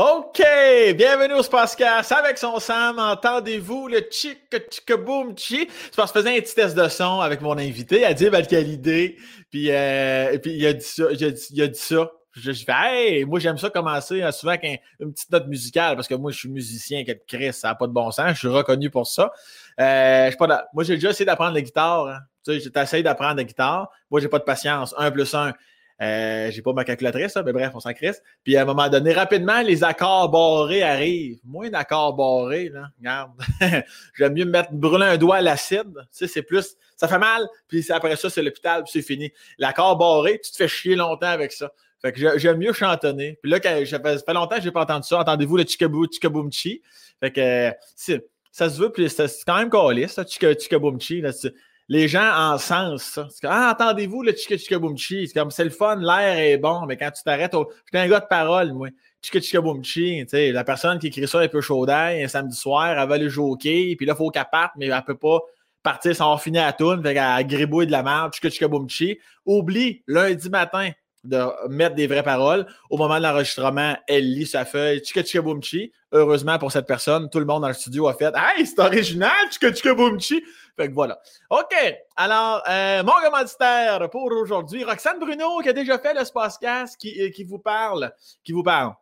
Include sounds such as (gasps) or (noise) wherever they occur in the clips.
OK, bienvenue au Spacecast avec son Sam. Entendez-vous le chic chic boom chi? C'est parce que je faisais un petit test de son avec mon invité, Adib. Puis, euh, puis il a dit ça. Il a dit, il a dit ça. Je, je, fais, hey, moi j'aime ça commencer hein, souvent avec une petite note musicale parce que moi je suis musicien, quel Chris, ça n'a pas de bon sens, je suis reconnu pour ça. Euh, moi j'ai déjà essayé d'apprendre la guitare. Hein. Tu sais, d'apprendre la guitare. Moi j'ai pas de patience. Un plus un, euh, j'ai pas ma calculatrice, mais bref, on s'en crisse. Puis à un moment donné, rapidement, les accords barrés arrivent. Moins d'accords barrés, là. Regarde. (laughs) J'aime mieux me mettre brûler un doigt à l'acide. Tu sais, c'est plus. Ça fait mal, puis après ça, c'est l'hôpital, puis c'est fini. L'accord barré, tu te fais chier longtemps avec ça. Fait que j'aime mieux chantonner. Puis là, quand, ça fait longtemps que j'ai pas entendu ça. Entendez-vous le chikabou? Fait que ça se veut, puis c'est quand même calé, ça, chikaboomchi. Les gens en sens ça. ah, entendez-vous le chika chika C'est comme, c'est le fun, l'air est bon, mais quand tu t'arrêtes, au... je un gars de parole, moi. Chika chika tu sais, la personne qui écrit ça un peu chaud un samedi soir, elle va aller joker, puis là, il faut qu'elle parte, mais elle peut pas partir sans avoir fini à la toune, fait qu'elle gribouille de la merde, chika chika Oublie, lundi matin, de mettre des vraies paroles. Au moment de l'enregistrement, elle lit sa feuille, chika chika Heureusement pour cette personne, tout le monde dans le studio a fait Hey, c'est original, chika chika fait que voilà. OK. Alors, euh, mon commanditaire pour aujourd'hui, Roxane Bruno, qui a déjà fait le Spacecast, qui, euh, qui vous parle. Qui vous parle.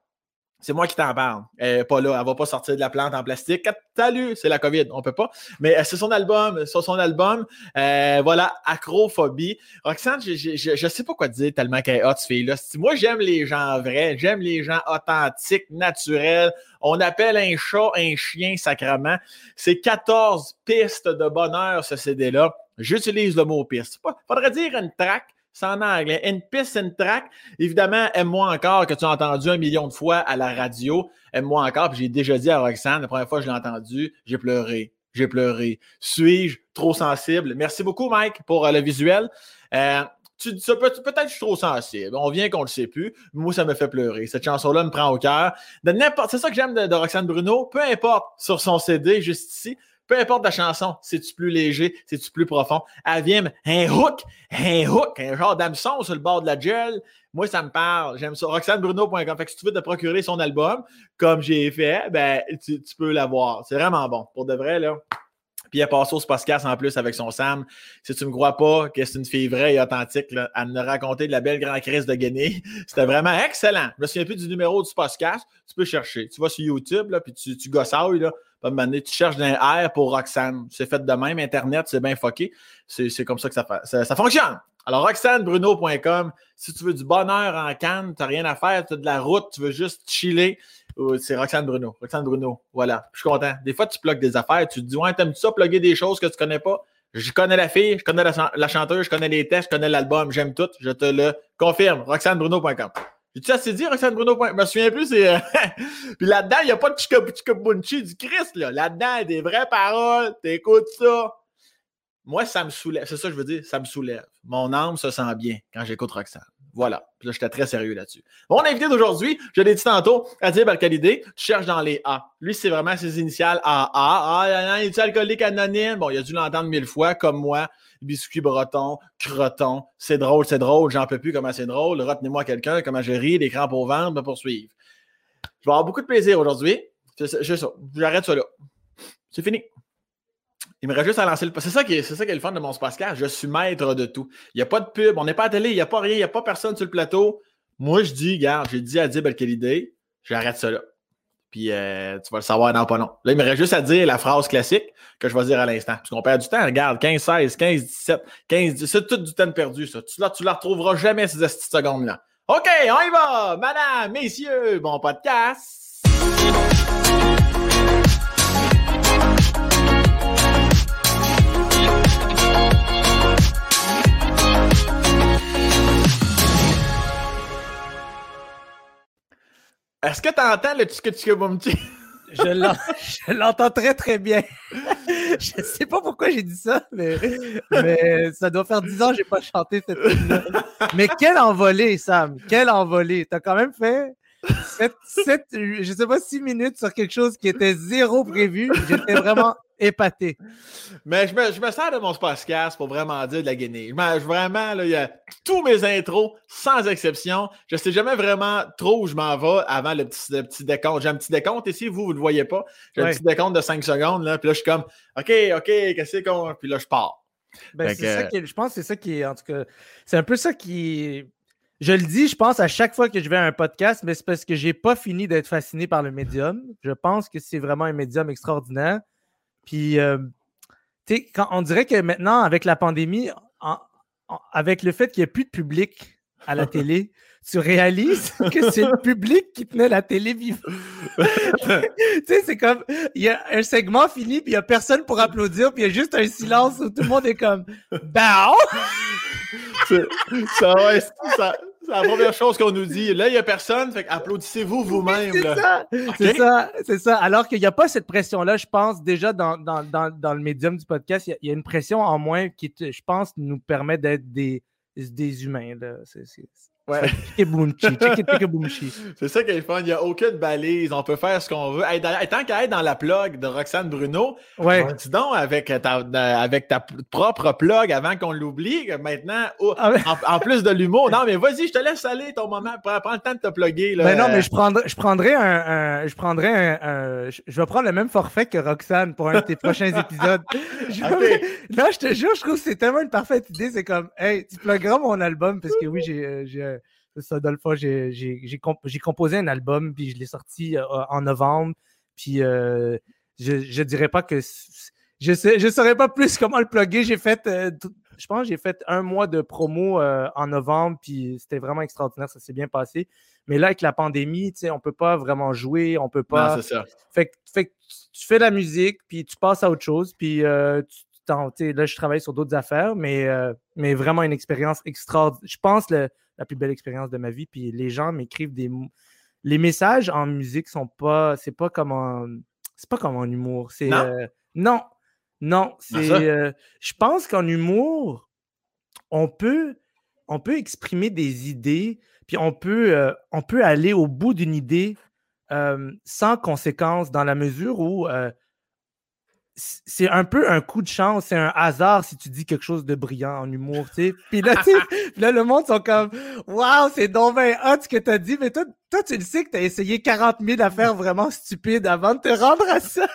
C'est moi qui t'en parle. Elle pas là. Elle va pas sortir de la plante en plastique. Salut, c'est la COVID. On peut pas. Mais euh, c'est son album. Sur son album, euh, voilà, Acrophobie. Roxane, je, je, sais pas quoi dire tellement qu'elle est hot, cette fille-là. Moi, j'aime les gens vrais. J'aime les gens authentiques, naturels. On appelle un chat un chien sacrement. C'est 14 pistes de bonheur, ce CD-là. J'utilise le mot piste. Faudrait dire une track c'est en anglais. Une piste, une track. Évidemment, aime-moi encore que tu as entendu un million de fois à la radio. Aime-moi encore. Puis j'ai déjà dit à Roxane, la première fois que je l'ai entendu, j'ai pleuré. J'ai pleuré. Suis-je trop sensible? Merci beaucoup, Mike, pour euh, le visuel. Euh, tu peut-être que je suis trop sensible. On vient qu'on ne le sait plus. Moi, ça me fait pleurer. Cette chanson-là me prend au cœur. C'est ça que j'aime de, de, Roxane Bruno. Peu importe sur son CD, juste ici, peu importe la chanson, c'est-tu plus léger, c'est-tu plus profond, elle vient un hook, un hook, un genre d'hameçon sur le bord de la gel. Moi, ça me parle. J'aime ça. RoxaneBruno.com. Fait que si tu veux te procurer son album, comme j'ai fait, ben, tu, peux l'avoir. C'est vraiment bon. Pour de vrai, là. Puis elle passe au podcast en plus avec son Sam. Si tu ne me crois pas que c'est une fille vraie et authentique, là, elle a raconté de la belle grande crise de Guinée. (laughs) C'était vraiment excellent. Je me souviens plus du numéro du podcast. Tu peux chercher. Tu vas sur YouTube, là, puis tu, tu là tu cherches un R pour Roxane. C'est fait de même. Internet, c'est bien fucké. C'est comme ça que ça, ça, fonctionne. Alors, roxanebruno.com, si tu veux du bonheur en canne, tu n'as rien à faire, tu as de la route, tu veux juste chiller, c'est Roxane Bruno. Roxane Bruno, voilà. Je suis content. Des fois, tu plugues des affaires, tu te dis, ouais, t'aimes-tu ça, plugger des choses que tu connais pas? Je connais la fille, je connais la chanteuse, je connais les tests, je connais l'album, j'aime tout. Je te le confirme. roxanebruno.com. Tu assez dit, Roxane Bruno? Je me souviens plus, c'est. Euh, (laughs) puis là-dedans, il n'y a pas de chikabunchi du Christ, là. Là-dedans, il y a des vraies paroles. T'écoutes ça. Moi, ça me soulève. C'est ça que je veux dire, ça me soulève. Mon âme se sent bien quand j'écoute Roxane. Voilà. Puis là, j'étais très sérieux là-dessus. Mon invité d'aujourd'hui, je l'ai dit tantôt, Adib Alcalidé, tu cherches dans les A. Lui, c'est vraiment ses initiales AA. Ah, il est alcoolique anonyme? Bon, il a dû l'entendre mille fois, comme moi biscuit breton, croton. C'est drôle, c'est drôle, j'en peux plus comment c'est drôle. Retenez-moi quelqu'un, comment je ris, les crampes au ventre, me poursuivre. Je vais avoir beaucoup de plaisir aujourd'hui. J'arrête ça là. C'est fini. Il me reste juste à lancer le. C'est ça, qui est, c'est ça qui est le fun de mon Pascal. Je suis maître de tout. Il n'y a pas de pub, on n'est pas à télé, il n'y a pas rien, il n'y a pas personne sur le plateau. Moi, je dis, regarde, j'ai dit à Dib idée, j'arrête ça là. Puis euh, tu vas le savoir dans pas long. Là, il me reste juste à dire la phrase classique que je vais dire à l'instant. Parce qu'on perd du temps. Regarde, 15, 16, 15, 17, 15, 17, c'est tout du temps perdu, ça. Tu, là, tu la retrouveras jamais, ces petites secondes-là. OK, on y va! Madame, messieurs, bon podcast! Est-ce que tu entends le tchika tchika boum (laughs) Je l'entends très très bien. je sais pas pourquoi j'ai dit ça, mais, ça doit faire 10 ans que j'ai pas chanté cette tune Mais quelle envolée, Sam! Quelle envolée! T'as quand même fait 7, je sais pas, 6 minutes sur quelque chose qui était zéro prévu. J'étais vraiment épaté. Mais je me, je me sers de mon podcast pour vraiment dire de la guinée. Je, vraiment, là, il y a tous mes intros, sans exception. Je sais jamais vraiment trop où je m'en vais avant le petit, petit décompte. J'ai un petit décompte ici, vous, vous ne le voyez pas. J'ai un petit décompte de 5 secondes, là, puis là, je suis comme, OK, OK, qu'est-ce qu'on. Puis là, je pars. Ben, c'est ça qui je pense que c'est ça qui est, en tout cas, c'est un peu ça qui je le dis, je pense, à chaque fois que je vais à un podcast, mais c'est parce que j'ai pas fini d'être fasciné par le médium. Je pense que c'est vraiment un médium extraordinaire. Puis, euh, tu sais, quand on dirait que maintenant, avec la pandémie, avec le fait qu'il n'y a plus de public à la télé, (laughs) tu réalises que c'est le public qui tenait la télé vivante. (laughs) tu sais, c'est comme, il y a un segment fini, puis il n'y a personne pour applaudir, puis il y a juste un silence où tout le monde est comme, bah! Ça, ouais, ça, c'est la première chose qu'on nous dit. Là, il n'y a personne, fait applaudissez-vous vous-même. C'est ça, c'est ça, c'est ça. Alors qu'il n'y a pas cette pression-là, je pense, déjà dans, dans, dans, dans le médium du podcast, il y, a une pression en moins qui, je pense, nous permet d'être des, des humains. C'est, Ouais. (laughs) c'est ça qui est fun. Il n'y a aucune balise. On peut faire ce qu'on veut. tant qu'à être dans la plug de Roxane Bruno, ouais. dis donc avec ta, avec ta propre plug avant qu'on l'oublie. Maintenant, oh, ah en, plus de l'humour. Non, mais vas-y, je te laisse aller ton moment. Prends, le temps de te plugger. Là. Mais ben non, mais je prendrai, je prendrai un, je prendrai un, je vais prendre le même forfait que Roxane pour un de tes prochains (laughs) épisodes. Je non, je te jure, je trouve que c'est tellement une parfaite idée. C'est comme, hey, tu pluggeras mon album parce que oui, j'ai ça, dans le fond, j'ai composé un album, puis je l'ai sorti euh, en novembre. Puis euh, je, ne dirais pas que. Je ne je saurais pas plus (laughs) comment le plugger. J'ai fait. Euh, je pense que j'ai fait un mois de promo en novembre, puis c'était vraiment extraordinaire. Ça s'est bien passé. Mais là, avec la pandémie, tu sais, on peut pas vraiment jouer, on peut pas. c'est ça. Fait, fait tu fais de la musique, puis tu passes à autre chose, puis tu, là, je travaille sur d'autres affaires, mais, mais vraiment une expérience extraordinaire. Je pense le, la plus belle expérience de ma vie. Puis les gens m'écrivent des. Les messages en musique sont pas. C'est pas comme en. C'est pas comme en humour. C'est. Non? Euh, non. Non. C'est. Euh, je pense qu'en humour, on peut. On peut exprimer des idées, puis on peut, euh, on peut aller au bout d'une idée sans conséquence dans la mesure où c'est un peu un coup de chance, c'est un hasard si tu dis quelque chose de brillant en humour, tu sais. Puis là, (laughs) là, le monde sont comme Waouh, c'est donc bien hot ce que t'as dit, mais toi, toi, tu le sais que t'as essayé 40 000 affaires vraiment stupides avant de te rendre à ça.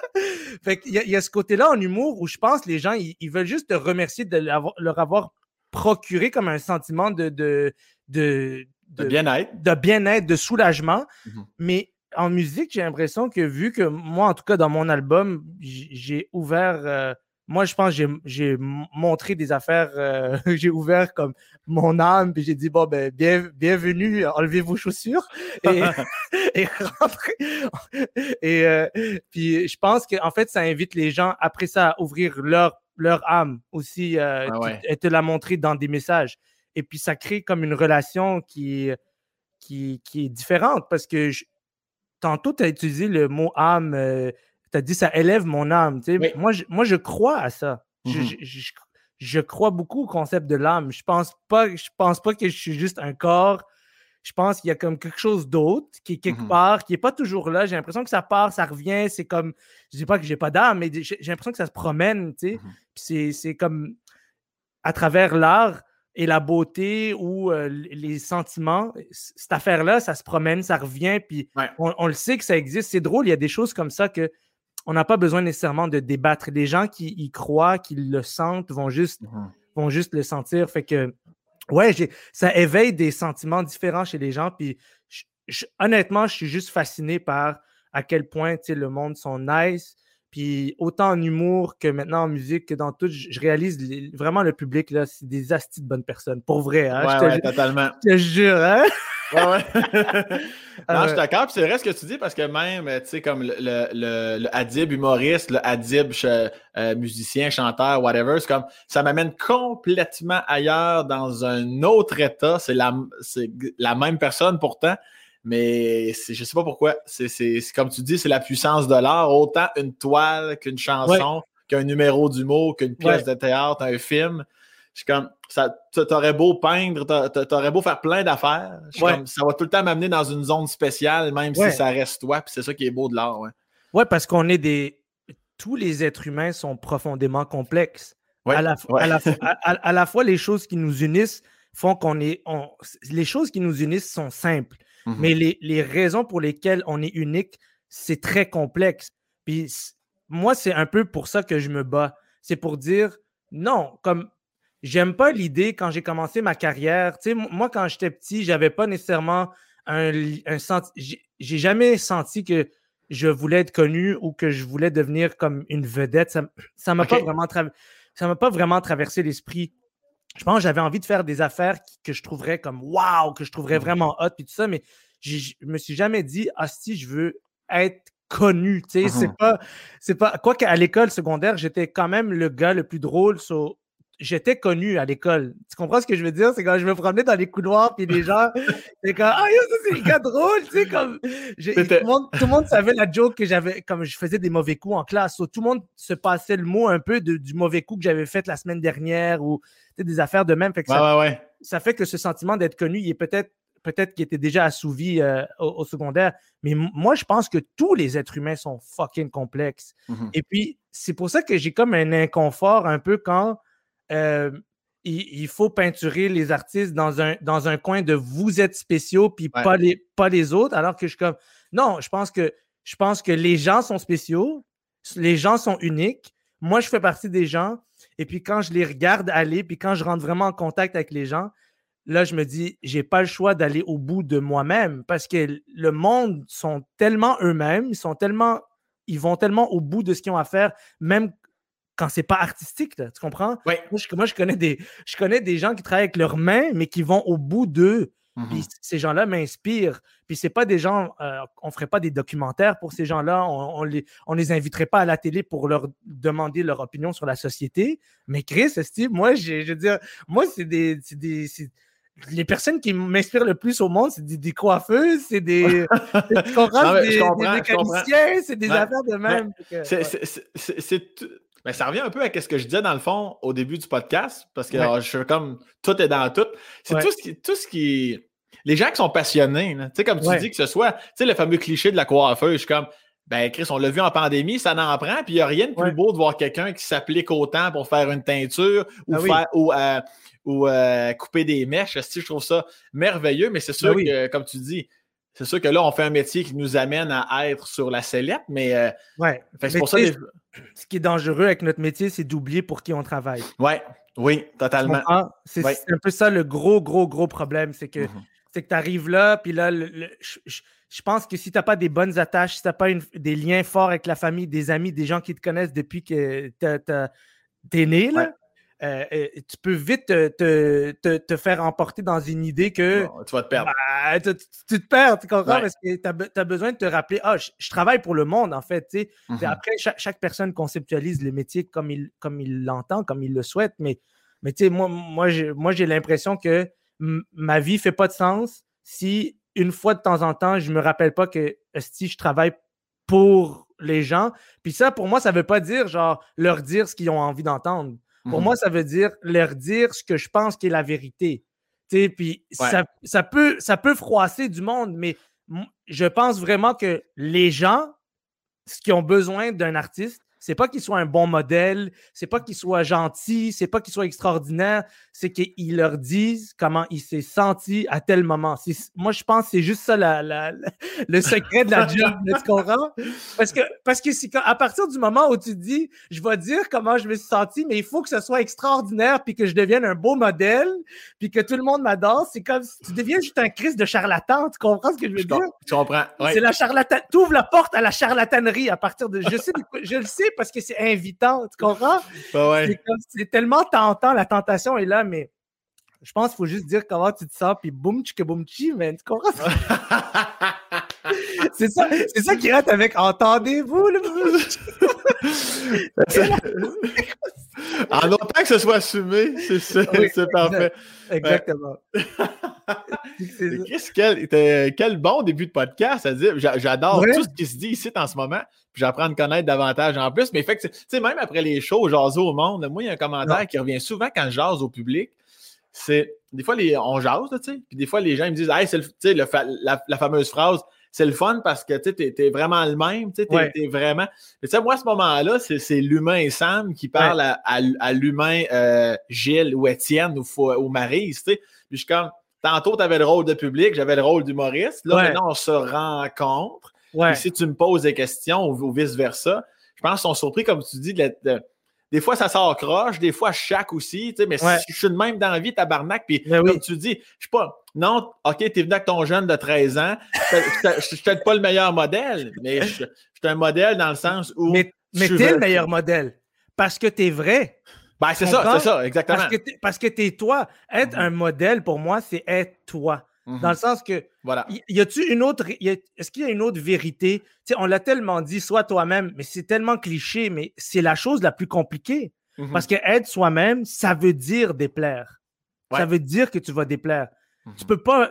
fait qu'il y, a, y a ce côté-là en humour où je pense que les gens, ils, veulent juste te remercier de leur avoir procuré comme un sentiment de, de, de, de bien-être. De bien-être, de soulagement. Mm-hmm. Mais en musique, j'ai l'impression que vu que moi, en tout cas, dans mon album, j'ai ouvert. Euh, moi, je pense que j'ai montré des affaires. Euh, (laughs) j'ai ouvert comme mon âme, puis j'ai dit bon, ben, bienvenue, enlevez vos chaussures (laughs) et, (laughs) et rentrez. Et euh, puis, je pense qu'en fait, ça invite les gens après ça à ouvrir leur, leur âme aussi ah et te la montrer dans des messages. Et puis, ça crée comme une relation qui, qui, qui est différente parce que je, tantôt, tu as utilisé le mot âme. Euh, tu as dit ça élève mon âme. Moi, je, moi, je crois à ça. Mmh je, crois beaucoup au concept de l'âme. Je pense pas, je pense pas que je suis juste un corps. Je pense qu'il y a comme quelque chose d'autre qui est quelque mmh part, qui n'est pas toujours là. J'ai l'impression que ça part, ça revient. C'est comme, je dis pas que j'ai pas d'âme, mais j'ai l'impression que ça se promène. Mmh c'est comme à travers l'art, et la beauté ou euh, les sentiments, cette affaire-là, ça se promène, ça revient, puis on, le sait que ça existe. C'est drôle, il y a des choses comme ça que on n'a pas besoin nécessairement de débattre. Les gens qui y croient, qui le sentent, vont juste, mmh vont juste le sentir. Fait que, ouais, ça éveille des sentiments différents chez les gens, puis honnêtement, je suis juste fasciné par à quel point le monde sont nice, puis autant en humour que maintenant en musique que dans tout, je, réalise vraiment le public, là, c'est des astis de bonnes personnes. Pour vrai, hein? Ouais, je te, ouais, totalement. Je te jure, hein? Ouais, ouais. (laughs) non, je suis euh, d'accord. Puis c'est vrai ce que tu dis parce que même, tu sais, comme le, le, le, Adib humoriste, le Adib euh, musicien, chanteur, whatever, c'est comme ça m'amène complètement ailleurs dans un autre état. C'est la, la même personne pourtant. Mais je ne sais pas pourquoi. C'est comme tu dis, c'est la puissance de l'art. Autant une toile qu'une chanson, qu'un numéro d'humour, qu'une pièce de théâtre, un film. Je comme, t'aurais beau peindre, t'aurais beau faire plein d'affaires. Ça va tout le temps m'amener dans une zone spéciale, même si ça reste toi. Puis c'est ça qui est beau de l'art. Ouais. ouais, parce qu'on est des. Tous les êtres humains sont profondément complexes. à, la, à, la, fois, les choses qui nous unissent font qu'on est. les choses qui nous unissent sont simples. Mm-hmm. Mais les, les, raisons pour lesquelles on est unique, c'est très complexe. Puis moi, c'est un peu pour ça que je me bats. C'est pour dire non, comme j'aime pas l'idée quand j'ai commencé ma carrière. Tu sais, moi, quand j'étais petit, j'avais pas nécessairement un, un J'ai jamais senti que je voulais être connu ou que je voulais devenir comme une vedette. Ça ne m'a pas vraiment ça m'a pas vraiment traversé l'esprit. Je pense que j'avais envie de faire des affaires que je trouverais comme waouh, que je trouverais mmh. vraiment hot et tout ça, mais je me suis jamais dit ah si je veux être connu. Tu sais, c'est mmh pas, c'est pas. Quoi qu'à l'école secondaire, j'étais quand même le gars le plus drôle. J'étais connu à l'école. Tu comprends ce que je veux dire? C'est quand je me promenais dans les couloirs, puis les gens, (laughs) c'est comme, ah, ça, c'est le gars drôle, tu sais, comme, tout, le monde, savait la joke que j'avais, comme je faisais des mauvais coups en classe. tout le monde se passait le mot un peu du mauvais coup que j'avais fait la semaine dernière ou des affaires de même. Fait ça fait que ce sentiment d'être connu, il est peut-être peut-être qu'il était déjà assouvi euh, au, secondaire. Mais moi, je pense que tous les êtres humains sont fucking complexes. Mmh Et puis, c'est pour ça que j'ai comme un inconfort un peu quand euh, il, faut peinturer les artistes dans un, dans un coin de vous êtes spéciaux, puis pas, les, pas les autres, alors que je suis comme, non, je pense que, je pense que les gens sont spéciaux, les gens sont uniques. Moi, je fais partie des gens. Et puis, quand je les regarde aller, puis quand je rentre vraiment en contact avec les gens, là, je me dis, j'ai pas le choix d'aller au bout de moi-même parce que le monde sont tellement eux-mêmes, ils sont tellement, ils vont tellement au bout de ce qu'ils ont à faire, même quand c'est pas artistique, tu comprends? Moi, je, connais des, je connais des gens qui travaillent avec leurs mains, mais qui vont au bout d'eux. Puis mmh ces gens-là m'inspirent. Puis c'est pas des gens, euh, on ferait pas des documentaires pour ces gens-là, on, on, les, on les inviterait pas à la télé pour leur demander leur opinion sur la société. Mais Chris, Steve, moi, je veux dire, moi, c'est des, des les personnes qui m'inspirent le plus au monde, c'est des, coiffeuses, c'est des, des, mécaniciens, c'est des affaires de même. C'est mais ça revient un peu à ce que je disais dans le fond au début du podcast, parce que je suis comme tout est dans tout. C'est tout, ce qui, tout ce qui. Les gens qui sont passionnés, tu sais, comme tu dis, que ce soit, tu sais, le fameux cliché de la coiffeuse, je suis comme, ben Chris, on l'a vu en pandémie, ça n'en prend, puis il n'y a rien de plus beau de voir quelqu'un qui s'applique autant pour faire une teinture ou, ah faire, ou euh, ou euh, couper des mèches. Je trouve ça merveilleux, mais c'est sûr ben que, comme tu dis, c'est sûr que là, on fait un métier qui nous amène à être sur la sellette, mais, euh, ouais. c'est pour ça. Ce qui est dangereux avec notre métier, c'est d'oublier pour qui on travaille. Ouais. Oui, totalement. C'est un peu ça le gros, gros, gros problème. C'est que mm-hmm. tu arrives là, puis là, je, pense que si tu n'as pas des bonnes attaches, si tu n'as pas des liens forts avec la famille, des amis, des gens qui te connaissent depuis que tu es né, là, euh, tu peux vite te, te, te, faire emporter dans une idée que. tu vas te perdre. Bah, tu, te perds, tu comprends? Parce que tu as, besoin de te rappeler, ah, je, travaille pour le monde, en fait. Mmh après, chaque, personne conceptualise le métier comme il comme il l'entend, comme il le souhaite. Mais, mais moi, moi, j'ai l'impression que ma vie ne fait pas de sens si une fois de temps en temps, je ne me rappelle pas que si je travaille pour les gens. Puis ça, pour moi, ça ne veut pas dire genre leur dire ce qu'ils ont envie d'entendre. Pour mmh moi, ça veut dire leur dire ce que je pense qui est la vérité. Puis ça, ça, peut, ça peut froisser du monde, mais je pense vraiment que les gens, ce qui ont besoin d'un artiste, c'est pas qu'il soit un bon modèle, c'est pas qu'il soit gentil, c'est pas qu'il soit extraordinaire, c'est qu'il leur disent comment il s'est senti à tel moment. Moi, je pense que c'est juste ça le secret de la job, (laughs) tu comprends? Parce que, parce que à partir du moment où tu dis, je vais dire comment je me suis senti, mais il faut que ce soit extraordinaire, puis que je devienne un beau modèle, puis que tout le monde m'adore, c'est comme si tu deviens juste un Christ de charlatan, tu comprends ce que je veux dire? Tu comprends. C'est la charlatan. Tu ouvres la porte à la charlatanerie à partir de. Je sais, je le sais parce que c'est invitant, tu comprends? (laughs) C'est tellement tentant, la tentation est là, mais je pense qu'il faut juste dire comment tu te sens, puis boum, tchika boum chi, man, tu comprends? (laughs) (laughs) c'est ça, c'est ça qui rate avec entendez-vous le (laughs) En autant que ce soit assumé, c'est c'est parfait. Exactement. (laughs) Qu'est-ce quel, quel bon début de podcast. J'adore tout ce qui se dit ici en ce moment. Puis j'apprends à me connaître davantage en plus. Mais fait que, tu sais, même après les shows, jase au monde, moi, il y a un commentaire qui revient souvent quand je jase au public. c'est des fois, les, on jase, tu sais, puis des fois, les gens ils me disent, hey, c'est la, fameuse phrase, c'est le fun parce que tu es, vraiment le même, tu sais, vraiment. Mais tu sais, moi, à ce moment-là, c'est l'humain Sam qui parle à, l'humain euh, Gilles ou Étienne ou, ou Marise. Puis je suis comme, tantôt, tu avais le rôle de public, j'avais le rôle d'humoriste. Là, maintenant, on se rencontre. Ouais. si tu me poses des questions ou, vice-versa, je pense qu'ils sont surpris, comme tu dis, de, des fois, ça sort croche, des fois, chaque aussi, tu sais, mais si je suis de même dans la vie, tabarnak, puis ben comme tu dis, je suis pas, non, OK, t'es venu avec ton jeune de 13 ans, je suis peut-être pas le meilleur modèle, mais je, suis un modèle dans le sens où. Mais, mais t'es le meilleur modèle, parce que t'es vrai. Ben, c'est ça, c'est ça, exactement. Parce que t'es toi. Être mm-hmm. un modèle, pour moi, c'est être toi. Dans le mhm. sens que, voilà. y, a-tu une autre, est-ce qu'il y a une autre vérité? on l'a tellement dit, sois toi-même, mais c'est tellement cliché, mais c'est la chose la plus compliquée. Mhm. Parce que être soi-même, ça veut dire déplaire. Ça veut dire que tu vas déplaire. Tu mhm. peux pas,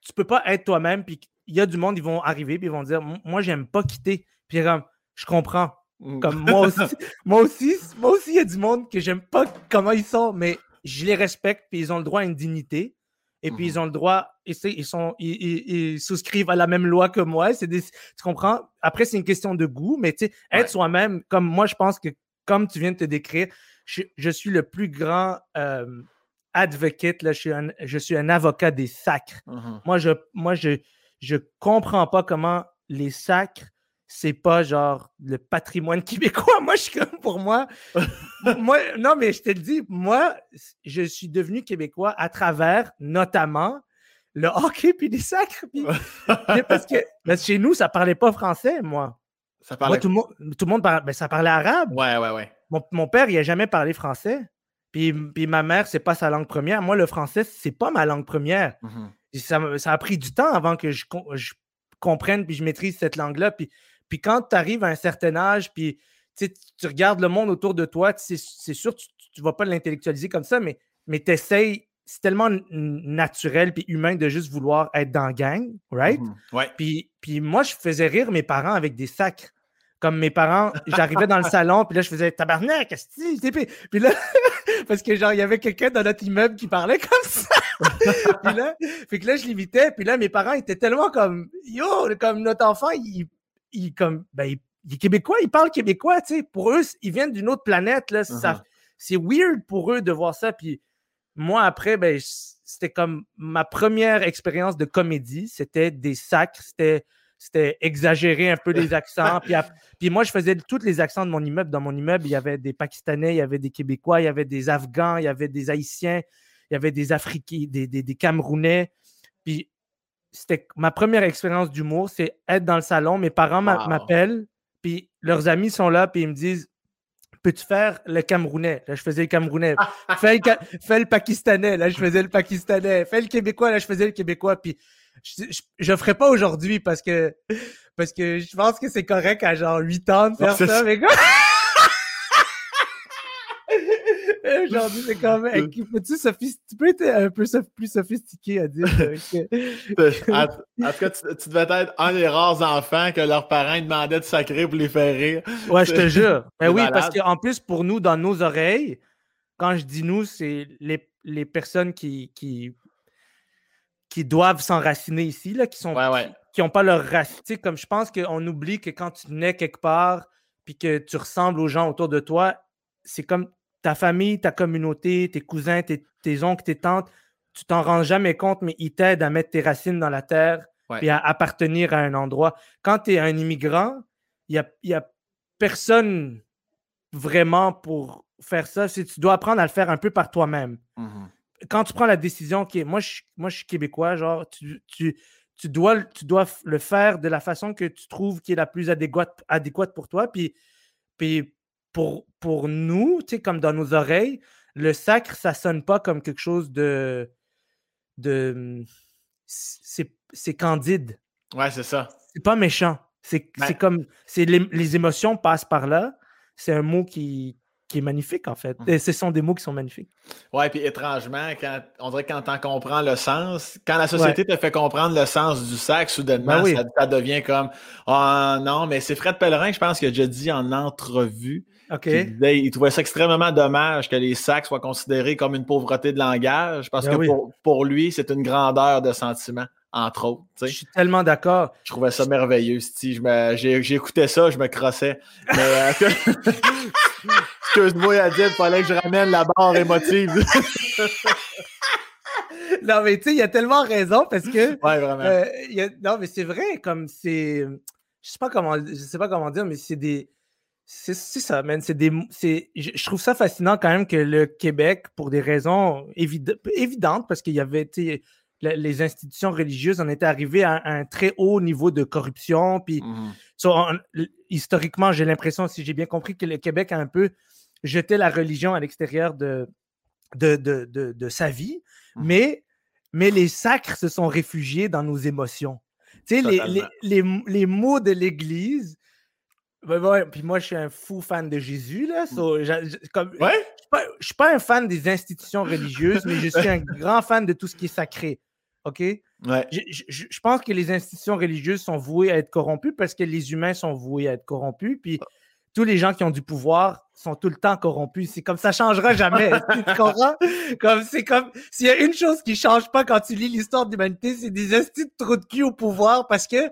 tu peux pas être toi-même, puis il y a du monde, ils vont arriver, puis ils vont dire, moi, j'aime pas quitter. Puis comme, je comprends. Comme moi aussi, (laughs) moi aussi, moi aussi, il y a du monde que j'aime pas comment ils sont, mais je les respecte, puis ils ont le droit à une dignité et puis ils mmh ont le droit, ils, sont, ils, souscrivent à la même loi que moi. C'est tu comprends? Après, c'est une question de goût, mais tu sais, être soi-même, comme moi, je pense que, comme tu viens de te décrire, je, suis le plus grand euh, advocate, là, je, suis un, je suis un avocat des sacres. Mmh moi, je moi je, je comprends pas comment les sacres c'est pas genre le patrimoine (laughs) québécois. Moi, je suis comme pour moi. (laughs) moi, non, mais je te le dis, moi, je suis devenu québécois à travers notamment le hockey puis les sacres. (laughs) parce que chez nous, ça parlait pas français, moi. Ça parlait... tout, le monde, tout le monde parlait, ben, ça parlait arabe. Ouais, ouais, ouais. Mon, père, il a jamais parlé français. Puis, puis ma mère, c'est pas sa langue première. Moi, le français, c'est pas ma langue première. Mm-hmm. ça, a pris du temps avant que je, je comprenne puis je maîtrise cette langue-là. Puis puis quand tu arrives à un certain âge, puis tu regardes le monde autour de toi, c'est sûr, tu ne vas pas l'intellectualiser comme ça, mais, mais tu essayes, c'est tellement naturel puis humain de juste vouloir être dans la gang, right? Mmh ouais. Puis, puis moi, je faisais rire mes parents avec des sacs. Comme mes parents, j'arrivais dans le salon, puis là, je faisais tabarnak, qu'est-ce que Puis là, (laughs) parce que genre, il y avait quelqu'un dans notre immeuble qui parlait comme ça. puis là, fait que là, je l'imitais, puis là, mes parents étaient tellement comme, yo, comme notre enfant, il, il, comme, ben, il, est québécois, il parle québécois, tu sais. Pour eux, ils viennent d'une autre planète, là. Uh-huh. C'est weird pour eux de voir ça. Puis moi, après, ben, c'était comme ma première expérience de comédie. C'était des sacs, c'était c'était exagérer un peu les accents. puis, puis, moi, je faisais tous les accents de mon immeuble. Dans mon immeuble, il y avait des Pakistanais, il y avait des Québécois, il y avait des Afghans, il y avait des Haïtiens, il y avait des Africains, des, des, des Camerounais. Puis c'était ma première expérience d'humour, c'est être dans le salon. Mes parents m'appellent, puis leurs amis sont là, puis ils me disent Peux-tu faire le Camerounais? Là, je faisais le Camerounais. fais, le, Pakistanais. Là, je faisais le Pakistanais. Fais le Québécois. Là, je faisais le Québécois. Puis je ne ferai pas aujourd'hui parce que, parce que je pense que c'est correct à genre 8 ans de faire ça. Mais quoi? (laughs) (laughs) Aujourd'hui, c'est quand même. tu peux être un peu plus sophistiqué à dire. (laughs) en, tout cas, tu, devais être un des rares enfants que leurs parents demandaient de sacrer pour les faire rire. Ouais, je te jure. (laughs) Ben oui, parce qu'en plus, pour nous, dans nos oreilles, quand je dis nous, c'est les, les, personnes qui, qui, qui doivent s'enraciner ici, là, qui sont qui n'ont pas leur racine. Comme je pense qu'on oublie que quand tu nais quelque part puis que tu ressembles aux gens autour de toi, c'est comme ta famille, ta communauté, tes cousins, tes, oncles, tes tantes, tu t'en rends jamais compte, mais ils t'aident à mettre tes racines dans la terre et à appartenir à un endroit. Quand tu es un immigrant, il n'y a, a personne vraiment pour faire ça. Tu dois apprendre à le faire un peu par toi-même. Mmh Quand tu prends la décision, moi je, moi, je suis québécois, genre, tu, tu, dois, tu dois le faire de la façon que tu trouves qui est la plus adéquate, adéquate pour toi. Puis, puis pour, pour nous, comme dans nos oreilles, le sacre, ça sonne pas comme quelque chose de. de c'est candide. Ouais, c'est ça. C'est pas méchant. C'est ben comme. Les, les émotions passent par là. C'est un mot qui, qui est magnifique, en fait. Mmh. Et ce sont des mots qui sont magnifiques. Ouais, puis étrangement, quand, on dirait que quand on comprends le sens, quand la société te fait comprendre le sens du sac, soudainement, ben ça, devient comme Ah non, mais c'est Fred Pellerin, je pense, qui a déjà dit en entrevue il, trouvait ça extrêmement dommage que les sacs soient considérés comme une pauvreté de langage parce ben que pour, lui, c'est une grandeur de sentiment, entre autres. Je suis tellement d'accord. Je trouvais ça merveilleux, J'écoutais ça, je me crossais. Mais, euh, (laughs) excuse-moi, Adil, il fallait que je ramène la barre émotive. (laughs) non, mais tu sais, il a tellement raison parce que. Ouais, vraiment. Euh, non, mais c'est vrai, comme c'est. Je sais pas comment, je sais pas comment dire, mais c'est des c'est ça, man. Des, je trouve ça fascinant quand même que le Québec, pour des raisons évidentes, parce qu'il y avait les institutions religieuses en étaient arrivées à un, très haut niveau de corruption. Puis, mmh historiquement, j'ai l'impression, si j'ai bien compris, que le Québec a un peu jeté la religion à l'extérieur de de, de, de, sa vie. Mmh mais, mais les sacres se sont réfugiés dans nos émotions. Tu sais, les, les, les, les mots de l'Église puis moi, je suis un fou fan de Jésus. Là, je, comme, je ne suis pas un fan des institutions religieuses, mais je suis un (laughs) grand fan de tout ce qui est sacré. OK? Ouais. Je, pense que les institutions religieuses sont vouées à être corrompues parce que les humains sont voués à être corrompus. Puis ah. tous les gens qui ont du pouvoir sont tout le temps corrompus. C'est comme ça ne changera jamais. (laughs) tu comprends? Comme, c'est comme s'il y a une chose qui ne change pas quand tu lis l'histoire de l'humanité, c'est des instituts de trou de cul au pouvoir parce que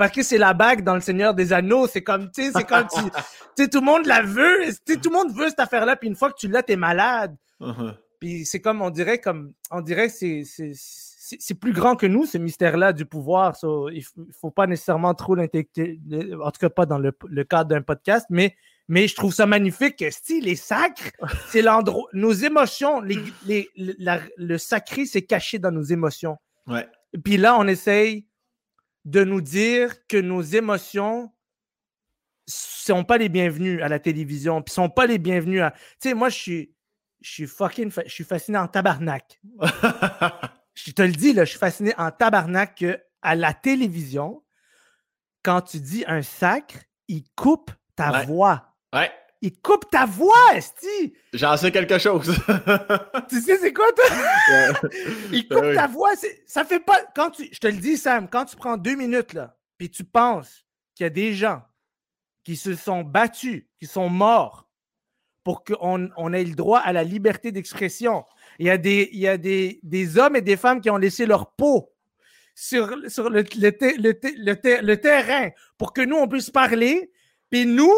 parce que c'est la bague dans le Seigneur des Anneaux. C'est comme, tu sais, c'est comme, tu (laughs) sais, tout le monde la veut. Tu tout le monde veut cette affaire-là. Puis une fois que tu l'as, t'es malade. Uh-huh. Puis c'est comme, on dirait, comme, on dirait, c'est, c'est plus grand que nous, ce mystère-là du pouvoir. il ne faut pas nécessairement trop l'intégrer, en tout cas pas dans le, cadre d'un podcast, mais, mais je trouve ça magnifique que si les sacres, (laughs) c'est l'endroit, nos émotions, les, le sacré, c'est caché dans nos émotions. Ouais. Puis là, on essaye de nous dire que nos émotions sont pas les bienvenues à la télévision, puis sont pas les bienvenues à. Tu sais, moi, je suis, je suis fucking, je suis fasciné en tabarnak. (laughs) je te le dis, là, je suis fasciné en tabarnak que à la télévision, quand tu dis un sacre, il coupe ta voix. Ouais. Il coupe ta voix, Esti! J'en sais quelque chose. (laughs) tu sais, c'est quoi, toi? (laughs) il coupe ta voix. Ça fait pas. Quand tu... Je te le dis, Sam, quand tu prends deux minutes, là, puis tu penses qu'il y a des gens qui se sont battus, qui sont morts pour qu'on on ait le droit à la liberté d'expression. Il y a, des, il y a des, des, hommes et des femmes qui ont laissé leur peau sur, sur le, le, le, le terrain pour que nous, on puisse parler. Puis nous,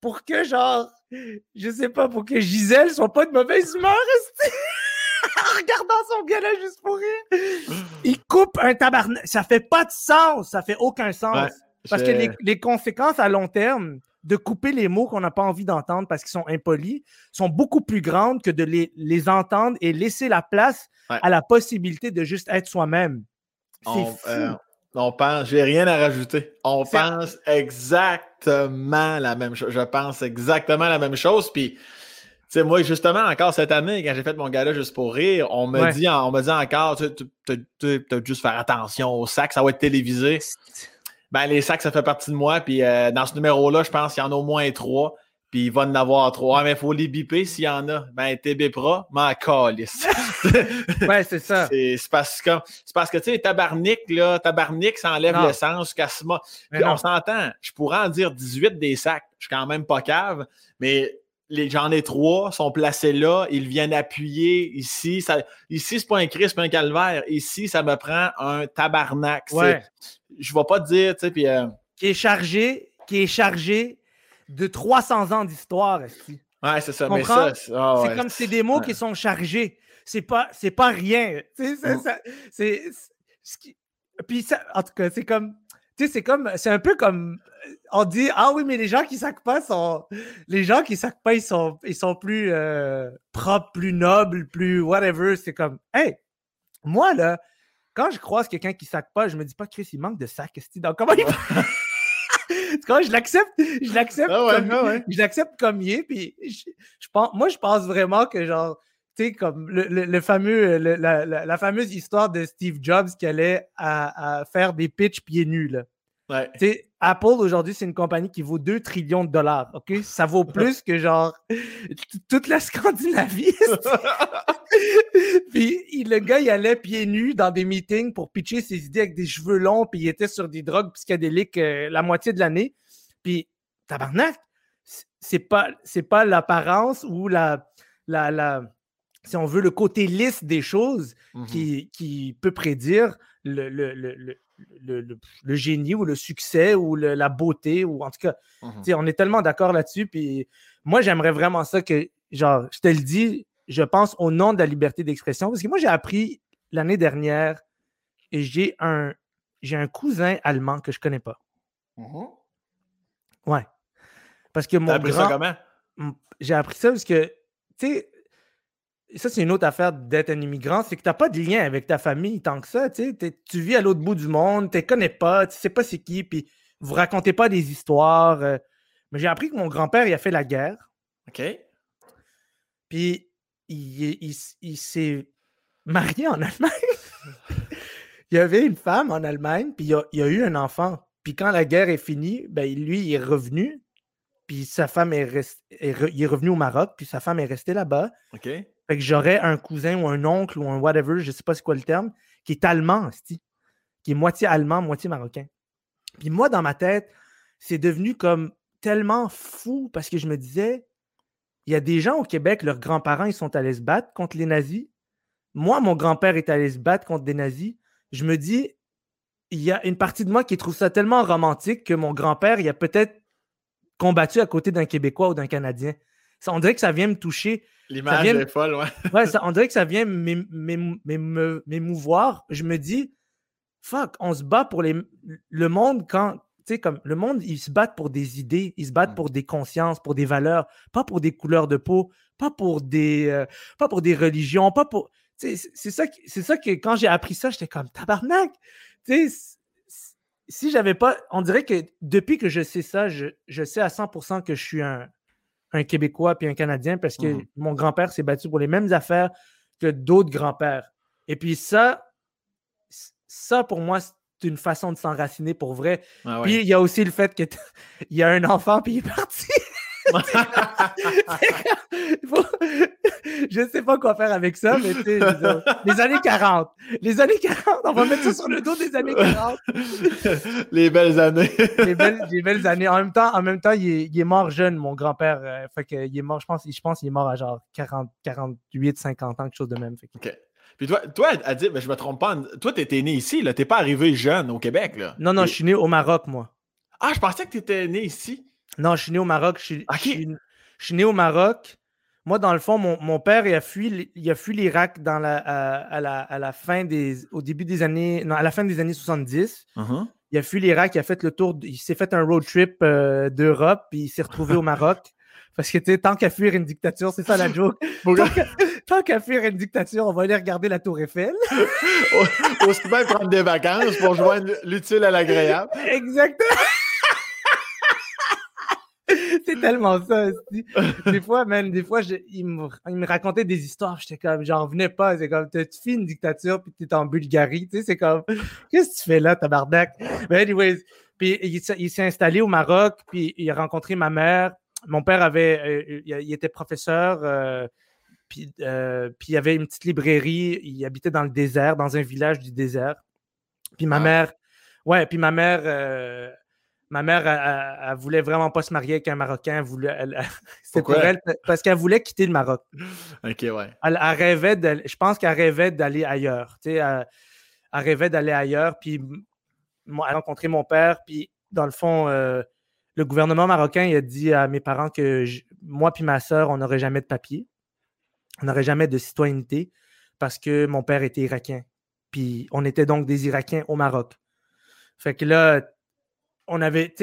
pour que, genre, je sais pas, pour que Gisèle soit pas de mauvaise humeur, (laughs) en regardant son gars juste pour rire. (gasps) Il coupe un tabarnak. Ça fait pas de sens. Ça fait aucun sens. parce que les, conséquences à long terme de couper les mots qu'on n'a pas envie d'entendre parce qu'ils sont impolis sont beaucoup plus grandes que de les, les entendre et laisser la place à la possibilité de juste être soi-même. C'est fou. Euh, on pense, j'ai rien à rajouter. On pense exactement la même chose. Je pense exactement la même chose. Puis, tu sais, moi, justement, encore cette année, quand j'ai fait mon gala juste pour rire, on me dit, on me dit encore, tu as juste faire attention aux sacs, ça va être télévisé. Ben, les sacs, ça fait partie de moi. Puis, euh, dans ce numéro-là, je pense qu'il y en a au moins trois. Puis il va en avoir trois. Mais il faut les biper s'il y en a. Ben, TB-Pro, m'en calisse. (laughs) ouais, c'est ça. C'est parce que, parce que tu sais, tabarnik, là, tabarnik, ça enlève l'essence, casse-moi. Puis on s'entend, je pourrais en dire 18 des sacs. Je suis quand même pas cave, mais j'en ai trois, sont placés là, ils viennent appuyer ici. Ça, ici, c'est pas un Christ, c'est pas un calvaire. Ici, ça me prend un tabarnak. Ouais. Je vais pas te dire, tu sais, puis. Euh, qui est chargé, qui est chargé de 300 ans d'histoire. Ouais, c'est ça. Mais ça, ah c'est comme c'est des mots qui sont chargés. C'est pas, pas rien. C'est, puis ça, en tout cas, c'est comme, tu sais, c'est comme, c'est un peu comme, on dit, ah oui, mais les gens qui sacent pas sont, les gens qui sacent pas, ils sont, ils sont plus euh, propres, plus nobles, plus whatever. C'est comme, hey, moi là, quand je croise quelqu'un qui sac pas, je me dis pas, Chris, il manque de sac. Donc, comment il je l'accepte, je l'accepte ah comme, ah je l'accepte comme il est. Puis je, pense, moi, je pense vraiment que genre, tu sais, comme le, fameux, la, fameuse histoire de Steve Jobs qui allait à, faire des pitchs pieds nus. Là. Apple aujourd'hui, c'est une compagnie qui vaut 2 trillions de dollars. OK? Ça vaut (laughs) plus que genre toute la Scandinavie. (laughs) puis le gars, il allait pieds nus dans des meetings pour pitcher ses idées avec des cheveux longs, puis il était sur des drogues psychédéliques euh, la moitié de l'année. Puis, tabarnak, c'est pas, c'est pas l'apparence ou la, la, la, si on veut, le côté lisse des choses mmh qui, qui, peut prédire le, le, le, le, génie ou le succès ou la beauté, ou en tout cas, mmh on est tellement d'accord là-dessus. Puis moi, j'aimerais vraiment ça que, genre, je te le dis, je pense au nom de la liberté d'expression, parce que moi, j'ai appris l'année dernière et j'ai un, j'ai un cousin allemand que je connais pas. Mmh ouais. Parce que mon appris ça comment? J'ai appris ça parce que, tu sais, ça, c'est une autre affaire d'être un immigrant, c'est que tu n'as pas de lien avec ta famille tant que ça. Tu vis à l'autre bout du monde, tu ne connais pas, tu sais pas c'est qui, puis vous racontez pas des histoires. Euh. Mais j'ai appris que mon grand-père, il a fait la guerre. OK. Puis il, il, s'est marié en Allemagne. (laughs) il y avait une femme en Allemagne, puis il a, a, eu un enfant. Puis quand la guerre est finie, ben, lui, il est revenu. Puis sa femme est, restée, il est revenu au Maroc, puis sa femme est restée là-bas. OK. Fait que j'aurais un cousin ou un oncle ou un whatever, je sais pas c'est quoi le terme, qui est allemand, qui est moitié allemand, moitié marocain. Puis moi, dans ma tête, c'est devenu comme tellement fou parce que je me disais, il y a des gens au Québec, leurs grands-parents, ils sont allés se battre contre les nazis. Moi, mon grand-père est allé se battre contre des nazis. Je me dis, il y a une partie de moi qui trouve ça tellement romantique que mon grand-père, il a peut-être combattu à côté d'un Québécois ou d'un Canadien. Ça, on dirait que ça vient me toucher. L'image est folle, ouais. (laughs) ouais ça, on dirait que ça vient m'émouvoir. Je me dis, fuck, on se bat pour les, le monde quand, sais, comme le monde, ils se battent pour des idées, ils se battent mm. pour des consciences, pour des valeurs, pas pour des couleurs de peau, pas pour des, euh, pas pour des religions, pas pour. C'est ça, c'est ça que quand j'ai appris ça, j'étais comme tabarnak. Tu sais, si j'avais pas. On dirait que depuis que je sais ça, je, je sais à 100% que je suis un, un Québécois puis un Canadien parce que mmh mon grand-père s'est battu pour les mêmes affaires que d'autres grands-pères. Et puis ça, ça pour moi, une façon de s'enraciner pour vrai. Ah puis il y a aussi le fait qu'il (laughs) y a un enfant puis il est parti. (laughs) je ne sais pas quoi faire avec ça, mais tu les années 40. Les années 40, on va mettre ça sur le dos des années 40. les belles années. les, belles, années. En même temps, en même temps il, est, mort jeune, mon grand-père. Euh, fait que, il est mort, je pense, je pense qu'il est mort à genre 40, 48, 50 ans, quelque chose de même. Puis toi, toi dire, mais je me trompe pas, toi, tu étais né ici, là. T'es pas arrivé jeune au Québec, là. Non, non, je suis né au Maroc, moi. Ah, je pensais que tu étais né ici. Non, je suis né au Maroc. Je suis, né au Maroc. Moi, dans le fond, mon, père, il a fui, il a fui l'Irak dans la, à, la, à, la, fin des, au début des années, non, à la fin des années 70. Uh-huh. Il a fui l'Irak, il a fait le tour, il s'est fait un road trip euh, d'Europe, puis il s'est retrouvé au (laughs) Maroc. Parce que, tu sais, tant qu'à fuir une dictature, c'est ça la joke. tant qu'à fuir une dictature, on va aller regarder la Tour Eiffel. (laughs) Aussi bien prendre des vacances pour joindre l'utile à l'agréable. Exactement. (laughs) c'est tellement ça aussi. Des fois, même, des fois, il, me, il, me, racontait des histoires, j'étais comme, j'en venais pas. C'est comme, tu fais une dictature, puis tu es en Bulgarie, tu sais, c'est comme, (laughs) qu'est-ce que tu fais là, tabarnak? Mais anyways, puis il, s'est installé au Maroc, puis il a rencontré ma mère. Mon père avait, euh, il, était professeur, euh, puis, euh, puis il y avait une petite librairie, il habitait dans le désert, dans un village du désert. Puis ma ah. mère, ouais, puis ma mère, Ma mère, elle, voulait vraiment pas se marier avec un Marocain. (laughs) C'était pour elle parce qu'elle voulait quitter le Maroc. OK, ouais. Elle, rêvait je pense qu'elle rêvait d'aller ailleurs. Tu sais, elle, rêvait d'aller ailleurs. Puis elle a rencontré mon père. Puis dans le fond, euh, le gouvernement marocain il a dit à mes parents que moi puis ma soeur, on n'aurait jamais de papier. On n'aurait jamais de citoyenneté parce que mon père était irakien. Puis on était donc des Irakiens au Maroc. Fait que là, on avait,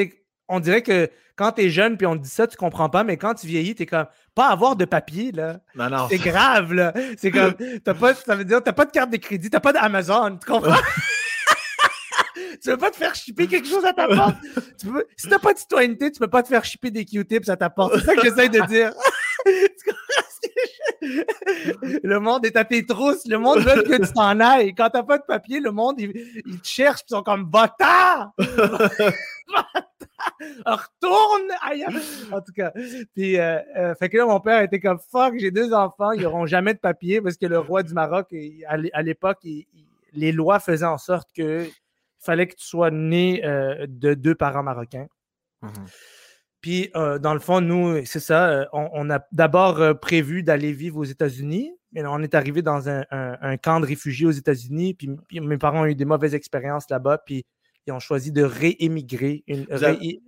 on dirait que quand tu es jeune puis on te dit ça, tu comprends pas, mais quand tu vieillis, tu es comme pas avoir de papier, là. Non, non. C'est grave, là. C'est comme, t'as pas, ça veut dire, t'as pas de carte de crédit, t'as pas d'Amazon, tu comprends? (laughs) tu veux pas te faire shipper quelque chose à ta porte? tu peux, si t'as pas de citoyenneté, tu peux pas te faire shipper des Q-tips à ta porte. C'est ça que j'essaie de dire. (laughs) le monde est à tes trousses. Le monde veut que tu t'en ailles. Quand t'as pas de papier, le monde, il, te cherche. Ils sont comme bâtard! Retourne! En tout cas. Puis, euh, euh, fait que là, mon père était comme fuck, j'ai deux enfants, ils n'auront jamais de papier parce que le roi du Maroc, à l'époque, les lois faisaient en sorte que fallait que tu sois né euh, de deux parents marocains. Mhm. Puis, euh, dans le fond, nous, c'est ça, euh, on, a d'abord euh, prévu d'aller vivre aux États-Unis. Mais on est arrivé dans un, camp de réfugiés aux États-Unis. Puis, mes parents ont eu des mauvaises expériences là-bas. Puis, ils ont choisi de réémigrer, une,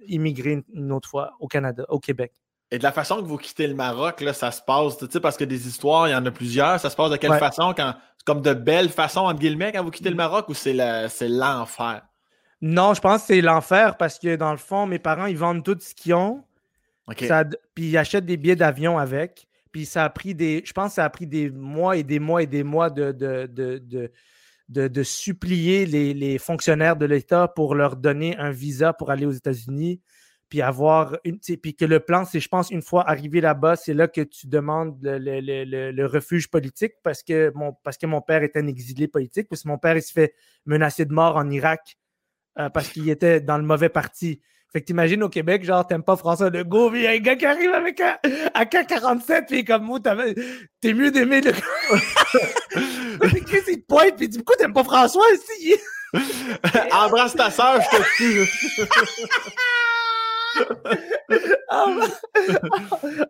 une, autre fois au Canada, au Québec. Et de la façon que vous quittez le Maroc, là, ça se passe, tu sais, parce que des histoires, il y en a plusieurs. Ça se passe de quelle façon? Quand, comme de belles façons, entre guillemets, quand vous quittez le Maroc ou c'est l'enfer? Non, je pense que c'est l'enfer parce que dans le fond, mes parents, ils vendent tout ce qu'ils ont. puis ils achètent des billets d'avion avec. Puis ça a pris des. Je pense que ça a pris des mois et des mois et des mois de, de, de, supplier les, fonctionnaires de l'État pour leur donner un visa pour aller aux États-Unis. Puis avoir une. Puis que le plan, c'est, je pense, une fois arrivé là-bas, c'est là que tu demandes le, refuge politique parce que, mon, parce que mon père était un exilé politique. Parce que mon père, il se fait menacer de mort en Irak euh, parce qu'il était dans le mauvais parti. Fait que t'imagines au Québec, genre, t'aimes pas François Legault, mais il y a un gars qui arrive avec un AK-47, puis comme moi, t'es mieux d'aimer le (laughs) Chris, il te pointe, puis dit Pourquoi t'aimes pas François ici Embrasse ta soeur, je te tue. (laughs)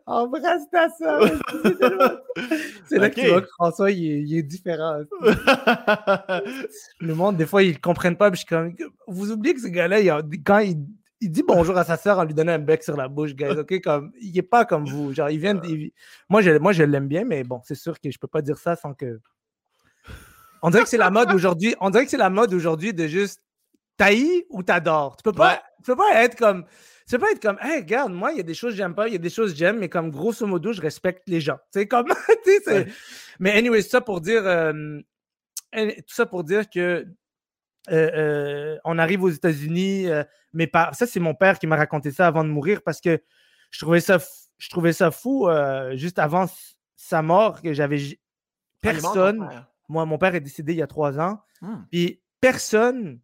Embrasse ta soeur. C'est là que tu vois que François, il est, différent. (laughs) le monde, des fois, ils ne comprennent pas. Puis je comme, vous oubliez que ce gars-là, quand il, dit bonjour à sa soeur en lui donnant un bec sur la bouche, guys. OK? Comme, il n'est pas comme vous. Genre, il vient. moi, je, moi, je l'aime bien, mais bon, c'est sûr que je ne peux pas dire ça sans que. On dirait que c'est la mode aujourd'hui. On dirait que c'est la mode aujourd'hui de juste tailler ou t'adores. Tu peux pas, tu peux pas être comme ça peut être comme, hey, regarde, moi, il y a des choses que j'aime pas, il y a des choses que j'aime, mais comme grosso modo, je respecte les gens. (laughs) C'est comme, Mais anyway, ça pour dire, euh, tout ça pour dire que euh, euh, on arrive aux États-Unis, mais par... ça, c'est mon père qui m'a raconté ça avant de mourir parce que je trouvais ça, je trouvais ça fou juste avant sa mort que j'avais ah, personne. moi, mon père est décédé il y a trois ans. Hmm. Puis personne,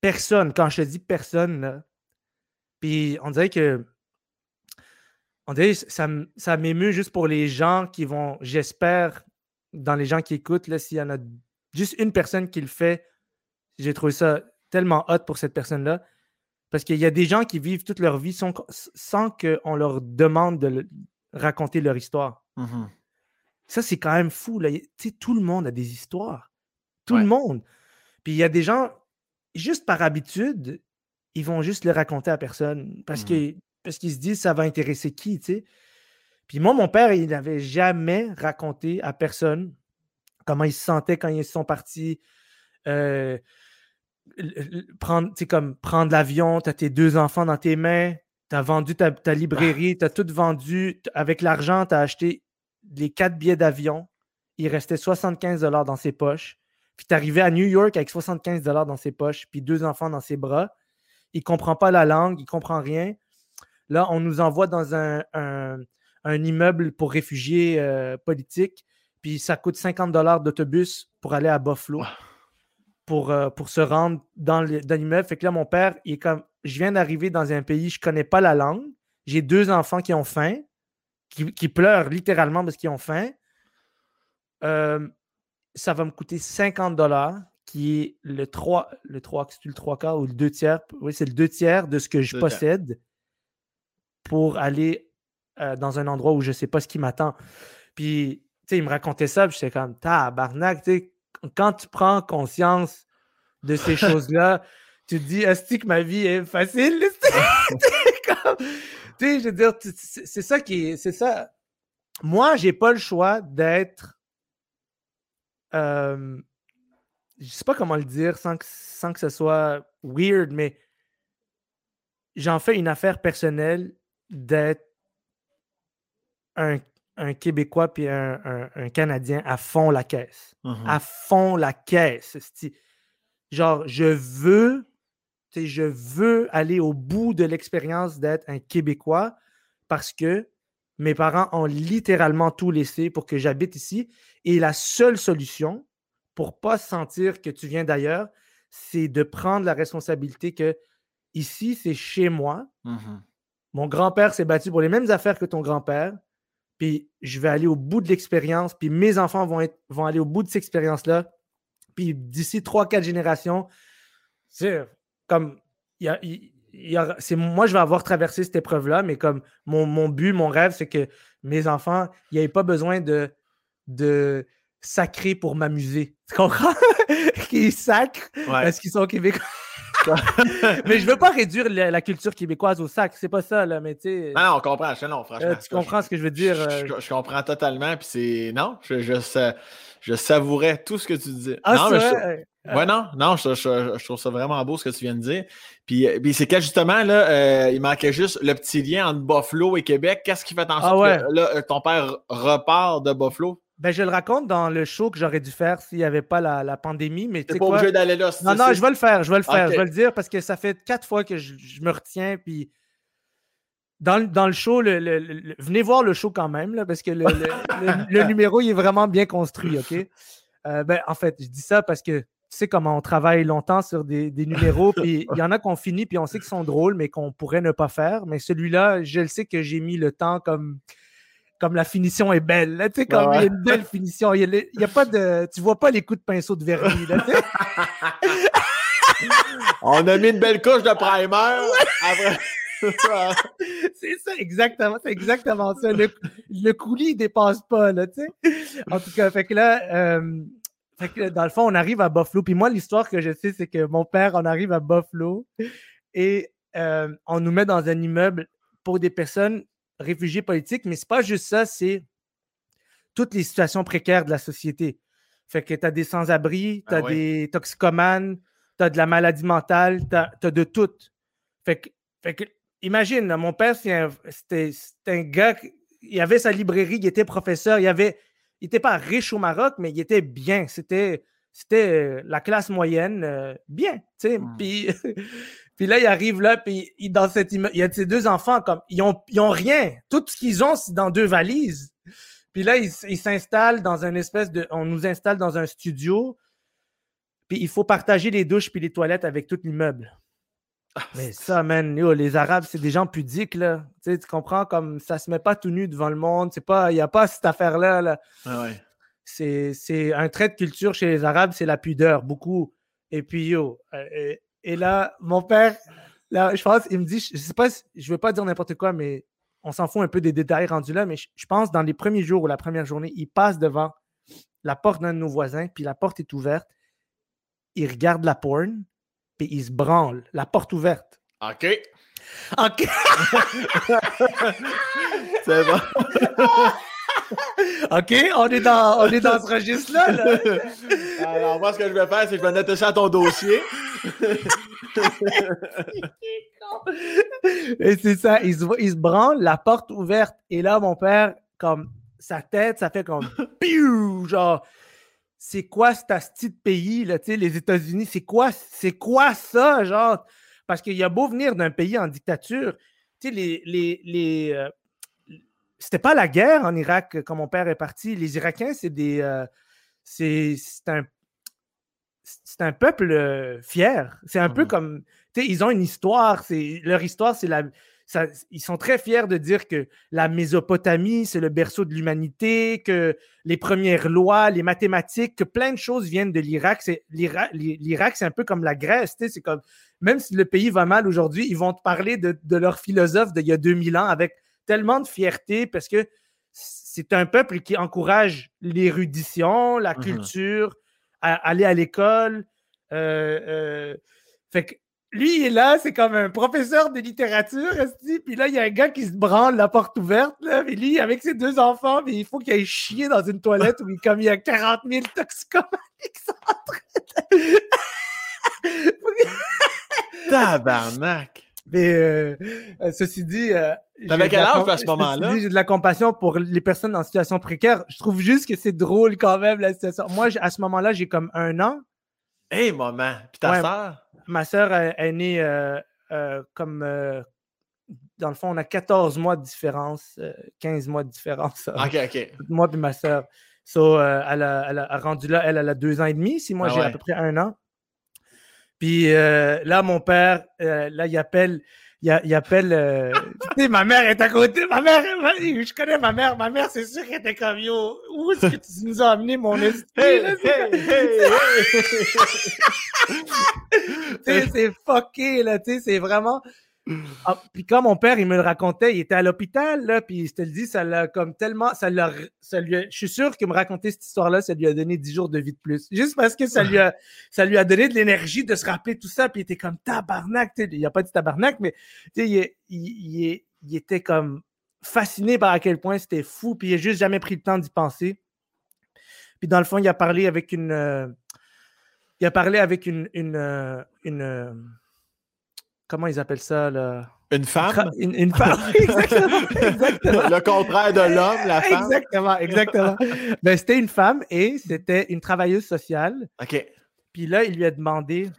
personne, quand je te dis personne, là, puis on dirait que. On dirait ça, ça m'émeut juste pour les gens qui vont, j'espère, dans les gens qui écoutent, s'il y en a juste une personne qui le fait, j'ai trouvé ça tellement hot pour cette personne-là. Parce qu'il y a des gens qui vivent toute leur vie sans, sans qu'on leur demande de raconter leur histoire. Mmh ça, c'est quand même fou. Là. tout le monde a des histoires. Tout le monde. Puis il y a des gens, juste par habitude, ils vont juste le raconter à personne parce mmh parce qu'ils se disent ça va intéresser qui, tu sais? Puis moi, mon père, il n'avait jamais raconté à personne comment il se sentait quand ils sont partis. Euh, prendre, comme prendre l'avion, tu as tes deux enfants dans tes mains, tu as vendu ta, librairie, tu as tout vendu. Avec l'argent, tu as acheté les quatre billets d'avion. Il restait 75 dans ses poches. Puis tu arrivé à New York avec 75 dans ses poches, puis deux enfants dans ses bras il ne comprend pas la langue, il ne comprend rien. Là, on nous envoie dans un, immeuble pour réfugiés euh, politiques, puis ça coûte 50 dollars d'autobus pour aller à Buffalo, pour, euh, pour se rendre dans l'immeuble. Fait que là, mon père, il est comme, je viens d'arriver dans un pays, je ne connais pas la langue, j'ai deux enfants qui ont faim, qui, pleurent littéralement parce qu'ils ont faim. Euh, ça va me coûter 50 dollars qui est le 3, le 3, c'est le 3 quarts ou le 2 tiers? Oui, c'est le 2 tiers de ce que je possède pour aller euh, dans un endroit où je ne sais pas ce qui m'attend. Puis, tu sais, il me racontait ça, puis j'étais comme, tabarnak, tu sais, quand tu prends conscience de ces (laughs) choses-là, tu te dis, est-ce que ma vie est facile? (laughs) tu sais, je veux dire, c'est ça qui est, c'est ça. Moi, j'ai pas le choix d'être euh, je sais pas comment le dire sans que, sans que ce soit weird, mais j'en fais une affaire personnelle d'être un, Québécois puis un, Canadien à fond la caisse. Mmh à fond la caisse. Genre, je veux, je veux aller au bout de l'expérience d'être un Québécois parce que mes parents ont littéralement tout laissé pour que j'habite ici. Et la seule solution, pour pas sentir que tu viens d'ailleurs, c'est de prendre la responsabilité que ici, c'est chez moi. Mmh Mon grand-père s'est battu pour les mêmes affaires que ton grand-père. Puis je vais aller au bout de l'expérience. Puis mes enfants vont, être, vont aller au bout de cette expérience-là. Puis d'ici trois, quatre générations, c'est comme c'est moi, je vais avoir traversé cette épreuve-là, mais comme mon, mon, but, mon rêve, c'est que mes enfants, il n'y ait pas besoin de, de sacrer pour m'amuser. Tu comprends? (laughs) Qu'ils sacrent parce qu'ils sont québécois. (laughs) mais je veux pas réduire la, culture québécoise au sac, c'est pas ça, là, mais tu sais. Non, on comprend, non, franchement. Euh, tu comprends ce que je veux dire? Euh? Je, comprends totalement, puis c'est. Non, je, je, je, savourais tout ce que tu dis. Ah, non, mais je... Ouais, non, non, je, trouve ça vraiment beau ce que tu viens de dire. Puis, euh, puis c'est que justement, là, il manquait juste le petit lien entre Buffalo et Québec. Qu'est-ce qui fait en ah sorte que là, ton père repart de Buffalo? Ben, je le raconte dans le show que j'aurais dû faire s'il n'y avait pas la, pandémie. Mais tu pas obligé d'aller là. Non, non, je vais le faire, je vais le faire. Je vais le dire parce que ça fait quatre fois que je, me retiens. Puis dans, dans le show, le, venez voir le show quand même, là, parce que le, (laughs) numéro il est vraiment bien construit, OK? Euh, ben, en fait, je dis ça parce que tu sais comment on travaille longtemps sur des, des numéros, (laughs) puis il y en a qu'on finit, puis on sait qu'ils sont drôles, mais qu'on pourrait ne pas faire. Mais celui-là, je le sais que j'ai mis le temps comme comme la finition est belle. Là, tu sais, comme il y a une belle finition. Il y, a, pas de. Tu vois pas les coups de pinceau de vernis. Là, (laughs) On a mis une belle couche de primer. (laughs) c'est ça, exactement. C'est exactement ça. Le, le coulis, il dépasse pas, là, tu sais. En tout cas, fait que là, euh, fait que dans le fond, on arrive à Buffalo. Puis moi, l'histoire que je sais, c'est que mon père, on arrive à Buffalo et euh, on nous met dans un immeuble pour des personnes réfugiés politiques, mais c'est pas juste ça, c'est toutes les situations précaires de la société. Fait que tu as des sans-abri, tu as ah des toxicomanes, tu as de la maladie mentale, tu as, de tout. Fait que, fait que imagine, mon père, c'était un, gars, il avait sa librairie, il était professeur, il avait, il n'était pas riche au Maroc, mais il était bien. C'était c'était euh, la classe moyenne, euh, bien, tu sais. Mmh. Puis (laughs) Puis là, il arrive là, puis il, dans cette il y a ces deux enfants, comme, ils ont, ils ont rien. Tout ce qu'ils ont, c'est dans deux valises. Puis là, ils s'installent dans un espèce de, on nous installe dans un studio, puis il faut partager les douches puis les toilettes avec tout l'immeuble. Ah, Mais ça, man, les Arabes, c'est des gens pudiques, là. Tu, sais, tu comprends? Comme ça se met pas tout nu devant le monde. Il n'y a pas cette affaire-là. Là. Ah ouais. C'est un trait de culture chez les Arabes, c'est la pudeur, beaucoup. Et puis, yo, euh, et là, mon père, là, je pense, il me dit, je sais pas, je veux pas dire n'importe quoi, mais on s'en fout un peu des détails rendus là, mais je, pense dans les premiers jours ou la première journée, il passe devant la porte d'un de nos voisins, puis la porte est ouverte. Il regarde la porn, puis il se branle, la porte ouverte. OK. OK. (laughs) C'est bon. (laughs) (laughs) OK, on est dans, on est dans ce registre-là. (laughs) Alors, moi, ce que je vais faire, c'est que je vais noter ça à ton dossier. (laughs) et c'est ça, il se, il se branle, la porte ouverte. Et là, mon père, comme sa tête, ça fait comme piou, genre c'est quoi cet asti de pays, là, les États-Unis, c'est quoi, c'est quoi ça, genre? Parce qu'il a beau venir d'un pays en dictature, tu sais, les, les, les, euh, c'était pas la guerre en Irak quand mon père est parti. Les Irakiens, c'est des. Euh, c'est un. C'est un peuple euh, fier. C'est un peu mmh comme. Tu sais, ils ont une histoire. Leur histoire, c'est la. ils sont très fiers de dire que la Mésopotamie, c'est le berceau de l'humanité, que les premières lois, les mathématiques, que plein de choses viennent de l'Irak. L'Irak, c'est un peu comme la Grèce. C'est comme, même si le pays va mal aujourd'hui, ils vont te parler de, de leur philosophe d'il y a 2000 ans avec tellement de fierté parce que c'est un peuple qui encourage l'érudition, la mmh culture, à aller à l'école. Euh, euh, fait que lui, il est là, c'est comme un professeur de littérature, puis là, il y a un gars qui se branle la porte ouverte, là, lui, avec ses deux enfants, il faut qu'il aille chier dans une toilette où, comme il y a 40 000 toxicomanes qui sont en train de... (laughs) Tabarnak! Mais euh, euh, ceci dit. Euh, T'avais quel âge à ce moment-là? J'ai de la compassion pour les personnes en situation précaire. Je trouve juste que c'est drôle quand même la situation. Moi, à ce moment-là, j'ai comme un an. Hé, hey, maman! Puis ta soeur? Ma soeur est, née comme. dans le fond, on a 14 mois de différence, 15 mois de différence. OK, OK. (laughs) Moi et ma soeur. So, elle, a, elle, a, rendu là, elle, elle a deux ans et demi. Si moi, ah j'ai à peu près un an. Puis euh, là, mon père, euh, là, il appelle, il, appelle. Euh, (laughs) tu sais, ma mère est à côté. Ma mère, je connais ma mère. Ma mère, c'est sûr qu'elle était comme yo. Où est-ce que tu nous as amené, mon esprit? Hey, (laughs) c'est fucké, là. Tu sais, c'est vraiment. Ah, puis quand mon père, il me le racontait, il était à l'hôpital, là, puis je te le dis, ça l'a comme tellement, ça l'a, ça lui je suis sûr qu'il me racontait cette histoire-là, ça lui a donné 10 jours de vie de plus. Juste parce que ça lui a, (laughs) ça lui a donné de l'énergie de se rappeler tout ça, puis il était comme tabarnak, il n'y a pas dit tabarnak, mais il, il, il, était comme fasciné par à quel point c'était fou, puis il n'a juste jamais pris le temps d'y penser. Puis dans le fond, il a parlé avec une, euh, il a parlé avec une, une, euh, une, une euh, comment ils appellent ça là? Une femme? Une, femme, (laughs) exactement, Le contraire de l'homme, la femme? Exactement, exactement. ben, c'était une femme et c'était une travailleuse sociale. OK. Puis là, il lui a demandé,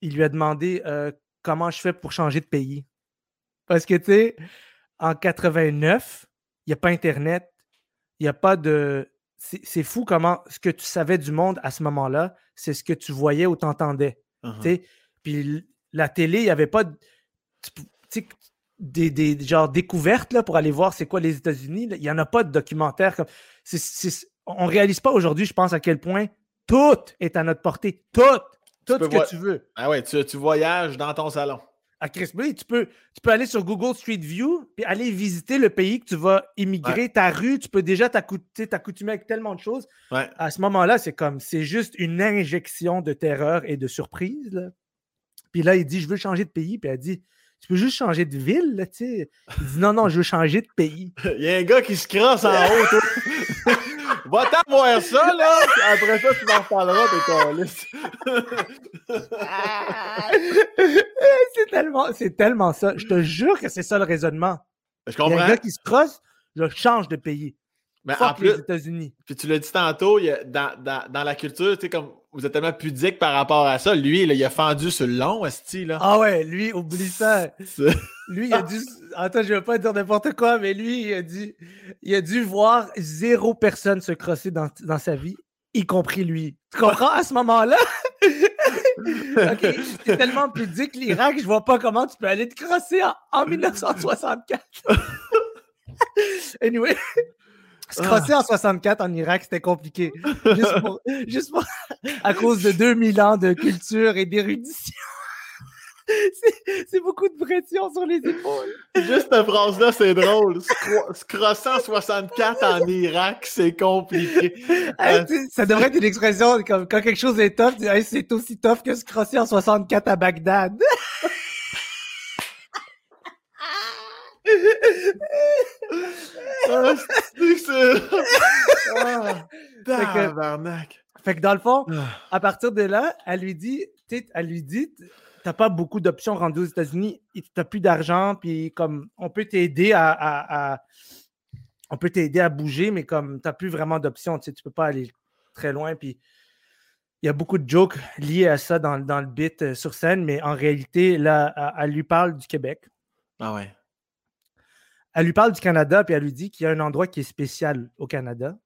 il lui a demandé euh, comment je fais pour changer de pays. Parce que, tu sais, en 89, il n'y a pas Internet, il n'y a pas de... C'est fou comment ce que tu savais du monde à ce moment-là, c'est ce que tu voyais ou t'entendais. Uh-huh. Puis la télé, il n'y avait pas des, des genre découvertes là, pour aller voir c'est quoi les États-Unis. Il n'y en a pas de documentaire. Comme, on ne réalise pas aujourd'hui, je pense, à quel point tout est à notre portée. Tout! Tout ce que tu veux. Ah ouais, tu, voyages dans ton salon. À Chris, oui, tu peux, tu peux aller sur Google Street View et aller visiter le pays que tu vas immigrer, ta rue, tu peux déjà t'accoutumer avec tellement de choses. À ce moment-là, c'est comme, c'est juste une injection de terreur et de surprise. Là. Puis là, il dit, je veux changer de pays. Puis elle dit, tu peux juste changer de ville, là, tu sais. Il dit, non, non, je veux changer de pays. (laughs) il y a un gars qui se crosse en haut, toi. (laughs) Va-t'en voir ça, là. Après ça, tu m'en reparleras de (laughs) c'est tellement, c'est tellement ça. Je te jure que c'est ça le raisonnement. Je comprends. Il y a un gars qui se crosse, je change de pays. Mais en plus, les États-Unis. Puis tu l'as dit tantôt, dans, dans, dans, la culture, tu sais, comme vous êtes tellement pudique par rapport à ça. Lui, il a fendu sur le long, Esti, là. Ah ouais, lui, oublie ça. (laughs) lui, il a dû. Attends, je vais pas dire n'importe quoi, mais lui, il a dû, il a dû voir zéro personne se crosser dans, dans sa vie, y compris lui. Tu comprends à ce moment-là? (laughs) ok, c'est tellement pudique, l'Irak, je vois pas comment tu peux aller te crosser en, en 1964. (laughs) anyway. Se crosser en 64 en Irak, c'était compliqué. Juste, pour, (laughs) à cause de 2000 ans de culture et d'érudition. (laughs) C'est beaucoup de pression sur les épaules. Juste cette phrase-là, c'est drôle. Se crosser en 64 en Irak, c'est compliqué. Euh, ça devrait être une expression comme quand quelque chose est tough, c'est aussi tough que se crosser en 64 à Bagdad. (laughs) ah, ah, fait, que, dans le fond, ah. à partir de là, elle lui dit, elle lui dit, t'as pas beaucoup d'options rendues aux États-Unis, t'as plus d'argent, puis comme on peut t'aider à, on peut t'aider à bouger, mais comme t'as plus vraiment d'options, tu sais, tu peux pas aller très loin, puis il y a beaucoup de jokes liés à ça dans, dans le bit euh, sur scène, mais en réalité, là, elle lui parle du Québec. Ah ouais elle lui parle du Canada, puis elle lui dit qu'il y a un endroit qui est spécial au Canada.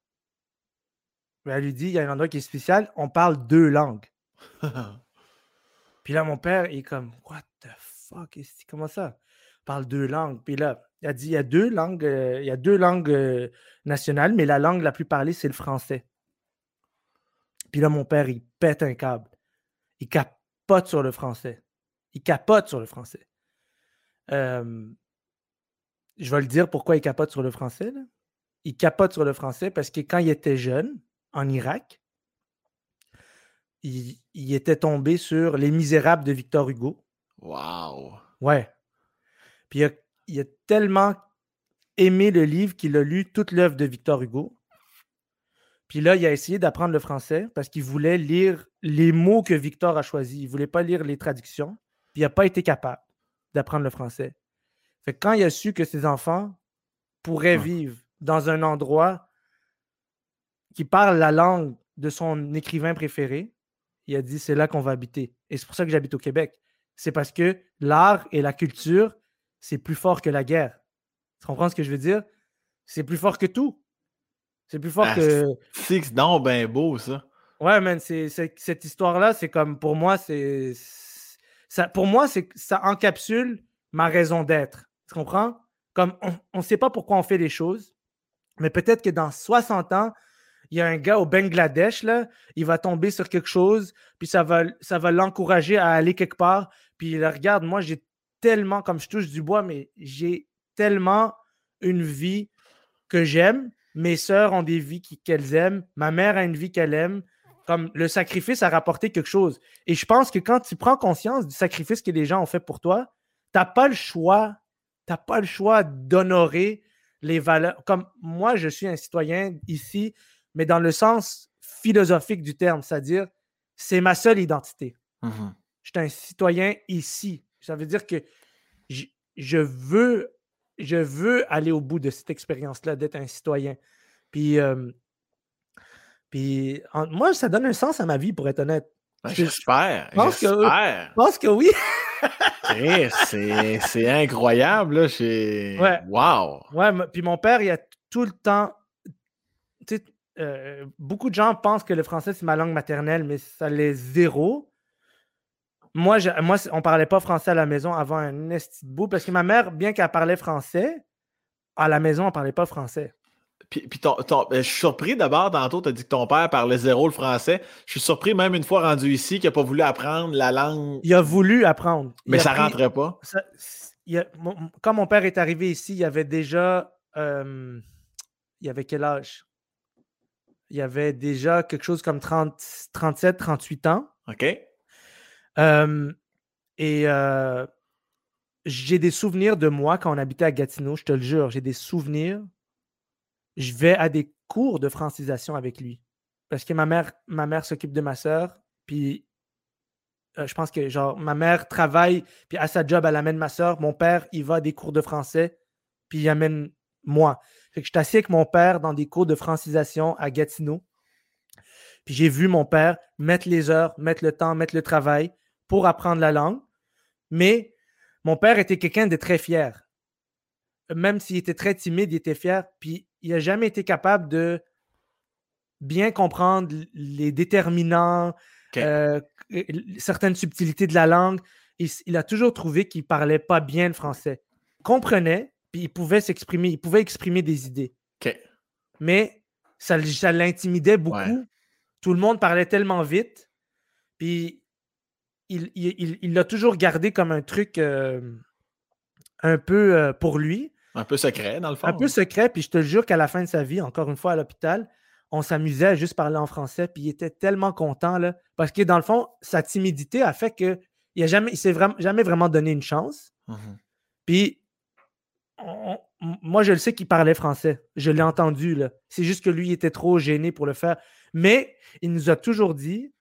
elle lui dit il y a un endroit qui est spécial, on parle deux langues. (laughs) puis là, mon père est comme What the fuck? Comment ça? On parle deux langues. Puis là, il a dit il y a deux langues, euh, il y a deux langues euh, nationales, mais la langue la plus parlée, c'est le français. Puis là, mon père, il pète un câble. Il capote sur le français. Il capote sur le français. Euh, je vais le dire pourquoi il capote sur le français. Il capote sur le français parce que quand il était jeune, en Irak, il, était tombé sur Les Misérables de Victor Hugo. Wow! Ouais. Puis il a, tellement aimé le livre qu'il a lu toute l'œuvre de Victor Hugo. Puis là, il a essayé d'apprendre le français parce qu'il voulait lire les mots que Victor a choisis. Il ne voulait pas lire les traductions. Puis il n'a pas été capable d'apprendre le français. Fait quand il a su que ses enfants pourraient vivre dans un endroit qui parle la langue de son écrivain préféré, il a dit c'est là qu'on va habiter. Et c'est pour ça que j'habite au Québec. C'est parce que l'art et la culture, c'est plus fort que la guerre. Tu comprends ce que je veux dire? C'est plus fort que tout. C'est plus fort ah, que. C'est non ben beau, ça. Ouais, man, c'est, cette histoire-là, c'est comme pour moi, c'est. Ça, pour moi, c'est ça encapsule ma raison d'être. Tu comprends? Comme on ne sait pas pourquoi on fait les choses, mais peut-être que dans 60 ans, il y a un gars au Bangladesh, là, il va tomber sur quelque chose, puis ça va, ça va l'encourager à aller quelque part. Puis il regarde, moi, j'ai tellement, comme je touche du bois, mais j'ai tellement une vie que j'aime. Mes sœurs ont des vies qu'elles aiment. Ma mère a une vie qu'elle aime. Comme le sacrifice a rapporté quelque chose. Et je pense que quand tu prends conscience du sacrifice que les gens ont fait pour toi, tu n'as pas le choix. Tu n'as pas le choix d'honorer les valeurs. Comme moi, je suis un citoyen ici, mais dans le sens philosophique du terme, c'est-à-dire, c'est ma seule identité. Mmh je suis un citoyen ici. Ça veut dire que je, veux, je veux aller au bout de cette expérience-là d'être un citoyen. Puis, puis moi, ça donne un sens à ma vie, pour être honnête. J'espère. Je pense que oui. (laughs) c'est incroyable. Là. Ouais. Wow. Ouais, puis mon père, il a tout le temps. Euh, beaucoup de gens pensent que le français, c'est ma langue maternelle, mais ça l'est zéro. Moi, je, moi on parlait pas français à la maison avant un esti de bout parce que ma mère, bien qu'elle parlait français, à la maison, on parlait pas français. Puis, ton, ben, je suis surpris d'abord, tantôt, tu as dit que ton père parlait zéro le français. Je suis surpris, même une fois rendu ici, qu'il n'a pas voulu apprendre la langue. Il a voulu apprendre. mais ça ne rentrait pas. quand mon père est arrivé ici, il y avait déjà. il y avait quel âge? Il y avait déjà quelque chose comme 30, 37, 38 ans. OK. et j'ai des souvenirs de moi quand on habitait à Gatineau, je te le jure. J'ai des souvenirs je vais à des cours de francisation avec lui. Parce que ma mère, ma mère s'occupe de ma soeur, puis euh, je pense que genre ma mère travaille, puis à sa job, elle amène ma soeur. Mon père, il va à des cours de français, puis il amène moi. Fait que je suis assis avec mon père dans des cours de francisation à Gatineau. Puis j'ai vu mon père mettre les heures, mettre le temps, mettre le travail pour apprendre la langue. Mais mon père était quelqu'un de très fier. Même s'il était très timide, il était fier. Puis il n'a jamais été capable de bien comprendre les déterminants, euh, certaines subtilités de la langue. Il, a toujours trouvé qu'il parlait pas bien le français. Il comprenait, puis il pouvait s'exprimer, il pouvait exprimer des idées. Mais ça, l'intimidait beaucoup. Tout le monde parlait tellement vite. Puis il l'a toujours gardé comme un truc euh, un peu euh, pour lui. Un peu secret, dans le fond. Un peu secret, puis je te jure qu'à la fin de sa vie, encore une fois à l'hôpital, on s'amusait à juste parler en français, puis il était tellement content, là, parce que dans le fond, sa timidité a fait qu'il ne jamais, s'est vraiment, jamais vraiment donné une chance. Mmh puis, moi, je le sais qu'il parlait français. Je l'ai entendu, là. C'est juste que lui, il était trop gêné pour le faire. Mais il nous a toujours dit,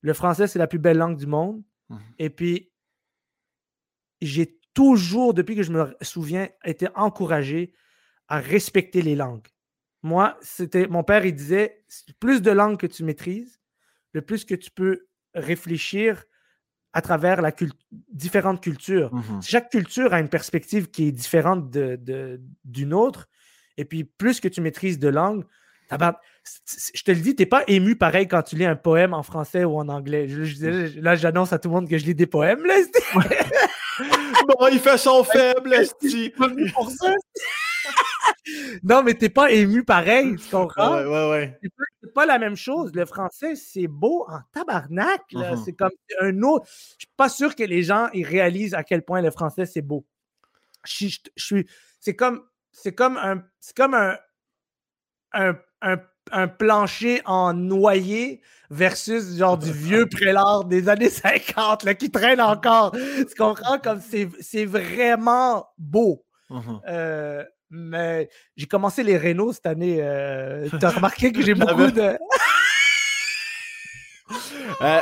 le français, c'est la plus belle langue du monde. Mmh Et puis, j'ai toujours, depuis que je me souviens, été encouragé à respecter les langues. Moi, c'était mon père, il disait plus de langues que tu maîtrises, le plus que tu peux réfléchir à travers la différentes cultures. Mmh Chaque culture a une perspective qui est différente de, d'une autre. Et puis, plus que tu maîtrises de langues, je te le dis, tu n'es pas ému pareil quand tu lis un poème en français ou en anglais. là, j'annonce à tout le monde que je lis des poèmes. Là, bon, il fait son faible, pour ça? (laughs) non, mais t'es pas ému pareil, tu comprends? Ouais, ouais, ouais. C'est pas, la même chose. Le français, c'est beau en tabarnak. Uh-huh. C'est comme un autre. Je suis pas sûr que les gens ils réalisent à quel point le français, c'est beau. Je, suis. C'est comme. C'est comme un. C'est comme un, un, un un plancher en noyer versus genre du vieux (laughs) prélard des années (laughs) 50 là, qui traîne encore. Tu comprends? Comme c'est vraiment beau. Uh-huh. Euh, mais j'ai commencé les Renault cette année. Euh, (laughs) tu as remarqué que j'ai beaucoup de. Euh,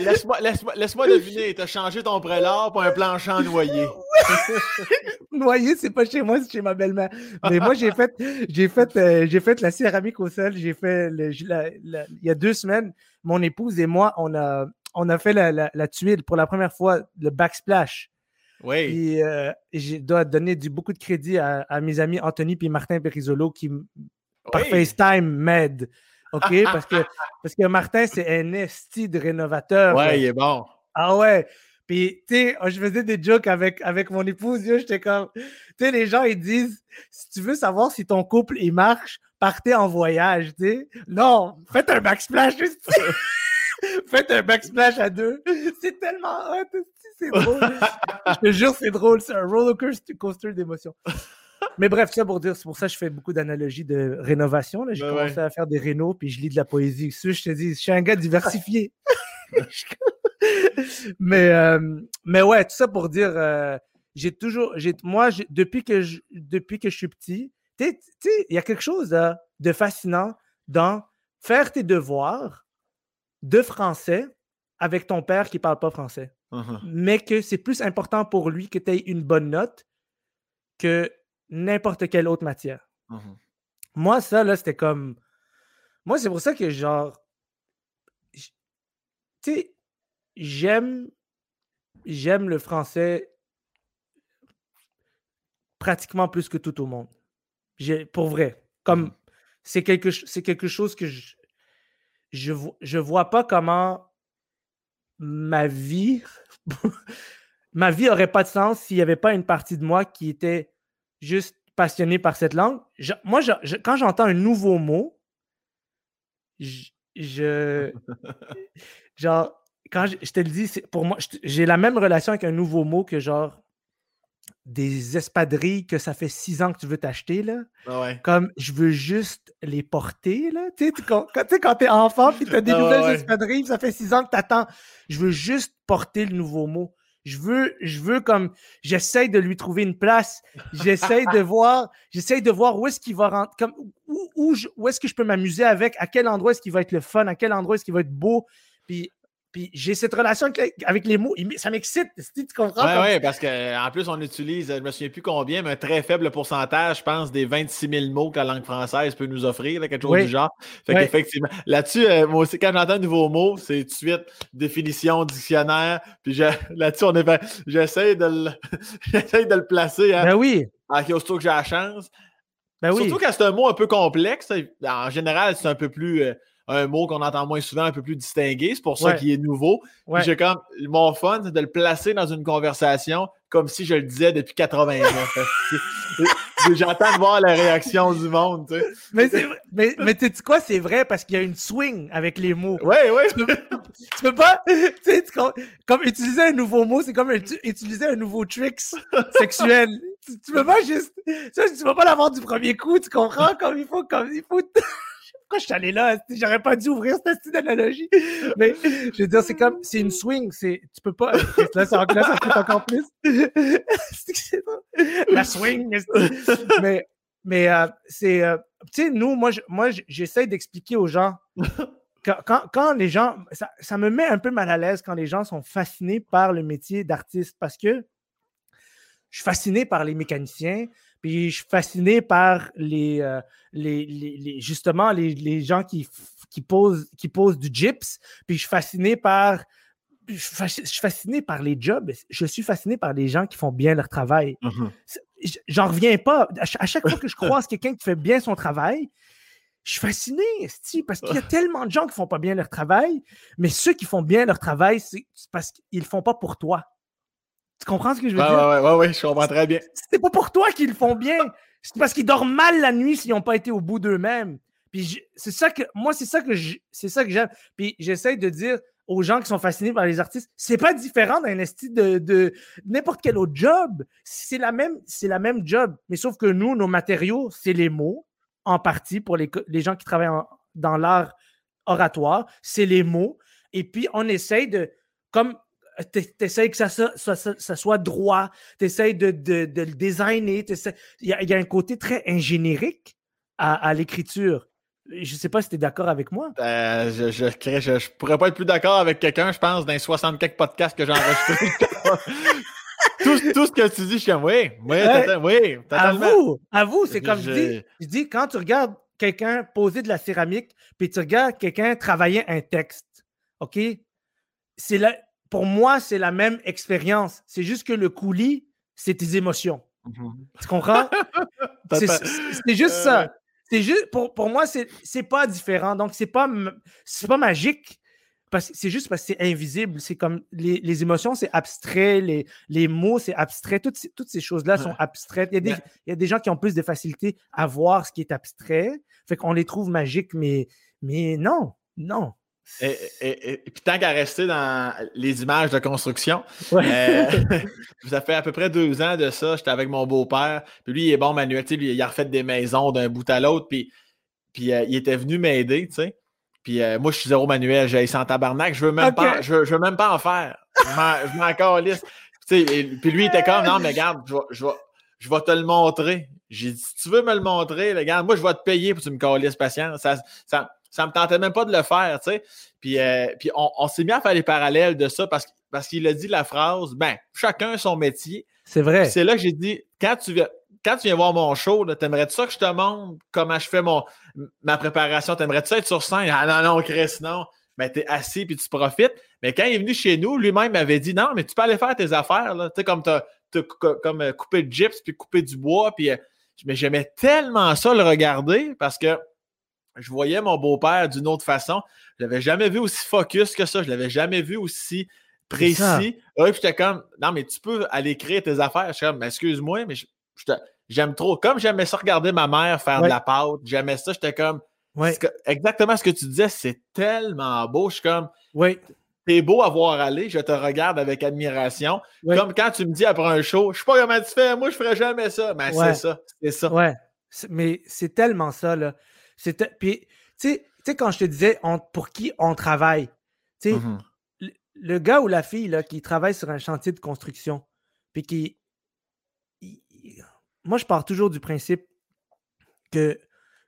laisse-moi laisse deviner, t'as changé ton prélard pour un plancher en noyer. (laughs) noyer, c'est pas chez moi, c'est chez ma belle-mère. Mais moi, j'ai fait, j'ai fait, euh, j'ai fait la céramique au sol. J'ai fait, il y a deux semaines, mon épouse et moi, on a, on a fait la, tuile pour la première fois, le backsplash. Oui. Et euh, je dois donner du, beaucoup de crédit à, mes amis Anthony et Martin Perisolo qui, par FaceTime, m'aident. OK? Parce que, (laughs) parce que Martin, c'est un esti de rénovateur. Ouais, il est bon. Ah ouais. Puis, tu sais, je faisais des jokes avec, avec mon épouse. J'étais comme, tu sais, les gens, ils disent, si tu veux savoir si ton couple, il marche, partez en voyage, tu sais. Non, faites un backsplash, (laughs) Faites un backsplash à deux. (laughs) C'est tellement hot, c'est drôle. je te jure, c'est drôle. C'est un roller coaster d'émotions. Mais bref, ça pour dire, c'est pour ça que je fais beaucoup d'analogies de rénovation. J'ai commencé à faire des rénaux, puis je lis de la poésie. Je te dis, je suis un gars diversifié. (laughs) mais, euh, mais ouais, tout ça pour dire, euh, j'ai toujours, j'ai, moi, depuis, que je, depuis que je suis petit, tu sais, il y a quelque chose de fascinant dans faire tes devoirs de français avec ton père qui ne parle pas français. Uh-huh. Mais que c'est plus important pour lui que tu aies une bonne note que n'importe quelle autre matière. Uh-huh. Moi, ça, là, c'était comme. Moi, c'est pour ça que, genre. Tu sais, j'aime. J'aime le français pratiquement plus que tout au monde. Pour vrai. Comme. Uh-huh. C'est quelque, quelque chose que je. Je, je vois pas comment ma vie. (laughs) ma vie aurait pas de sens s'il n'y avait pas une partie de moi qui était juste passionné par cette langue. moi, quand j'entends un nouveau mot, je. (laughs) genre, quand je, te le dis, pour moi, j'ai la même relation avec un nouveau mot que genre des espadrilles que ça fait six ans que tu veux t'acheter, là. Ah Comme je veux juste les porter, là. Tu sais, quand, quand t'es enfant, puis t'as des ah nouvelles espadrilles, ça fait six ans que t'attends. Je veux juste porter le nouveau mot. Je veux, je veux comme, j'essaye de lui trouver une place. J'essaye de (laughs) voir, j'essaye de voir où est-ce qu'il va rentrer, comme, où, où, où est-ce que je peux m'amuser avec, à quel endroit est-ce qu'il va être le fun, à quel endroit est-ce qu'il va être beau? Puis puis j'ai cette relation avec les mots. Ça m'excite. Tu comprends? Oui, oui, parce qu'en plus, on utilise, je ne me souviens plus combien, mais un très faible pourcentage, je pense, des 26 000 mots que la langue française peut nous offrir, quelque chose du genre. Fait qu'effectivement, là-dessus, euh, moi aussi, quand j'entends un nouveau mot, c'est tout de suite définition, dictionnaire. Puis (laughs) là-dessus, on est j'essaie de, le... (laughs) de le placer. Hein, ben oui. À que j'ai la chance. Ben Surtout quand c'est un mot un peu complexe. En général, c'est un peu plus. Euh, un mot qu'on entend moins souvent, un peu plus distingué. C'est pour ça qu'il est nouveau. J'ai comme mon fun, c'est de le placer dans une conversation comme si je le disais depuis 80 ans. (laughs) J'entends de voir la réaction du monde. Tu sais. Mais, mais, mais tu sais quoi, c'est vrai parce qu'il y a une swing avec les mots. Oui, oui. Tu peux, peux pas. (laughs) Tu sais, comme utiliser un nouveau mot, c'est comme utiliser un nouveau trick sexuel. tu, peux pas juste. Tu, vas pas l'avoir du premier coup, tu comprends? Comme il faut. Comme il faut je suis allé là? J'aurais pas dû ouvrir cette style d'analogie. Mais je veux dire, c'est comme, c'est une swing. C'est, tu peux pas. Là, ça, là, ça fait encore plus. La swing. Mais, mais euh, c'est. Euh, tu sais, nous, moi, moi j'essaie d'expliquer aux gens. Quand, quand, les gens. Ça, ça, me met un peu mal à l'aise quand les gens sont fascinés par le métier d'artiste parce que je suis fasciné par les mécaniciens, puis je suis fasciné par les, euh, les, justement les, gens qui, qui, posent, qui posent du gyps. Puis je suis fasciné par. Je suis fasciné par les jobs. Je suis fasciné par les gens qui font bien leur travail. Uh-huh. J'en reviens pas. À chaque fois que je croise quelqu'un qui fait bien son travail, je suis fasciné, parce qu'il y a tellement de gens qui font pas bien leur travail, mais ceux qui font bien leur travail, c'est parce qu'ils le font pas pour toi. Tu comprends ce que je veux dire? Ouais, ouais, ouais, je comprends très bien. C'est pas pour toi qu'ils le font bien. C'est parce qu'ils dorment mal la nuit s'ils n'ont pas été au bout d'eux-mêmes. Puis c'est ça que moi, c'est ça que c'est ça que j'aime. Puis j'essaie de dire aux gens qui sont fascinés par les artistes, c'est pas différent d'un esti de, de n'importe quel autre job. C'est la même, c'est la même job. Mais sauf que nous, nos matériaux, c'est les mots, en partie pour les, les gens qui travaillent dans l'art oratoire, c'est les mots. Et puis on essaye de, comme t'essayes que ça, ça, soit droit, t'essayes de, de, de, le designer. Il y, a un côté très ingéniérique à, l'écriture. Je ne sais pas si tu es d'accord avec moi. Ben, je, je, je, pourrais pas être plus d'accord avec quelqu'un, je pense, dans les 60 quelques podcasts que j'ai enregistrés. (laughs) tout, tout, ce que tu dis, je suis comme oui, oui, oui, totalement. À vous, c'est comme je dis. Je dis, quand tu regardes quelqu'un poser de la céramique, puis tu regardes quelqu'un travailler un texte, OK? C'est là, pour moi, c'est la même expérience. C'est juste que le coulis, c'est tes émotions. Mhm. Tu comprends? (laughs) c'est juste ça. C'est juste, pour, pour moi, c'est pas différent. Donc, c'est pas, pas magique. c'est juste parce que c'est invisible. C'est comme les, émotions, c'est abstrait, les, les mots, c'est abstrait. Toutes ces, toutes ces choses-là sont abstraites. Il y, a des, il y, a des, gens qui ont plus de facilité à voir ce qui est abstrait. Fait qu'on les trouve magiques, mais, mais non, non. Et, et, puis tant qu'à rester dans les images de construction, euh, (laughs) ça fait à peu près deux ans de ça, j'étais avec mon beau-père, puis lui, il est bon manuel, lui, il a refait des maisons d'un bout à l'autre, puis, puis euh, il était venu m'aider, tu sais. Puis euh, moi, je suis zéro manuel, j'ai sans tabarnak, je veux même pas, je veux, même pas en faire. Je m'en calisse. Puis lui, il était comme, non, mais regarde, je vais, je vais, je vais te le montrer. J'ai dit, si tu veux me le montrer, regarde, moi, je vais te payer pour que tu me calisses patience. Ça, ça, ça me tentait même pas de le faire, tu sais. Puis, euh, puis on, s'est mis à faire les parallèles de ça parce, parce qu'il a dit la phrase, ben, chacun son métier. C'est vrai. C'est là que j'ai dit, quand tu viens, quand tu viens voir mon show, t'aimerais-tu ça que je te montre comment je fais mon, ma préparation? T'aimerais-tu ça être sur scène? Ah non, non, Chris, non. Ben, t'es assis puis tu profites. Mais quand il est venu chez nous, lui-même m'avait dit, non, mais tu peux aller faire tes affaires, là. Tu sais, comme t'as, comme euh, couper du gyps puis couper du bois. Puis, euh, mais j'aimais tellement ça le regarder parce que je voyais mon beau-père d'une autre façon. Je ne l'avais jamais vu aussi focus que ça. Je ne l'avais jamais vu aussi précis. puis j'étais comme, non, mais tu peux aller créer tes affaires. Je suis comme, excuse-moi, mais j'aime trop. Comme j'aimais ça regarder ma mère faire de la pâte, j'aimais ça. J'étais comme, exactement ce que tu disais, c'est tellement beau. Je suis comme, oui. T'es beau à voir aller, je te regarde avec admiration. Comme quand tu me dis après un show, je sais pas comment tu fais, moi je ferais jamais ça. Mais c'est ça, c'est ça. Ouais. Mais c'est tellement ça, là. Puis, tu sais, quand je te disais pour qui on travaille, tu sais, mmh le, gars ou la fille là, qui travaille sur un chantier de construction, puis qui. moi, je pars toujours du principe que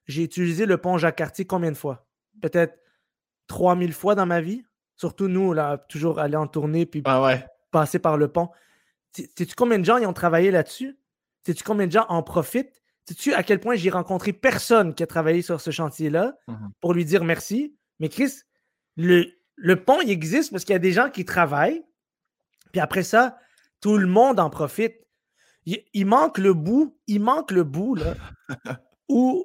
j'ai utilisé le pont Jacques-Cartier combien de fois? Peut-être 3000 fois dans ma vie. Surtout nous, là, toujours aller en tournée puis ah passer par le pont. Sais-tu combien de gens y ont travaillé là-dessus? Sais-tu combien de gens en profitent? Sais-tu à quel point j'ai rencontré personne qui a travaillé sur ce chantier-là mmh pour lui dire merci? Mais Chris, le, le pont, il existe parce qu'il y a des gens qui travaillent. Puis après ça, tout le monde en profite. Il, manque le bout, il manque le bout là, (laughs) où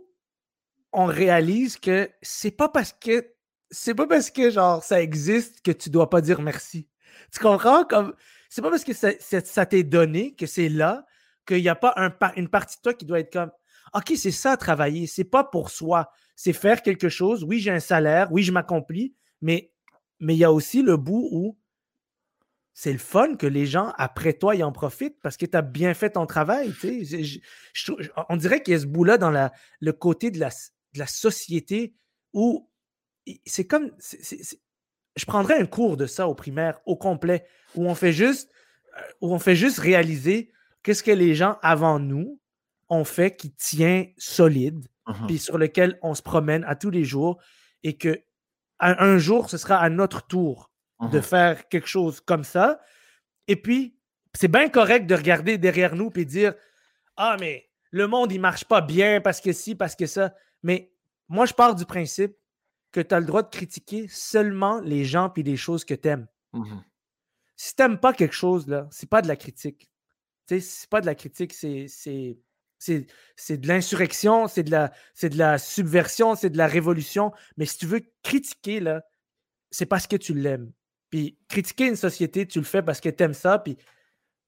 on réalise que c'est pas parce que c'est pas parce que genre ça existe que tu dois pas dire merci. Tu comprends? Comme c'est pas parce que ça t'est donné que c'est là qu'il n'y a pas un, une partie de toi qui doit être comme OK, c'est ça travailler, c'est pas pour soi, c'est faire quelque chose. Oui, j'ai un salaire, oui, je m'accomplis, mais mais il y a aussi le bout où c'est le fun que les gens après toi y en profitent parce que tu as bien fait ton travail. on dirait qu'il y a ce bout-là dans le côté de la, de la société où c'est comme. je prendrais un cours de ça au primaire, au complet, où on fait juste, euh, où on fait juste réaliser qu'est-ce que les gens avant nous ont fait qui tient solide, uh-huh. puis sur lequel on se promène à tous les jours, et que un, jour, ce sera à notre tour de uh-huh. faire quelque chose comme ça. Et puis, c'est bien correct de regarder derrière nous et dire Ah, mais le monde, il marche pas bien parce que si, parce que ça. Mais moi, je pars du principe que tu as le droit de critiquer seulement les gens et les choses que tu aimes. Mmh si tu n'aimes pas quelque chose, là, c'est pas de la critique. C'est pas de la critique, c'est, de l'insurrection, c'est de, la, de la subversion, c'est de la révolution. Mais si tu veux critiquer, là, c'est parce que tu l'aimes. Puis critiquer une société, tu le fais parce que tu aimes ça. Puis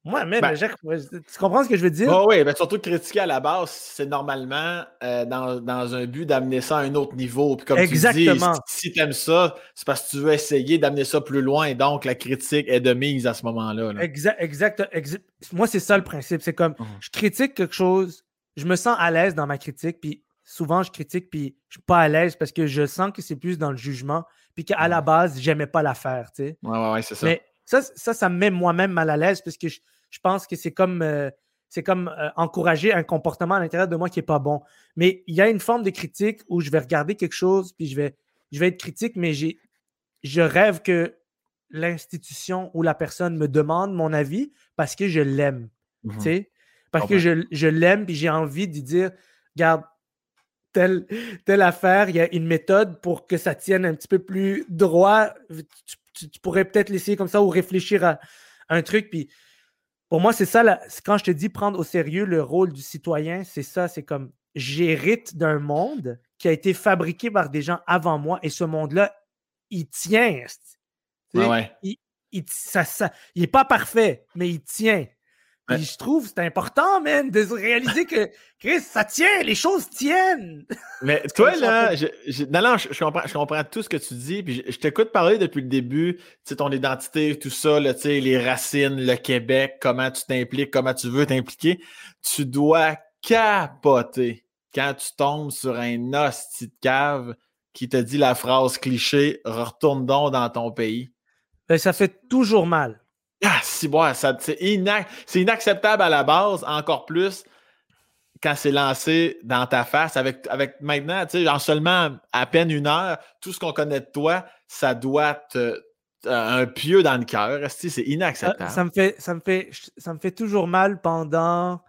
moi, même, ben tu comprends ce que je veux dire? oui, mais ben, surtout critiquer à la base, c'est normalement euh, dans, un but d'amener ça à un autre niveau. Puis comme Exactement. tu dis, si, tu aimes ça, c'est parce que tu veux essayer d'amener ça plus loin. Et donc, la critique est de mise à ce moment-là. Exact, exact, Moi, c'est ça le principe. C'est comme, mmh. je critique quelque chose, je me sens à l'aise dans ma critique, puis souvent, je critique, puis je suis pas à l'aise parce que je sens que c'est plus dans le jugement, puis qu'à la mmh. base, j'aimais pas l'affaire, tu sais. Ouais, ouais, ouais, c'est ça. Mais ça, ça, ça me met moi-même mal à l'aise parce que je je pense que c'est comme, euh, c'est comme euh, encourager un comportement à l'intérieur de moi qui n'est pas bon. Mais il y a une forme de critique où je vais regarder quelque chose, puis je vais, je vais être critique, mais j'ai, je rêve que l'institution ou la personne me demande mon avis parce que je l'aime. Mmh parce que je, je l'aime, puis j'ai envie de dire, regarde, telle, telle affaire, il y a une méthode pour que ça tienne un petit peu plus droit. Tu, pourrais peut-être l'essayer comme ça ou réfléchir à un truc. Puis pour moi, c'est ça, quand je te dis prendre au sérieux le rôle du citoyen, c'est ça, c'est comme j'hérite d'un monde qui a été fabriqué par des gens avant moi et ce monde-là, il tient. Ouais, Il, il, ça, ça, il est pas parfait, mais il tient. Ouais. Je trouve que c'est important, man, de se réaliser que, Chris, ça tient, les choses tiennent. (laughs) Mais toi, là, je, je- non, non, je, je comprends, je comprends tout ce que tu dis. Puis je, je t'écoute parler depuis le début, tu sais, ton identité, tout ça, là, tu sais, les racines, le Québec, comment tu t'impliques, comment tu veux t'impliquer. Tu dois capoter quand tu tombes sur un hostie de cave qui te dit la phrase cliché retourne donc dans ton pays. Ben, ça fait toujours mal. Ah, si, bon, c'est, inac- c'est inacceptable à la base, encore plus quand c'est lancé dans ta face. Avec, avec maintenant, tu sais, en seulement à peine une heure, tout ce qu'on connaît de toi, ça doit te. un pieu dans le cœur. C'est Ça, inacceptable. ça me fait, ça, me fait, ça me fait toujours mal pendant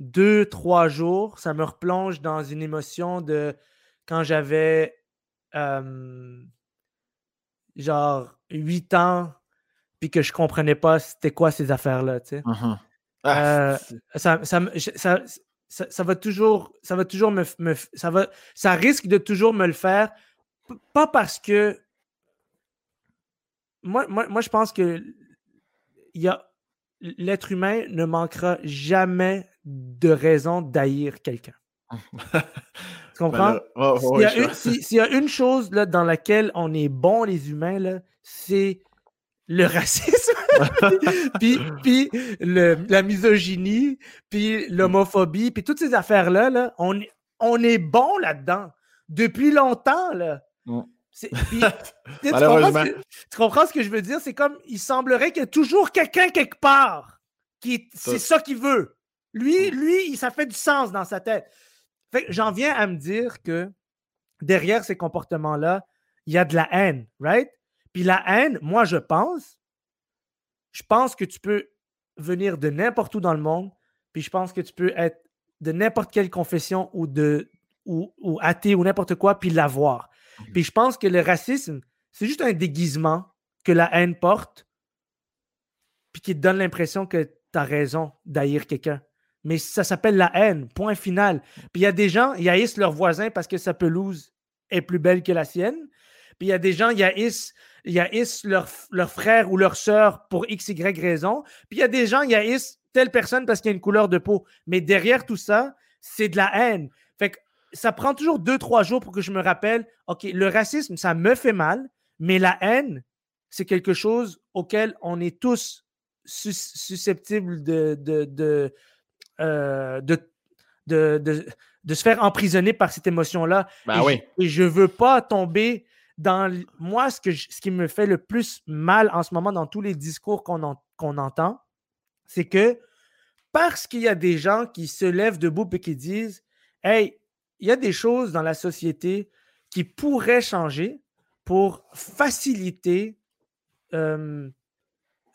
deux, trois jours. Ça me replonge dans une émotion de quand j'avais euh, genre huit ans, puis que je comprenais pas c'était quoi ces affaires-là. tu sais. Mhm. Ah, Euh, ça, va toujours, ça va toujours me, ça va, ça risque de toujours me le faire, pas parce que moi, moi, moi je pense que il y a l'être humain ne manquera jamais de raison d'haïr quelqu'un. Tu (laughs) comprends? Ben S'il y, a je- une- si- s'il y a une chose là, dans laquelle on est bon, les humains, là, c'est le racisme, (laughs) puis, puis le- la misogynie, puis l'homophobie, puis toutes ces affaires-là, là, on, est- on est bon là-dedans depuis longtemps. Là. Mm. Puis, (laughs) tu comprends ce que, tu comprends ce que je veux dire? C'est comme, il semblerait qu'il y a toujours quelqu'un quelque part qui c'est ça qu'il veut. Lui, Mm. lui, ça fait du sens dans sa tête. J'en viens à me dire que derrière ces comportements-là, il y a de la haine, right? Puis la haine, moi, je pense, je pense que tu peux venir de n'importe où dans le monde, puis je pense que tu peux être de n'importe quelle confession ou de ou, ou athée ou n'importe quoi, puis l'avoir. Mhm. Puis je pense que le racisme, c'est juste un déguisement que la haine porte, puis qui te donne l'impression que tu as raison d'haïr quelqu'un. Mais ça s'appelle la haine, point final. Puis il y a des gens, ils haïssent leur voisin parce que sa pelouse est plus belle que la sienne. Puis il y a des gens, ils haïssent, ils haïssent leur, leur frère ou leur sœur pour x, y raison. Puis il y a des gens, ils haïssent telle personne parce qu'il y a une couleur de peau. Mais derrière tout ça, c'est de la haine. Fait que ça prend toujours deux, trois jours pour que je me rappelle, OK, le racisme, ça me fait mal, mais la haine, c'est quelque chose auquel on est tous sus- susceptibles de, de, de, euh, de, de, de- de se faire emprisonner par cette émotion-là. Ben et, oui. je, et je veux pas tomber dans. Moi, ce, que je- ce qui me fait le plus mal en ce moment dans tous les discours qu'on en- qu'on entend, c'est que parce qu'il y a des gens qui se lèvent debout et qui disent Hey, il y a des choses dans la société qui pourraient changer pour faciliter euh,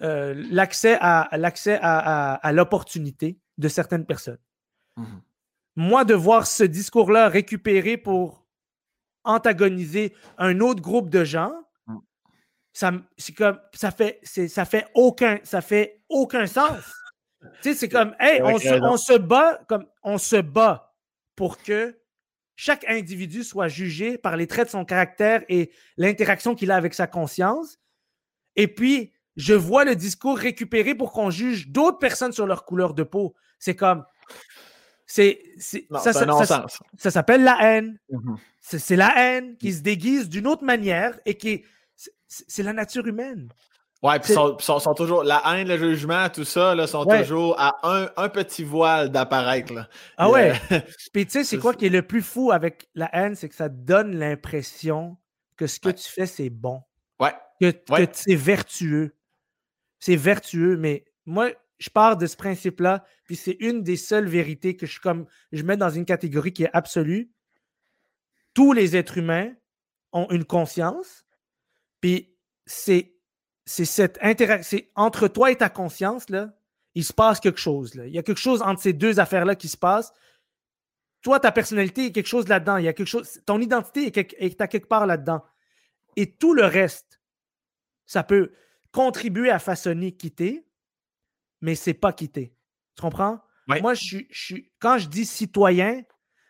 euh, l'accès à, l'accès à, à- à l'opportunité de certaines personnes. Mhm. Moi, de voir ce discours-là récupéré pour antagoniser un autre groupe de gens, Mm. ça, c'est comme, ça fait, c'est, ça fait aucun, ça fait aucun sens. (laughs) tu sais, c'est comme, hey, Avec on se, raison. on se bat, comme, on se bat pour que chaque individu soit jugé par les traits de son caractère et l'interaction qu'il a avec sa conscience. Et puis, je vois le discours récupéré pour qu'on juge d'autres personnes sur leur couleur de peau. C'est comme. C'est, c'est, Non, ça, c'est un ça- ça- non-sens. ça s'appelle la haine. Mhm. C'est, c'est la haine qui se déguise d'une autre manière et qui est. C'est, la nature humaine. Ouais, puis sont, sont, sont toujours. La haine, le jugement, tout ça, là, sont Ouais. toujours à un, un petit voile d'apparaître. là. Ah Et, ouais. euh, (laughs) Puis tu sais, c'est quoi qui est le plus fou avec la haine? C'est que ça donne l'impression que ce que Ouais. tu fais, c'est bon. ouais. que, que Ouais. c'est vertueux. C'est vertueux, mais moi, je pars de ce principe-là, puis c'est une des seules vérités que je, comme, je mets dans une catégorie qui est absolue. Tous les êtres humains ont une conscience, puis c'est c'est cette interaction, entre toi et ta conscience, là, il se passe quelque chose. Là. Il y a quelque chose entre ces deux affaires-là qui se passe. Toi, ta personnalité, il quelque chose là-dedans. Il y a quelque chose. Ton identité est, quelque- est à quelque part là-dedans. Et tout le reste, ça peut contribuer à façonner quitter, mais c'est pas quitter. Tu comprends? Ouais. Moi, je quand je dis citoyen,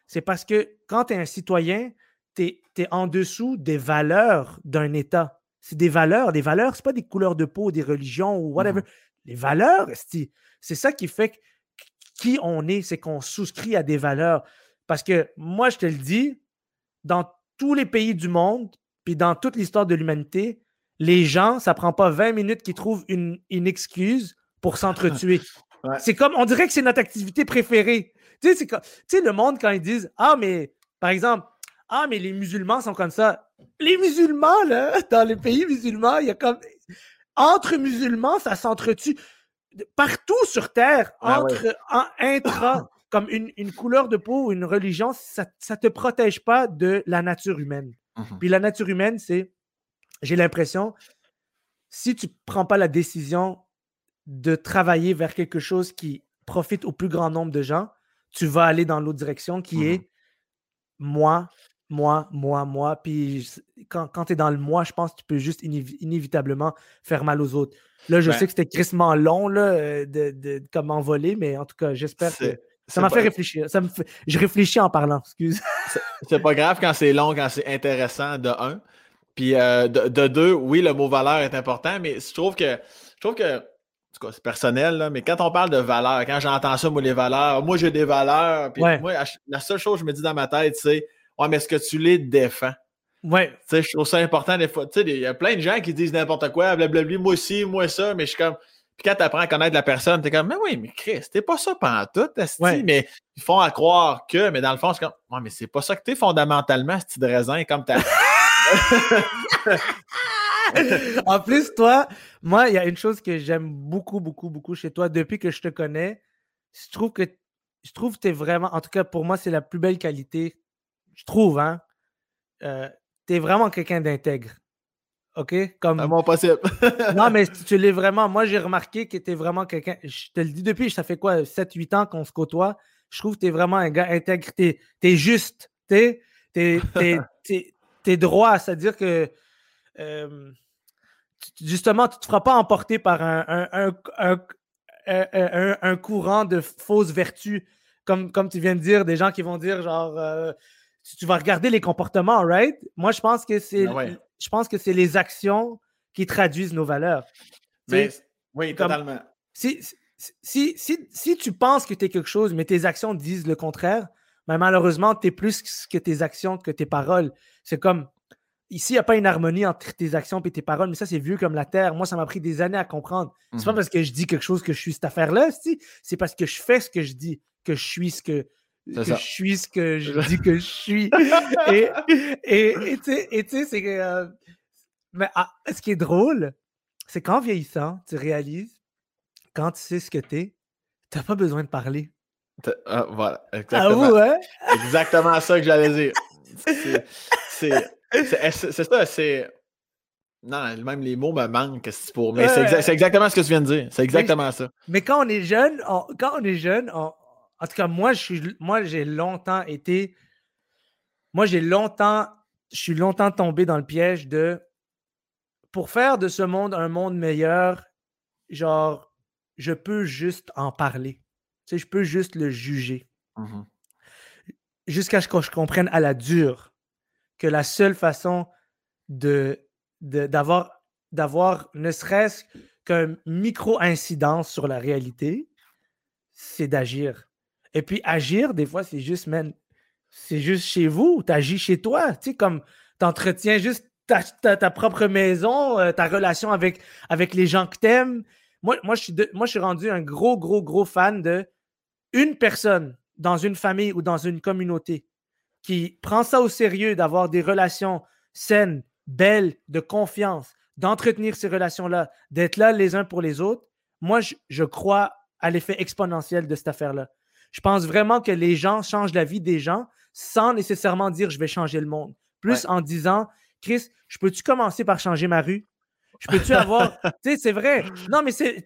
c'est parce que quand tu es un citoyen, tu es, en dessous des valeurs d'un État. c'est des valeurs. Des valeurs, c'est pas des couleurs de peau, des religions ou whatever. Mmh les valeurs, c'est ça qui fait qui on est, c'est qu'on souscrit à des valeurs. Parce que moi, je te le dis, dans tous les pays du monde, puis dans toute l'histoire de l'humanité, les gens, ça prend pas 20 minutes qu'ils trouvent une, excuse pour s'entretuer. (laughs) C'est comme, on dirait que c'est notre activité préférée. Tu sais, tu sais, le monde, quand ils disent, ah, mais, par exemple, ah, mais les musulmans sont comme ça. Les musulmans, là, (laughs) dans les pays musulmans, il y a comme, entre musulmans, ça s'entretue. Partout sur Terre, ah entre, intra, (coughs) comme une, couleur de peau, une religion, ça ne te protège pas de la nature humaine. Mhm. Puis la nature humaine, c'est, j'ai l'impression, si tu ne prends pas la décision de travailler vers quelque chose qui profite au plus grand nombre de gens, tu vas aller dans l'autre direction qui mhm. est moi, moi, moi, moi. Puis quand, quand tu es dans le moi, je pense que tu peux juste inévitablement faire mal aux autres. Là, je sais que c'était crissement long là, euh, de, de, voler, mais en tout cas, j'espère que ça m'a fait réfléchir. Ça me Je réfléchis en parlant, excuse. C'est pas grave quand c'est long, quand c'est intéressant, de un. Puis euh, de, deux, oui, le mot valeur est important, mais je trouve que je trouve que c'est personnel, là, mais quand on parle de valeur, quand j'entends ça, moi, les valeurs, moi j'ai des valeurs, puis moi, la seule chose que je me dis dans ma tête, c'est Ouais, mais est-ce que tu les défends? Ouais. Tu sais, je trouve ça important des fois. Tu sais, il y a plein de gens qui disent n'importe quoi, blablabla, moi aussi, moi ça, mais je suis comme. Puis quand tu apprends à connaître la personne, tu es comme, mais oui, mais Chris, t'es pas ça pendant tout, ouais. mais ils font à croire que, mais dans le fond, c'est comme, ouais, mais c'est pas ça que t'es fondamentalement, ce de raisin, comme t'as. (laughs) (laughs) (laughs) en plus, toi, moi, il y a une chose que j'aime beaucoup, beaucoup, beaucoup chez toi depuis que je te connais. Je trouve que je trouve que tu es vraiment, en tout cas pour moi, c'est la plus belle qualité je trouve, hein, euh, tu es vraiment quelqu'un d'intègre. OK? Comme... mon possible. (laughs) non, mais tu l'es vraiment. Moi, j'ai remarqué que tu es vraiment quelqu'un. Je te le dis depuis, ça fait quoi, 7-8 ans qu'on se côtoie. Je trouve que tu es vraiment un gars intègre. Tu es, juste. Tu es, (laughs) droit. C'est-à-dire que. Euh, justement, tu ne te feras pas emporter par un, un, courant de fausses vertus. Comme, comme tu viens de dire, des gens qui vont dire genre. Euh, tu vas regarder les comportements, right? Moi, je pense que c'est ben je pense que c'est les actions qui traduisent nos valeurs. Mais, oui, totalement. Si, si, si, si, tu penses que tu es quelque chose, mais tes actions disent le contraire, ben malheureusement, tu es plus que tes actions que tes paroles. C'est comme ici, il n'y a pas une harmonie entre tes actions et tes paroles, mais ça, c'est vieux comme la terre. Moi, ça m'a pris des années à comprendre. C'est pas mhm. parce que je dis quelque chose que je suis cette affaire-là, c'est parce que je fais ce que je dis, que je suis ce que, que je suis ce que je (laughs) dis que je suis. (laughs) et tu sais, c'est que. Euh, mais ah, ce qui est drôle, c'est qu'en vieillissant, tu réalises, quand tu sais ce que tu es, tu n'as pas besoin de parler. Ah, voilà, ah exactement. Ah, ouais? exactement ça que j'allais dire. C'est ça, c'est. Non, même les mots me manquent pour. Mais c'est exactement ce que tu viens de dire. C'est exactement ça. Mais quand on est jeune, quand on est jeune, on, en tout cas, moi, je suis, moi, j'ai longtemps été. Moi, j'ai longtemps. Je suis longtemps tombé dans le piège de. Pour faire de ce monde un monde meilleur, genre, je peux juste en parler. Tu sais, je peux juste le juger. Mmh Jusqu'à ce que je comprenne à la dure que la seule façon de, d'avoir, ne serait-ce qu'un micro-incidence sur la réalité, c'est d'agir. Et puis agir, des fois, c'est juste, c'est juste chez vous, tu agis chez toi. Tu sais, comme tu entretiens juste ta, propre maison, euh, ta relation avec, les gens que tu aimes. Moi, moi, je suis moi, je suis rendu un gros, gros, gros fan de une personne dans une famille ou dans une communauté qui prend ça au sérieux d'avoir des relations saines, belles, de confiance, d'entretenir ces relations-là, d'être là les uns pour les autres. Moi, je, je crois à l'effet exponentiel de cette affaire-là. Je pense vraiment que les gens changent la vie des gens sans nécessairement dire je vais changer le monde. Plus en disant, Chris, je peux-tu commencer par changer ma rue? Je peux-tu avoir. (laughs) tu sais, c'est vrai. Non, mais c'est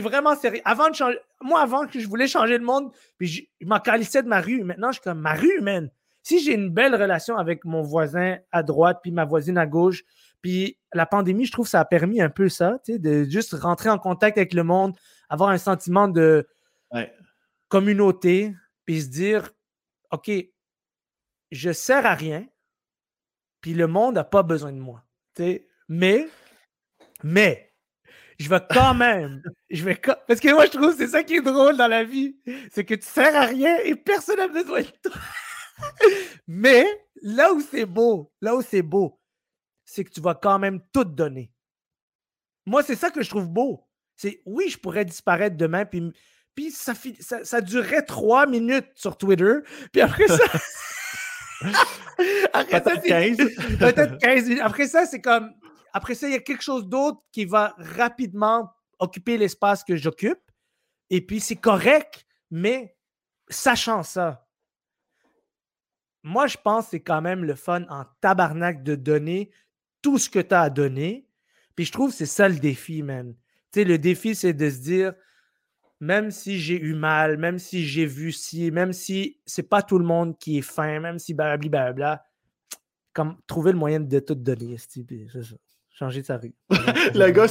vraiment sérieux. Avant de changer. Moi, avant que je voulais changer le monde, puis je, m'en calissais de ma rue. Maintenant, je suis comme ma rue, man. Si j'ai une belle relation avec mon voisin à droite, puis ma voisine à gauche, puis la pandémie, je trouve que ça a permis un peu ça, tu sais, de juste rentrer en contact avec le monde, avoir un sentiment de, communauté, puis se dire, OK, je sers à rien, puis le monde n'a pas besoin de moi. Mais, mais, je vais quand (laughs) même, je vais parce que moi je trouve que c'est ça qui est drôle dans la vie, c'est que tu sers à rien et personne n'a besoin de toi. Mais là où c'est beau, là où c'est beau, c'est que tu vas quand même tout donner. Moi, c'est ça que je trouve beau. C'est oui, je pourrais disparaître demain, puis, puis ça, ça, ça durerait trois minutes sur Twitter, puis après ça. (laughs) peut-être 15. (laughs) Peut-être 15 minutes. Après ça, c'est comme. Après ça, il y a quelque chose d'autre qui va rapidement occuper l'espace que j'occupe. Et puis, c'est correct, mais sachant ça, moi, je pense que c'est quand même le fun en tabarnak de donner tout ce que tu as à donner. Puis je trouve que c'est ça le défi, man. Tu sais, le défi, c'est de se dire, même si j'ai eu mal, même si j'ai vu ci, même si c'est pas tout le monde qui est fin, même si blablabla, bla, comme trouver le moyen de tout donner, c'est ça changer de sa rue. (laughs) le gars,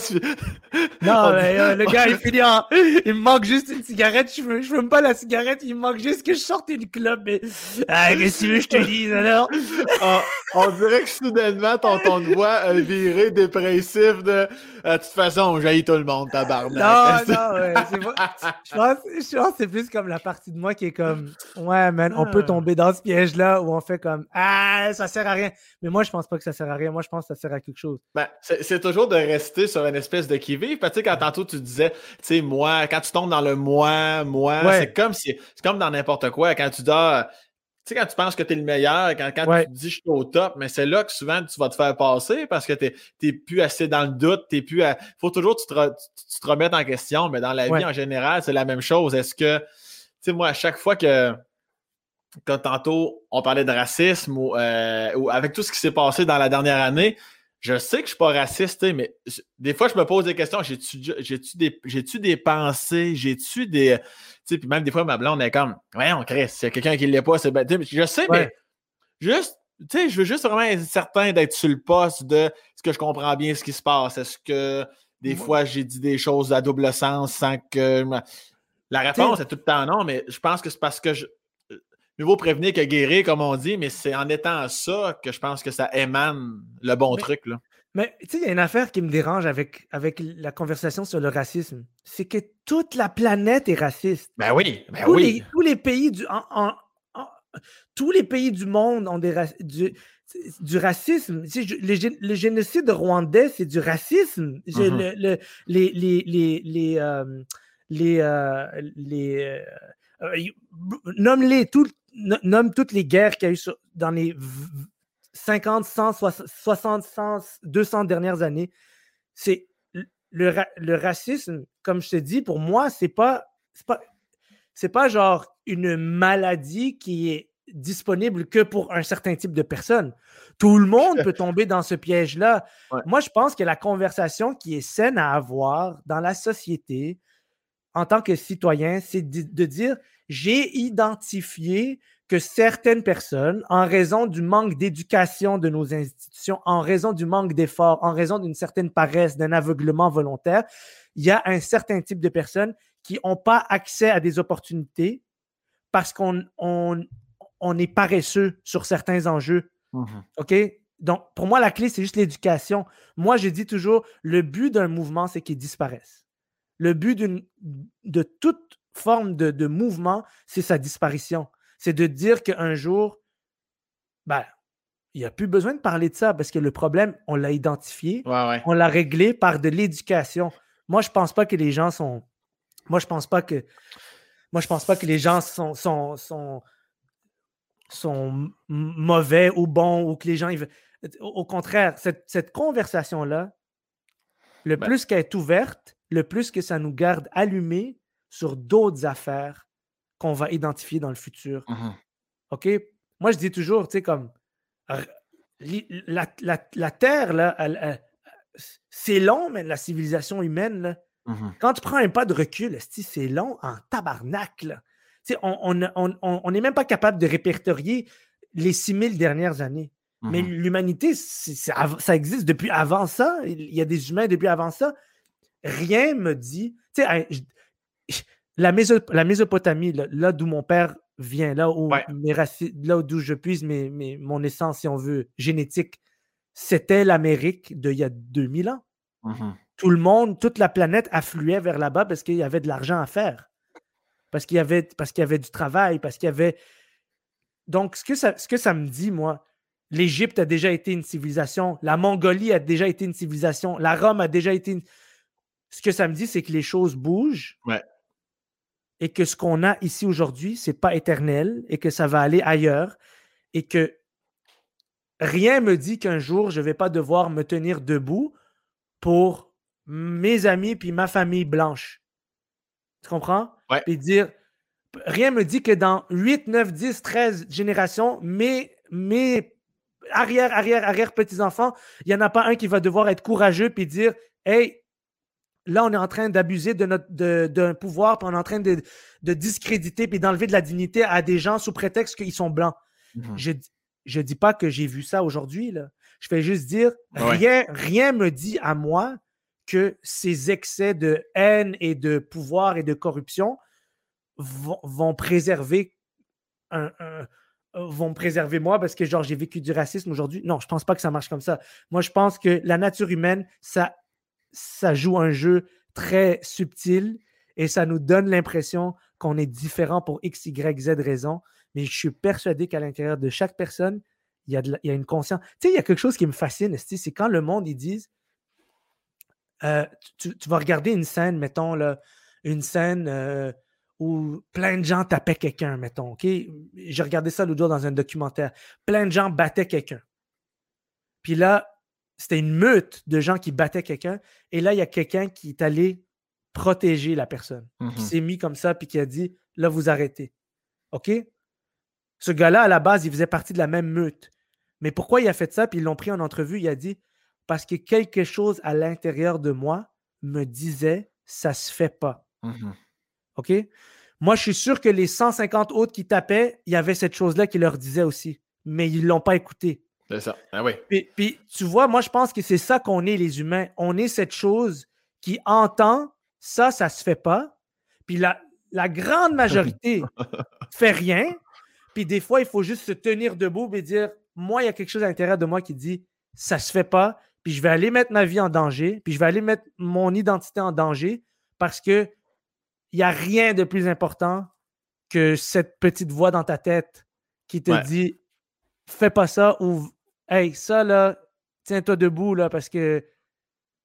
non, mais, euh, le gars, il finit en... (laughs) Il me manque juste une cigarette. Je veux, je veux pas la cigarette. Il me manque juste que je sorte du club. Mais. Ah, qu'est-ce que je te dise alors? (laughs) Ah, on dirait que soudainement, ton ton de voix a viré dépressif de. Euh, de toute façon, j'haïs tout le monde, tabarnak. Non, (laughs) non, ouais, c'est Je pense, je pense que c'est plus comme la partie de moi qui est comme. Ouais, man, on peut ah. tomber dans ce piège-là où on fait comme. Ah, ça sert à rien. Mais moi, je pense pas que ça sert à rien. Moi, je pense que ça sert à quelque chose. Ben, c'est toujours de rester sur une espèce de qui-vive. Tu sais, quand tantôt tu disais, tu sais, moi, quand tu tombes dans le moi, moi, c'est comme si, c'est comme dans n'importe quoi. Quand tu dors, tu sais, quand tu penses que tu es le meilleur, quand, quand tu dis je suis au top, mais c'est là que souvent tu vas te faire passer parce que tu n'es plus assez dans le doute, tu plus à... faut toujours que tu te, tu, te remettes en question, mais dans la vie en général, c'est la même chose. Est-ce que, tu sais, moi, à chaque fois que, quand tantôt on parlait de racisme ou, euh, ou avec tout ce qui s'est passé dans la dernière année, je sais que je suis pas raciste, mais des fois, je me pose des questions. J'ai-tu des, des pensées? J'ai-tu des. Puis même des fois, ma blonde est comme Ouais, on crée, c'est quelqu'un qui ne l'est pas, c'est Je sais, mais juste, tu sais, je veux juste vraiment être certain d'être sur le poste de ce que je comprends bien ce qui se passe? Est-ce que des fois j'ai dit des choses à double sens sans que. La réponse est tout le temps non, mais je pense que c'est parce que je, mieux vaut prévenir que guérir, comme on dit, mais c'est en étant ça que je pense que ça émane le bon truc. Là. Mais tu sais, il y a une affaire qui me dérange avec, avec la conversation sur le racisme. C'est que toute la planète est raciste. Ben oui, ben tous oui. Les, tous les pays du. tous les pays du monde ont des du, du racisme. Le, le, génocide rwandais, c'est du racisme. Mm-hmm. le, les, les, les, les, euh, les, euh, les euh, nomme-les, tout, nomme toutes les guerres qu'il y a eu dans les 50, 100, 60, 100, 200 dernières années. C'est le, racisme, comme je te dis, pour moi, c'est pas, pas, c'est pas genre une maladie qui est disponible que pour un certain type de personnes. Tout le monde peut tomber dans ce piège-là. Moi, je pense que la conversation qui est saine à avoir dans la société en tant que citoyen, c'est de dire j'ai identifié que certaines personnes, en raison du manque d'éducation de nos institutions, en raison du manque d'efforts, en raison d'une certaine paresse, d'un aveuglement volontaire, il y a un certain type de personnes qui n'ont pas accès à des opportunités parce qu'on on, est paresseux sur certains enjeux. Mmh OK? Donc, pour moi, la clé, c'est juste l'éducation. Moi, je dis toujours, le but d'un mouvement, c'est qu'il disparaisse. Le but de toute forme de, mouvement, c'est sa disparition. C'est de dire qu'un jour, ben, il n'y a plus besoin de parler de ça parce que le problème, on l'a identifié, on l'a réglé par de l'éducation. Moi, je ne pense pas que les gens sont. Moi, je pense pas que. Moi, je pense pas que les gens sont, sont, sont, sont mauvais ou bons ou que les gens. Au contraire, cette, conversation-là, le ben plus qu'elle est ouverte, le plus que ça nous garde allumés sur d'autres affaires qu'on va identifier dans le futur. Mmh OK? Moi, je dis toujours, tu sais, comme la, Terre, là, c'est long, mais la civilisation humaine, là, mmh quand tu prends un pas de recul, c'est long en tabarnak. Là. On n'est on, on, même pas capable de répertorier les 6000 dernières années. Mais mmh l'humanité, ça existe depuis avant ça. Il y a des humains depuis avant ça. Rien me dit. Tu sais, la, Mésopotamie, là, d'où mon père vient, là où, là d'où je puise mes, mon essence, si on veut, génétique, c'était l'Amérique d'il y a 2000 ans. Mm-hmm. Tout le monde, toute la planète affluait vers là-bas parce qu'il y avait de l'argent à faire. Parce qu'il y, avait, parce qu'il y avait du travail, parce qu'il y avait. Donc, ce que, ça, ce que ça me dit, moi, l'Égypte a déjà été une civilisation, la Mongolie a déjà été une civilisation, la Rome a déjà été une. Ce que ça me dit, c'est que les choses bougent. Ouais. Et que ce qu'on a ici aujourd'hui, c'est pas éternel et que ça va aller ailleurs et que rien me dit qu'un jour, je ne vais pas devoir me tenir debout pour mes amis puis ma famille blanche. Tu comprends? Ouais. Puis dire, rien me dit que dans 8, 9, 10, 13 générations, mes, mes arrière, arrière, arrière petits-enfants, il n'y en a pas un qui va devoir être courageux puis dire, hey, là, on est en train d'abuser de notre d'un pouvoir, puis on est en train de, de discréditer puis d'enlever de la dignité à des gens sous prétexte qu'ils sont blancs. Mhm. Je, je dis pas que j'ai vu ça aujourd'hui. Là. Je fais juste dire, rien, rien me dit à moi que ces excès de haine et de pouvoir et de corruption vont, vont préserver un, un- vont préserver moi parce que genre j'ai vécu du racisme aujourd'hui. Non, je pense pas que ça marche comme ça. Moi, je pense que la nature humaine, ça, ça joue un jeu très subtil et ça nous donne l'impression qu'on est différent pour X, Y, Z raison. Mais je suis persuadé qu'à l'intérieur de chaque personne, il y a, une conscience. Tu sais, il y a quelque chose qui me fascine, c'est quand le monde, ils disent euh, tu, tu vas regarder une scène, mettons, là, une scène euh, où plein de gens tapaient quelqu'un, mettons, OK? J'ai regardé ça l'autre jour dans un documentaire. Plein de gens battaient quelqu'un. Puis là, c'était une meute de gens qui battaient quelqu'un. Et là, il y a quelqu'un qui est allé protéger la personne. Mhm. Qui s'est mis comme ça, puis qui a dit, là, vous arrêtez. OK? Ce gars-là, à la base, il faisait partie de la même meute. Mais pourquoi il a fait ça? Puis ils l'ont pris en entrevue? Il a dit, parce que quelque chose à l'intérieur de moi me disait, ça se fait pas. Mhm. OK? Moi, je suis sûr que les 150 autres qui tapaient, il y avait cette chose-là qui leur disait aussi. Mais ils ne l'ont pas écouté. C'est ça. Ah oui. Puis, puis, tu vois, moi, je pense que c'est ça qu'on est, les humains. On est cette chose qui entend ça, ça se fait pas. Puis la, la grande majorité (laughs) fait rien. Puis des fois, il faut juste se tenir debout et dire Moi, il y a quelque chose à l'intérieur de moi qui dit ça se fait pas. Puis je vais aller mettre ma vie en danger. Puis je vais aller mettre mon identité en danger parce que il n'y a rien de plus important que cette petite voix dans ta tête qui te Ouais. dit fais pas ça ou hey, ça là, tiens-toi debout là parce que,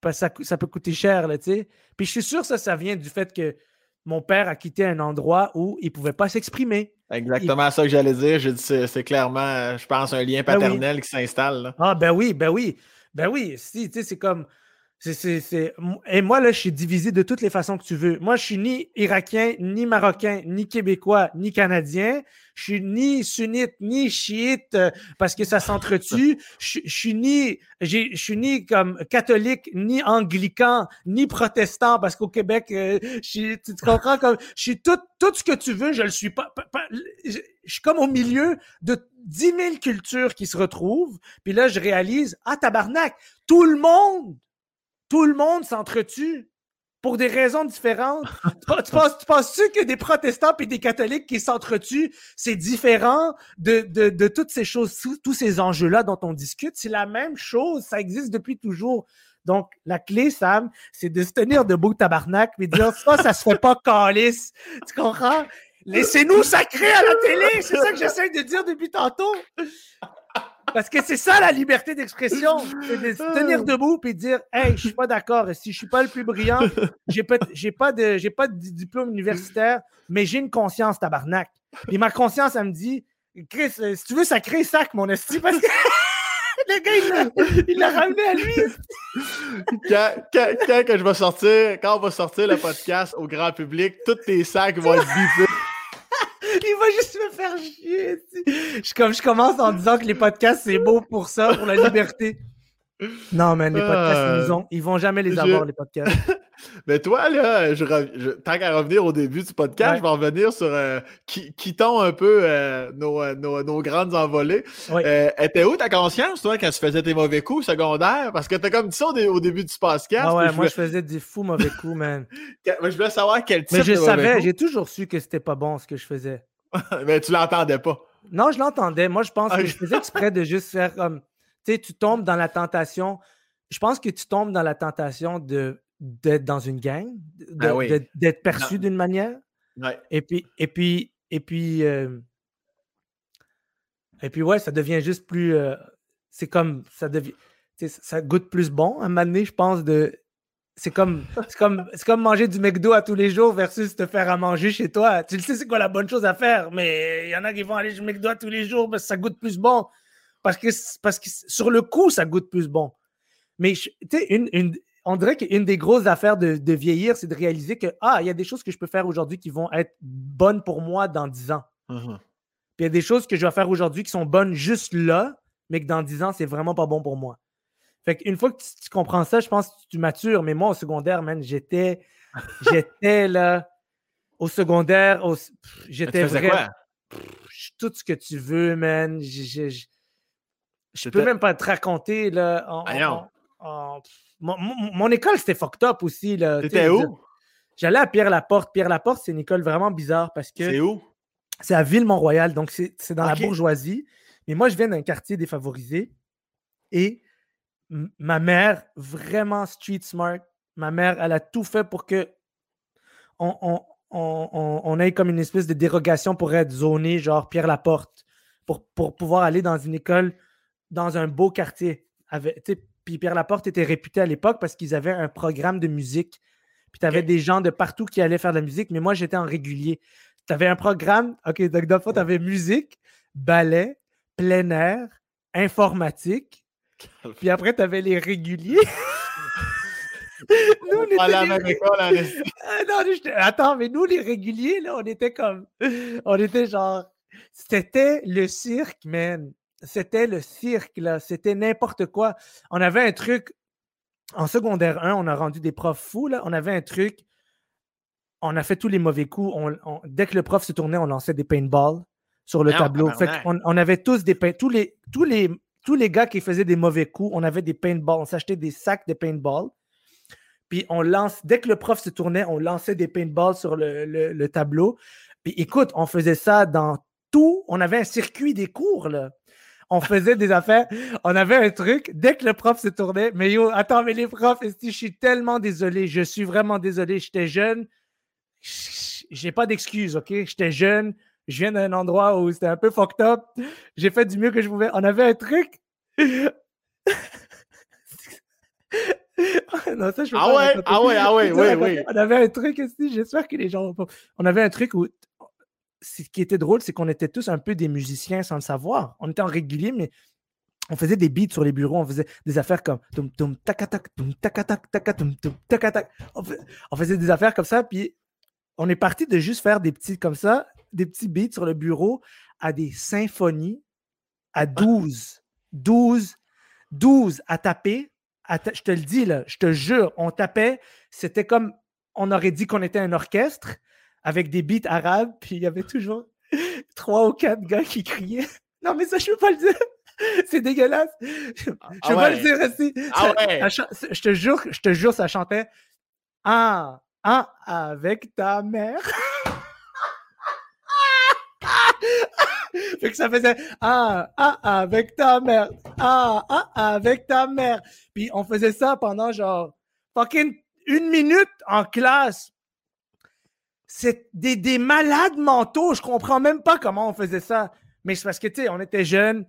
parce que ça, peut coûter cher là, tu sais. Puis je suis sûr que ça, ça vient du fait que mon père a quitté un endroit où il pouvait pas s'exprimer. Exactement ça que j'allais dire. Dit, c'est clairement, euh, je pense, un lien Ben oui. paternel qui s'installe. Ah ben oui, ben oui, ben oui. Si, tu sais, c'est comme. C'est- c'est- c'est- Et moi, là, je suis divisé de toutes les façons que tu veux. Moi, je suis ni irakien, ni marocain, ni québécois, ni canadien. Je suis ni sunnite, ni chiite, euh, parce que ça (laughs) s'entretue. Je je suis ni, je suis ni comme catholique, ni anglican, ni protestant, parce qu'au Québec, euh, je suis- tu, tu comprends comme, je suis tout, tout ce que tu veux, je le suis pas. pas- pas- je, je suis comme au milieu de 10 000 cultures qui se retrouvent. Puis là, je réalise, ah, tabarnak, tout le monde, tout le monde s'entretue pour des raisons différentes. tu, penses- tu que des protestants et des catholiques qui s'entretuent, c'est différent de, toutes ces choses, tous- ces enjeux-là dont on discute? C'est la même chose, ça existe depuis toujours. Donc, la clé, Sam, c'est de se tenir debout, tabarnak, et dire ça, ça se fait pas calice. Tu comprends? Laissez-nous sacrer à la télé! C'est ça que j'essaie de dire depuis tantôt. Parce que c'est ça la liberté d'expression. C'est de se tenir debout et de dire Hey, je suis pas d'accord. Si je suis pas le plus brillant, j'ai pas, pas de, j'ai pas de di- diplôme universitaire, mais j'ai une conscience, tabarnak. Et ma conscience, elle me dit Chris, euh, si tu veux sacrer, sac, mon esti, parce que (laughs) le gars, il l'a- ramené à lui. Quand, quand- quand que je vais sortir, quand on va sortir le podcast au grand public, tous tes sacs vont être bifés. (laughs) Il va juste me faire chier. Je, comme, je commence en disant que les podcasts, c'est beau pour ça, pour la liberté. Non, man, les podcasts, Euh, ils, ont, ils vont jamais les je- avoir, les podcasts. (laughs) Mais toi, là, je, tant qu'à revenir au début du podcast, Ouais. je vais revenir sur euh, qui- quittons un peu euh, nos, euh, nos- nos grandes envolées. Ouais. Euh, était où ta conscience, toi, quand tu faisais tes mauvais coups secondaires? Parce que t'as comme dit ça au, dé- au début du podcast. Ah ouais, moi, je, je faisais des fous mauvais coups, man. (laughs) je voulais savoir quel type Mais je de savais, j'ai toujours su que c'était pas bon ce que je faisais. (laughs) Mais tu l'entendais pas. Non, je l'entendais. Moi, je pense Ah, que je- je faisais exprès de juste faire comme. Tu sais, tu tombes dans la tentation. Je pense que tu tombes dans la tentation de d'être dans une gang, Ah d'être perçu d'une manière. Ouais. Et puis, et puis, et puis, euh, et puis, ouais, ça devient juste plus. euh, c'est comme. Ça devient. Ça goûte plus bon à un moment donné, je pense, de. C'est comme, c'est comme, c'est comme manger du McDo à tous les jours versus te faire à manger chez toi. Tu le sais, c'est quoi la bonne chose à faire, mais il y en a qui vont aller chez McDo à tous les jours parce que ça goûte plus bon. Parce que, parce que sur le coup, ça goûte plus bon. Mais tu sais, une, une, on dirait qu'une des grosses affaires de, de vieillir, c'est de réaliser que, ah, il y a des choses que je peux faire aujourd'hui qui vont être bonnes pour moi dans 10 ans. Mhm. Puis il y a des choses que je vais faire aujourd'hui qui sont bonnes juste là, mais que dans 10 ans, c'est vraiment pas bon pour moi. Fait qu'une fois que tu, tu comprends ça, je pense que tu matures. Mais moi, au secondaire, man, j'étais, (laughs) j'étais là, au secondaire, j'étais vraiment quoi? tout ce que tu veux, man. Je peux même pas te raconter, là. en- Ah mon, mon- école, c'était fucked up aussi, T'étais où? J'allais à Pierre-Laporte. Pierre-Laporte, c'est une école vraiment bizarre parce que C'est où? c'est à Ville-Mont-Royal, donc c'est dans la bourgeoisie. Mais moi, je viens d'un quartier défavorisé et ma mère, vraiment street smart, ma mère, elle a tout fait pour que on, on, on, on- on ait comme une espèce de dérogation pour être zoné, genre Pierre-Laporte, pour, pour pouvoir aller dans une école dans un beau quartier. Puis Pierre-Laporte était réputé à l'époque parce qu'ils avaient un programme de musique. Puis tu avais des gens de partout qui allaient faire de la musique, mais moi, j'étais en régulier. Tu avais un programme, OK, donc le fond, tu avais musique, ballet, plein air, informatique, puis après, tu avais les réguliers. (laughs) Nous, on était la les- école, (laughs) non, attends, mais nous, les réguliers, là, on était comme. On était genre. C'était le cirque, man. C'était le cirque, là. C'était n'importe quoi. On avait un truc. En secondaire 1, on a rendu des profs fous, là. On avait un truc. On a fait tous les mauvais coups. On- on- dès que le prof se tournait, on lançait des paintballs sur le Non, tableau. Fait on avait tous des paint- tous les, tous les tous les gars qui faisaient des mauvais coups, on avait des paintballs. On s'achetait des sacs de paintball. Puis on lance, dès que le prof se tournait, on lançait des paintballs sur le, le- le tableau. Puis écoute, on faisait ça dans tout. On avait un circuit des cours, là. On faisait des affaires. On avait un truc. Dès que le prof se tournait, mais yo, attends, mais les profs, je suis tellement désolé? Je suis vraiment désolé. J'étais jeune. J'ai pas d'excuses, OK? J'étais jeune. Je viens d'un endroit où c'était un peu fucked up. J'ai fait du mieux que je pouvais. On avait un truc. (laughs) non, ça, je Ah pas ouais, ah ouais, ah ouais, raconter. oui. On avait un truc aussi, j'espère que les gens vont pas. On avait un truc où. Ce qui était drôle, c'est qu'on était tous un peu des musiciens sans le savoir. On était en régulier, mais on faisait des beats sur les bureaux, on faisait des affaires comme tum tum takatak taka tum. On, fais- on faisait des affaires comme ça, puis on est parti de juste faire des petits comme ça, des petits beats sur le bureau à des symphonies à 12, 12, 12 à taper. à ta- je te le dis là, je te jure, on tapait, c'était comme on aurait dit qu'on était un orchestre avec des beats arabes, puis il y avait toujours trois ou quatre gars qui criaient. (laughs) Non, mais ça, je peux pas le dire. (laughs) C'est dégueulasse. Je peux Ah pas ouais. le dire aussi. Ah Ça- ouais. ça je te jure, je te jure, ça chantait Ah, ah, avec ta mère. (laughs) fait que ça faisait Ah, ah, avec ta mère. Ah, ah, avec ta mère. Puis on faisait ça pendant genre fucking une minute en classe. C'est des, des malades mentaux. Je comprends même pas comment on faisait ça. Mais c'est parce que, tu sais, on était jeunes.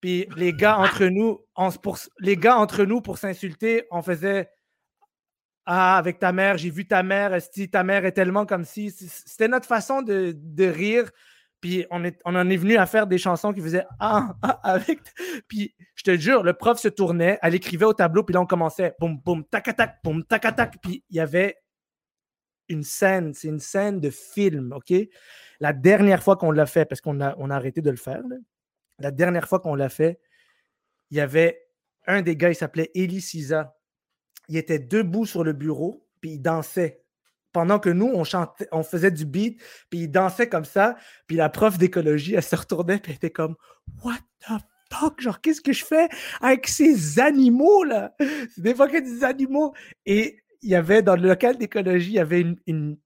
Puis les gars entre nous, pour- les gars entre nous, pour s'insulter, on faisait Ah, avec ta mère, j'ai vu ta mère, esti, ta mère est tellement comme si. C'était notre façon de, rire. Puis on, en est venu à faire des chansons qui faisaient Ah, ah, avec. Puis je te jure, le prof se tournait, elle écrivait au tableau, puis là on commençait boum, boum, tac, tac, boum, tac, tac. Puis il y avait une scène, c'est une scène de film, OK? La dernière fois qu'on l'a fait, parce qu'on a, arrêté de le faire, la dernière fois qu'on l'a fait, il y avait un des gars, il s'appelait Eli Siza. Il était debout sur le bureau, puis il dansait. Pendant que nous, on chantait, on faisait du beat, puis il dansait comme ça. Puis la prof d'écologie, elle se retournait, puis elle était comme What the fuck? Genre, qu'est-ce que je fais avec ces animaux, là? C'est des fucking des animaux. Et il y avait, dans le local d'écologie, il y avait une, une-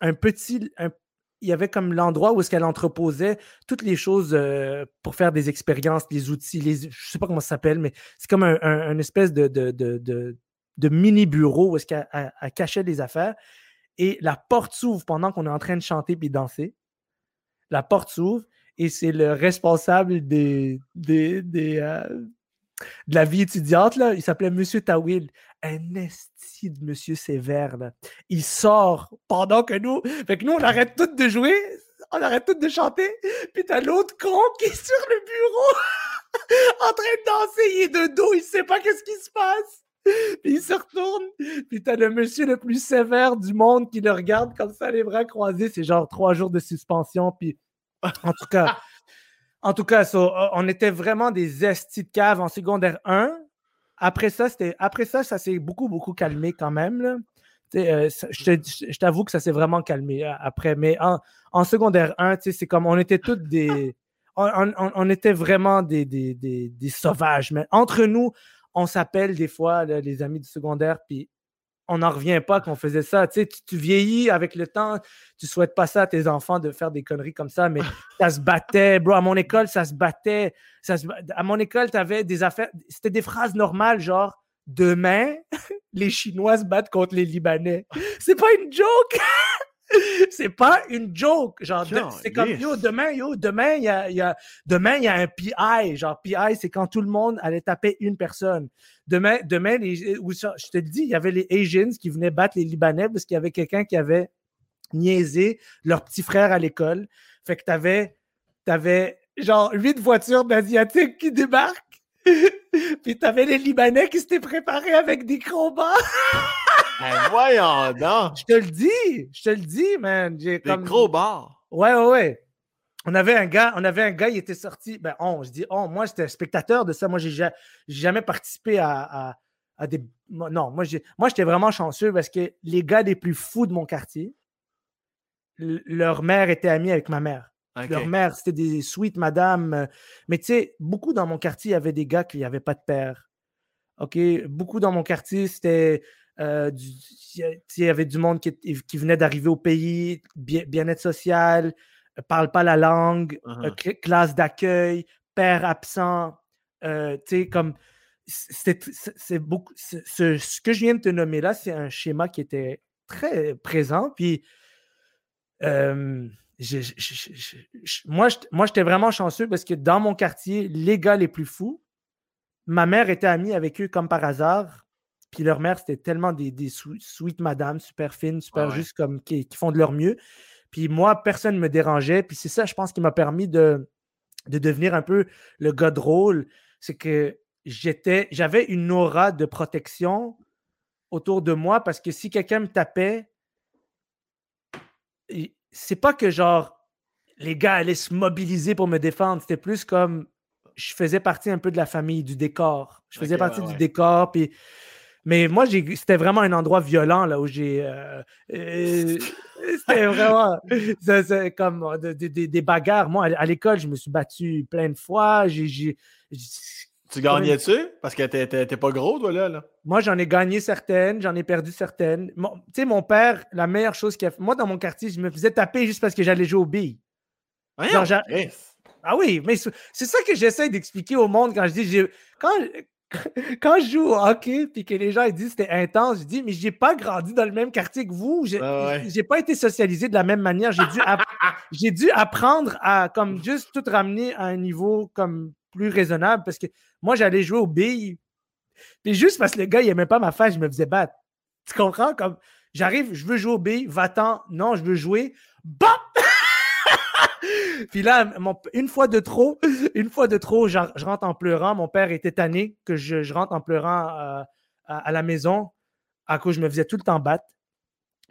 un petit, un, il y avait comme l'endroit où est-ce qu'elle entreposait toutes les choses euh, pour faire des expériences, les outils, les, je sais pas comment ça s'appelle, mais c'est comme un, espèce de, de, de, mini bureau où est-ce qu'elle cachait des affaires. Et la porte s'ouvre pendant qu'on est en train de chanter puis danser. La porte s'ouvre et c'est le responsable des, des, euh, de la vie étudiante, là. il s'appelait Monsieur Tawil. Un esti de Monsieur Sévère. Là. Il sort pendant que nous. Fait que nous, on arrête toutes de jouer, on arrête toutes de chanter. Puis t'as l'autre con qui est sur le bureau (laughs) en train de danser. Il est de dos, il sait pas qu'est-ce qui se passe. Puis il se retourne, puis t'as le monsieur le plus sévère du monde qui le regarde comme ça, les bras croisés. C'est genre trois jours de suspension. Puis en tout cas, (laughs) en tout cas, on était vraiment des estis de cave en secondaire 1. Après ça, c'était après ça, ça s'est beaucoup, beaucoup calmé quand même. Euh, je t'avoue que ça s'est vraiment calmé euh, après. Mais en, secondaire 1, c'est comme on était tous des. On, était vraiment des, des, sauvages. Mais entre nous, on s'appelle des fois les amis du secondaire, on n'en revient pas qu'on faisait ça. Tu, sais, tu, vieillis avec le temps, tu souhaites pas ça à tes enfants de faire des conneries comme ça, mais (laughs) ça se battait, bro. À mon école, ça se battait. Ça À mon école, tu avais des affaires. C'était des phrases normales, genre demain, (laughs) les Chinois se battent contre les Libanais. C'est pas une joke! (laughs) (laughs) c'est pas une joke. Genre, c'est comme, yo, demain, yo, demain, il y a, y a, demain, il y a un PI. Genre, PI, c'est quand tout le monde allait taper une personne. Demain, demain les, je te le dis, il y avait les Asians qui venaient battre les Libanais parce qu'il y avait quelqu'un qui avait niaisé leur petit frère à l'école. Fait que t'avais, t'avais, genre, huit voitures d'Asiatiques qui débarquent. (laughs) Puis t'avais les Libanais qui s'étaient préparés avec des combats. (laughs) ben voyons donc! Je te le dis! Je te le dis, man! J'ai comme... gros bar! Ouais, ouais, ouais. On avait un gars, on avait un gars, il était sorti. Ben, on, je dis, oh, moi, j'étais spectateur de ça. Moi, j'ai jamais participé à, des. Non, moi, moi, j'étais vraiment chanceux parce que les gars les plus fous de mon quartier, leur mère était amie avec ma mère. Leur mère, c'était des sweet madame. Mais tu sais, beaucoup dans mon quartier, il y avait des gars qui n'avaient pas de père. OK? Beaucoup dans mon quartier, c'était. Euh, il y avait du monde qui, qui venait d'arriver au pays, bien-être social, ne parle pas la langue, uh-huh. classe d'accueil, père absent. Euh, tu sais, comme. C'est beaucoup. Ce, ce, que je viens de te nommer là, c'est un schéma qui était très présent. Puis. Euh, moi, j'étais vraiment chanceux parce que dans mon quartier, les gars les plus fous, ma mère était amie avec eux comme par hasard. Puis leur mère, c'était tellement des, des sweet madames, super fines, super juste comme qui, font de leur mieux. Puis moi, personne ne me dérangeait. Puis c'est ça, je pense, qui m'a permis de, de devenir un peu le gars drôle. C'est que j'étais, j'avais une aura de protection autour de moi parce que si quelqu'un me tapait, c'est pas que genre les gars allaient se mobiliser pour me défendre. C'était plus comme je faisais partie un peu de la famille, du décor. Je faisais partie du décor. Puis... Mais moi, c'était vraiment un endroit violent là où j'ai. Euh, euh, (laughs) c'était vraiment. comme des bagarres. Moi, à l'école, je me suis battu plein de fois. J'ai tu gagnais-tu? Parce que t'es pas gros, toi, là. Moi, j'en ai gagné certaines, j'en ai perdu certaines. Tu sais, mon père, la meilleure chose qu'il a fait. Moi, dans mon quartier, je me faisais taper juste parce que j'allais jouer au billes. ah oui, mais c'est ça que j'essaie d'expliquer au monde quand je dis. Quand, (laughs) quand je joue au hockey puis que les gens ils disent c'était intense, je dis mais j'ai pas grandi dans le même quartier que vous, j'ai n'ai pas été socialisé de la même manière, j'ai dû (laughs) j'ai dû apprendre à comme juste tout ramener à un niveau comme plus raisonnable parce que moi, j'allais jouer au billes. Puis juste parce que le gars, il aimait pas ma face, je me faisais battre. Tu comprends? Comme j'arrive, je veux jouer au billes, va-t'en, non, je veux jouer. Bop! Puis là, une fois de trop, une fois de trop, je, rentre en pleurant. Mon père était tanné que je, rentre en pleurant euh, à, la maison à cause je me faisais tout le temps battre.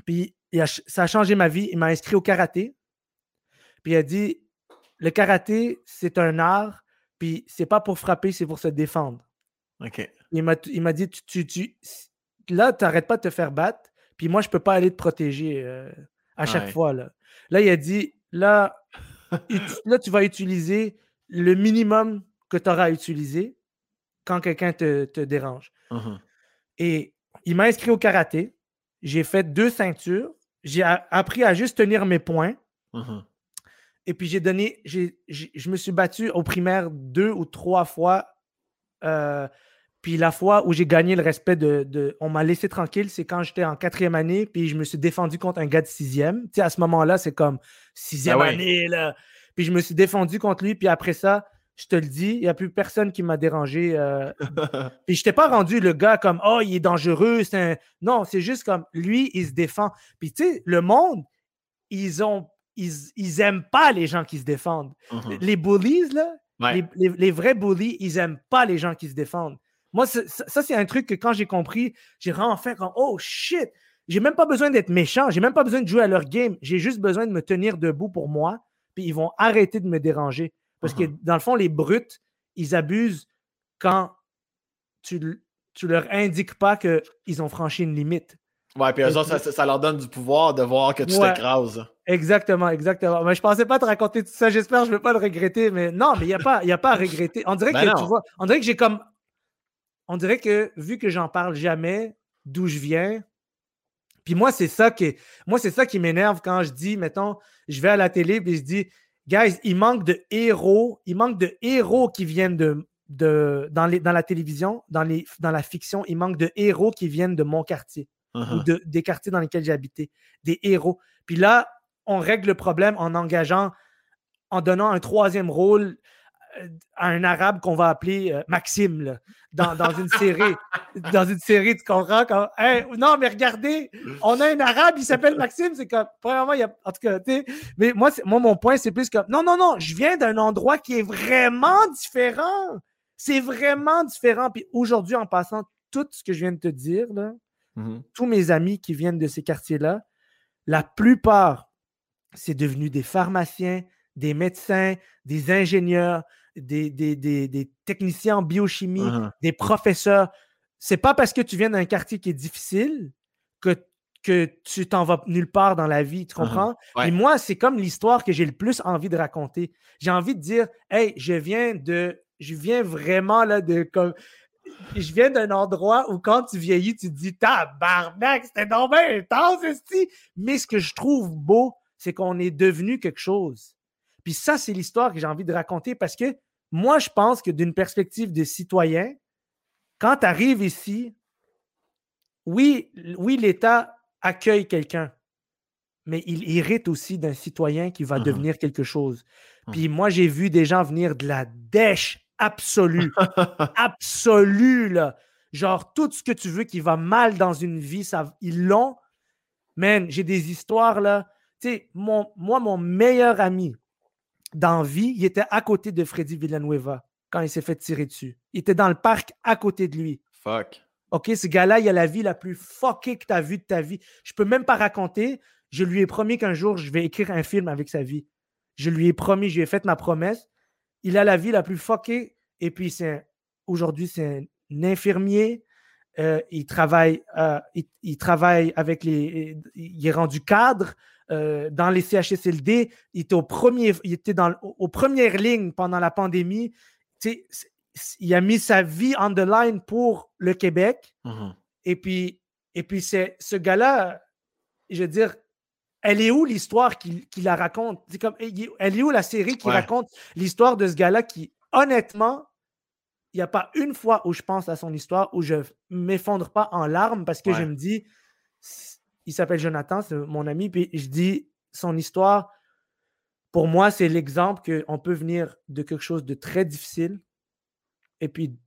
Puis ça a changé ma vie. Il m'a inscrit au karaté. Puis il a dit le karaté, c'est un art puis c'est pas pour frapper, c'est pour se défendre. OK. Il m'a dit tu, tu, là, tu n'arrêtes pas de te faire battre, puis moi, je peux pas aller te protéger euh, à chaque fois. Là. là, il a dit là, (laughs) là, tu vas utiliser le minimum que tu auras à utiliser quand quelqu'un te, dérange. Uh-huh. Et il m'a inscrit au karaté. J'ai fait deux ceintures. J'ai appris à juste tenir mes points Uh-huh. Et puis j'ai donné, je me suis battu au primaire deux ou trois fois. Euh, puis la fois où j'ai gagné le respect de, on m'a laissé tranquille, c'est quand j'étais en quatrième année, puis je me suis défendu contre un gars de sixième. Tu sais, à ce moment-là, c'est comme sixième ah année, là. Puis je me suis défendu contre lui, puis après ça, je te le dis, il n'y a plus personne qui m'a dérangé. Euh... (laughs) puis je t'ai pas rendu le gars comme Oh, il est dangereux. Un... Non, c'est juste comme lui, il se défend. Puis tu sais, le monde, ils ont. Ils, ils aiment pas les gens qui se défendent. Uh-huh. Les bullies, là, les, vrais bullies, ils aiment pas les gens qui se défendent. Moi, ça, c'est un truc que quand j'ai compris, j'ai comme Oh shit! J'ai même pas besoin d'être méchant, j'ai même pas besoin de jouer à leur game. J'ai juste besoin de me tenir debout pour moi, puis ils vont arrêter de me déranger. Parce que uh-huh. dans le fond, les brutes, ils abusent quand tu, tu leur indiques pas qu'ils ont franchi une limite. Ouais, puis eux autres, ça, leur donne du pouvoir de voir que tu t'écrases. Exactement, exactement. Mais je pensais pas te raconter tout ça. J'espère que je ne vais pas le regretter. Mais non, mais il n'y a, pas, a pas à regretter. On dirait ben que tu vois, on dirait que j'ai comme on dirait que vu que j'en parle jamais d'où je viens, puis moi, c'est ça qui, moi, c'est ça qui m'énerve quand je dis, mettons, je vais à la télé et je dis, guys, il manque de héros, il manque de héros qui viennent de, de dans, les, dans la télévision, dans, les, dans la fiction, il manque de héros qui viennent de mon quartier ou uh-huh. de, des quartiers dans lesquels j'ai habité, des héros. Puis là, on règle le problème en engageant, en donnant un troisième rôle à un arabe qu'on va appeler euh, Maxime dans, une série. (laughs) dans une série, tu comprends? non, mais regardez, on a un arabe, il s'appelle Maxime. C'est comme, premièrement, il y a, en tout cas, mais moi, moi, mon point, c'est plus comme, non, non, non, je viens d'un endroit qui est vraiment différent. C'est vraiment différent. Puis aujourd'hui, en passant tout ce que je viens de te dire, là, mm-hmm. tous mes amis qui viennent de ces quartiers-là, la plupart, c'est devenu des pharmaciens, des médecins, des ingénieurs, des, techniciens en biochimie, uh-huh. des professeurs. C'est pas parce que tu viens d'un quartier qui est difficile que, que tu t'en vas nulle part dans la vie, tu uh-huh. comprends? Et moi, c'est comme l'histoire que j'ai le plus envie de raconter. J'ai envie de dire, hey, je viens de, je viens vraiment là de comme, je viens d'un endroit où quand tu vieillis, tu te dis, tabarnak, c'était normal, intense, Mais ce que je trouve beau, c'est qu'on est devenu quelque chose. Puis ça, c'est l'histoire que j'ai envie de raconter parce que moi, je pense que d'une perspective de citoyen, quand tu arrives ici, oui, oui l'État accueille quelqu'un, mais il hérite aussi d'un citoyen qui va uh-huh. devenir quelque chose. Puis moi, j'ai vu des gens venir de la dèche absolue, (laughs) absolue, là. Genre, tout ce que tu veux qui va mal dans une vie, ça, ils l'ont. Man, j'ai des histoires, là. Tu sais, moi, mon meilleur ami, dans vie, il était à côté de Freddy Villanueva quand il s'est fait tirer dessus. Il était dans le parc à côté de lui. Fuck. OK, ce gars-là, il a la vie la plus fuckée que tu as vue de ta vie. Je peux même pas raconter. Je lui ai promis qu'un jour, je vais écrire un film avec sa vie. Je lui ai promis, je lui ai fait ma promesse. Il a la vie la plus fuckée. Et puis, c'est aujourd'hui, c'est un infirmier. Euh, il, travaille, euh, il, travaille avec les. Il est rendu cadre. Euh, dans les CHSLD. Il était, au premier, il était dans, aux premières lignes pendant la pandémie. il a mis sa vie on the line pour le Québec. Mm-hmm. Et puis, et puis c'est, ce gars-là, je veux dire, elle est où l'histoire qu'il, la raconte? comme, elle est où la série qui raconte l'histoire de ce gars-là qui, honnêtement, il n'y a pas une fois où je pense à son histoire où je ne m'effondre pas en larmes parce que je me dis, il s'appelle Jonathan, c'est mon ami. Puis je dis son histoire. Pour moi, c'est l'exemple qu'on peut venir de quelque chose de très difficile et puis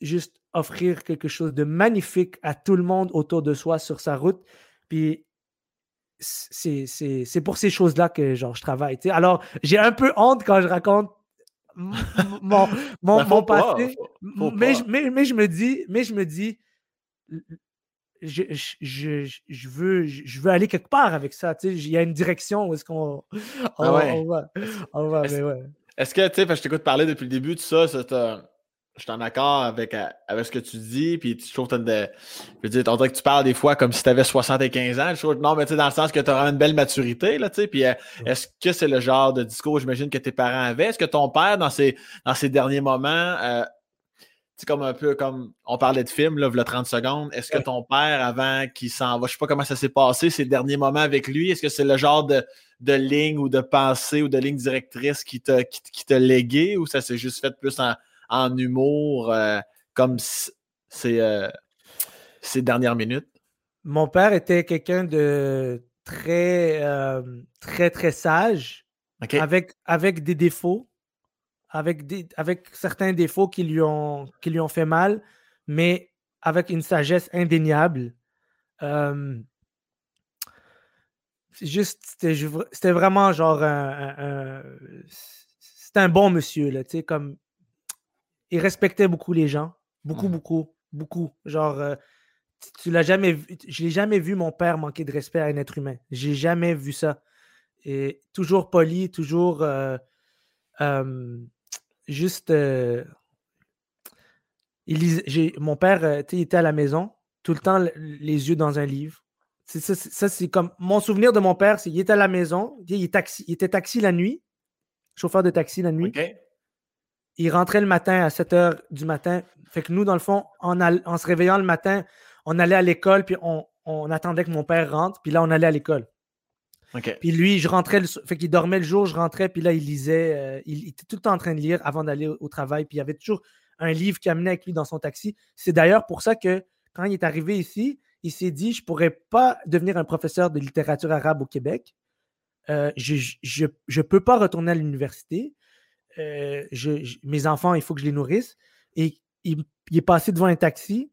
juste offrir quelque chose de magnifique à tout le monde autour de soi sur sa route. Puis c'est pour ces choses-là que genre, je travaille. Alors, j'ai un peu honte quand je raconte mon, (laughs) mon, ben, passé. mais, mais, mais, je me dis, mais je me dis, je, je, je, veux, je veux aller quelque part avec ça. Il y a une direction où est-ce qu'on (laughs) ah on, va. On va Est-ce que, tu sais, je t'écoute parler depuis le début de ça, je suis en accord avec, euh, avec ce que tu dis, puis je trouve que de, je veux dire, on dirait que tu parles des fois comme si tu avais 75 ans. Je trouve, non, mais tu sais, dans le sens que tu auras une belle maturité, là, tu sais, puis euh, est-ce que c'est le genre de discours, j'imagine, que tes parents avaient? Est-ce que ton père, dans ses, dans ses derniers moments, euh, c'est comme un peu comme on parlait de film, là, il 30 secondes. Est-ce que ton père, avant qu'il s'en va, je sais pas comment ça s'est passé, ces derniers moments avec lui, est-ce que c'est le genre de, de, ligne ou de pensée ou de ligne directrice qui t'a qui, légué ou ça s'est juste fait plus en, humour euh, comme ces, euh, ces dernières minutes? Mon père était quelqu'un de très, euh, très, très sage, avec, avec des défauts avec, des, avec certains défauts qui lui, ont, qui lui ont fait mal, mais avec une sagesse indéniable. Euh, juste, c'était vraiment genre un, c'était un bon monsieur, là, tu sais, comme il respectait beaucoup les gens, beaucoup, mmh. beaucoup, beaucoup. Genre, euh, tu, l'as jamais vu, je l'ai jamais vu mon père manquer de respect à un être humain. J'ai jamais vu ça. Et toujours poli, toujours euh, juste. Euh, il mon père euh, était à la maison, tout le temps les yeux dans un livre. Ça, c'est comme. Mon souvenir de mon père, c'est qu'il était à la maison, il, taxi, il était taxi la nuit, chauffeur de taxi la nuit. Il rentrait le matin à 7 h du matin. Fait que nous, dans le fond, en, en se réveillant le matin, on allait à l'école, puis on, on, attendait que mon père rentre, puis là, on allait à l'école. Puis lui, je rentrais, le... fait qu'il dormait le jour, je rentrais, puis là, il lisait, euh, il, était tout le temps en train de lire avant d'aller au, travail, puis il y avait toujours un livre qui amenait avec lui dans son taxi. C'est d'ailleurs pour ça que quand il est arrivé ici, il s'est dit, je ne pourrais pas devenir un professeur de littérature arabe au Québec. Euh, je ne peux pas retourner à l'université. Euh, mes enfants, il faut que je les nourrisse. Et il, est passé devant un taxi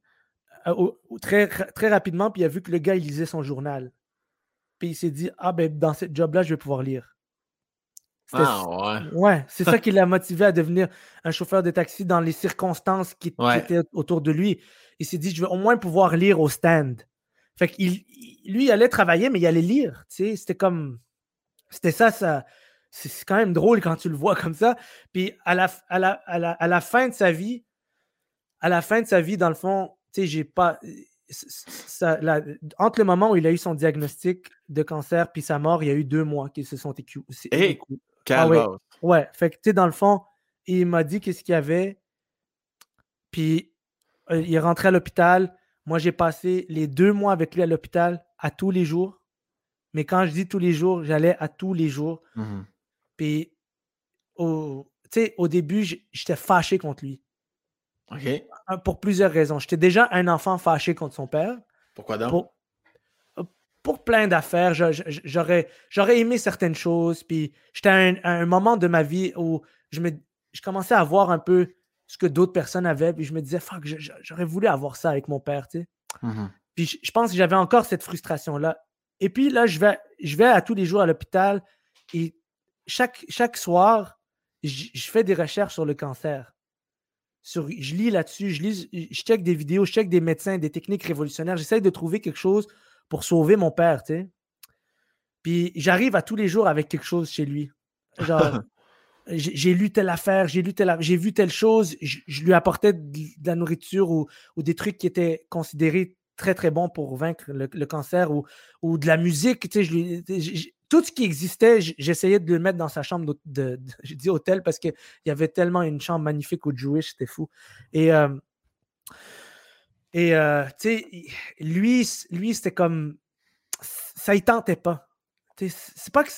très, très rapidement, puis il a vu que le gars, il lisait son journal il s'est dit Ah, ben, dans ce job-là, je vais pouvoir lire. Ah, ouais. Ouais, c'est ça (laughs) qui l'a motivé à devenir un chauffeur de taxi dans les circonstances qui, étaient autour de lui. Il s'est dit Je vais au moins pouvoir lire au stand. Fait qu'il, lui, il allait travailler, mais il allait lire. C'était comme. C'était ça, ça. C'est quand même drôle quand tu le vois comme ça. Puis à la, à la, à la, à la fin de sa vie, à la fin de sa vie, dans le fond, tu sais, j'ai pas entre le moment où il a eu son diagnostic de cancer puis sa mort, il y a eu deux mois qui se sont écoulés. Hey, ah, ouais. fait que tu sais, dans le fond, il m'a dit qu'est-ce qu'il y avait. Puis euh, il est rentré à l'hôpital. Moi, j'ai passé les deux mois avec lui à l'hôpital à tous les jours. Mais quand je dis tous les jours, j'allais à tous les jours. Mmh puis au, au début, j'étais fâché contre lui. Pour plusieurs raisons. J'étais déjà un enfant fâché contre son père. Pourquoi donc? Pour, plein d'affaires. J'aurais, j'aurais aimé certaines choses. Puis j'étais à un, moment de ma vie où je, me, je commençais à voir un peu ce que d'autres personnes avaient. Puis je me disais, fuck, j'aurais voulu avoir ça avec mon père. Tu sais? Mmh puis je, pense que j'avais encore cette frustration-là. Et puis là, je vais, je vais à tous les jours à l'hôpital et chaque, chaque soir, je fais des recherches sur le cancer je lis là-dessus, je lis, je check des vidéos, je check des médecins, des techniques révolutionnaires. J'essaie de trouver quelque chose pour sauver mon père, tu sais. Puis j'arrive à tous les jours avec quelque chose chez lui. Genre, (laughs) j'ai lu telle affaire, j'ai lu telle, j'ai vu telle chose, je, lui apportais de, la nourriture ou, des trucs qui étaient considérés très très bons pour vaincre le, cancer ou, ou de la musique. Tu sais, je tout ce qui existait, j'essayais de le mettre dans sa chambre de, (laughs) j'ai dit hôtel parce qu'il y avait tellement une chambre magnifique au Jewish, c'était fou. Et, euh, et euh, tu sais, lui, lui c'était comme, ça y tentait pas. C'est pas que,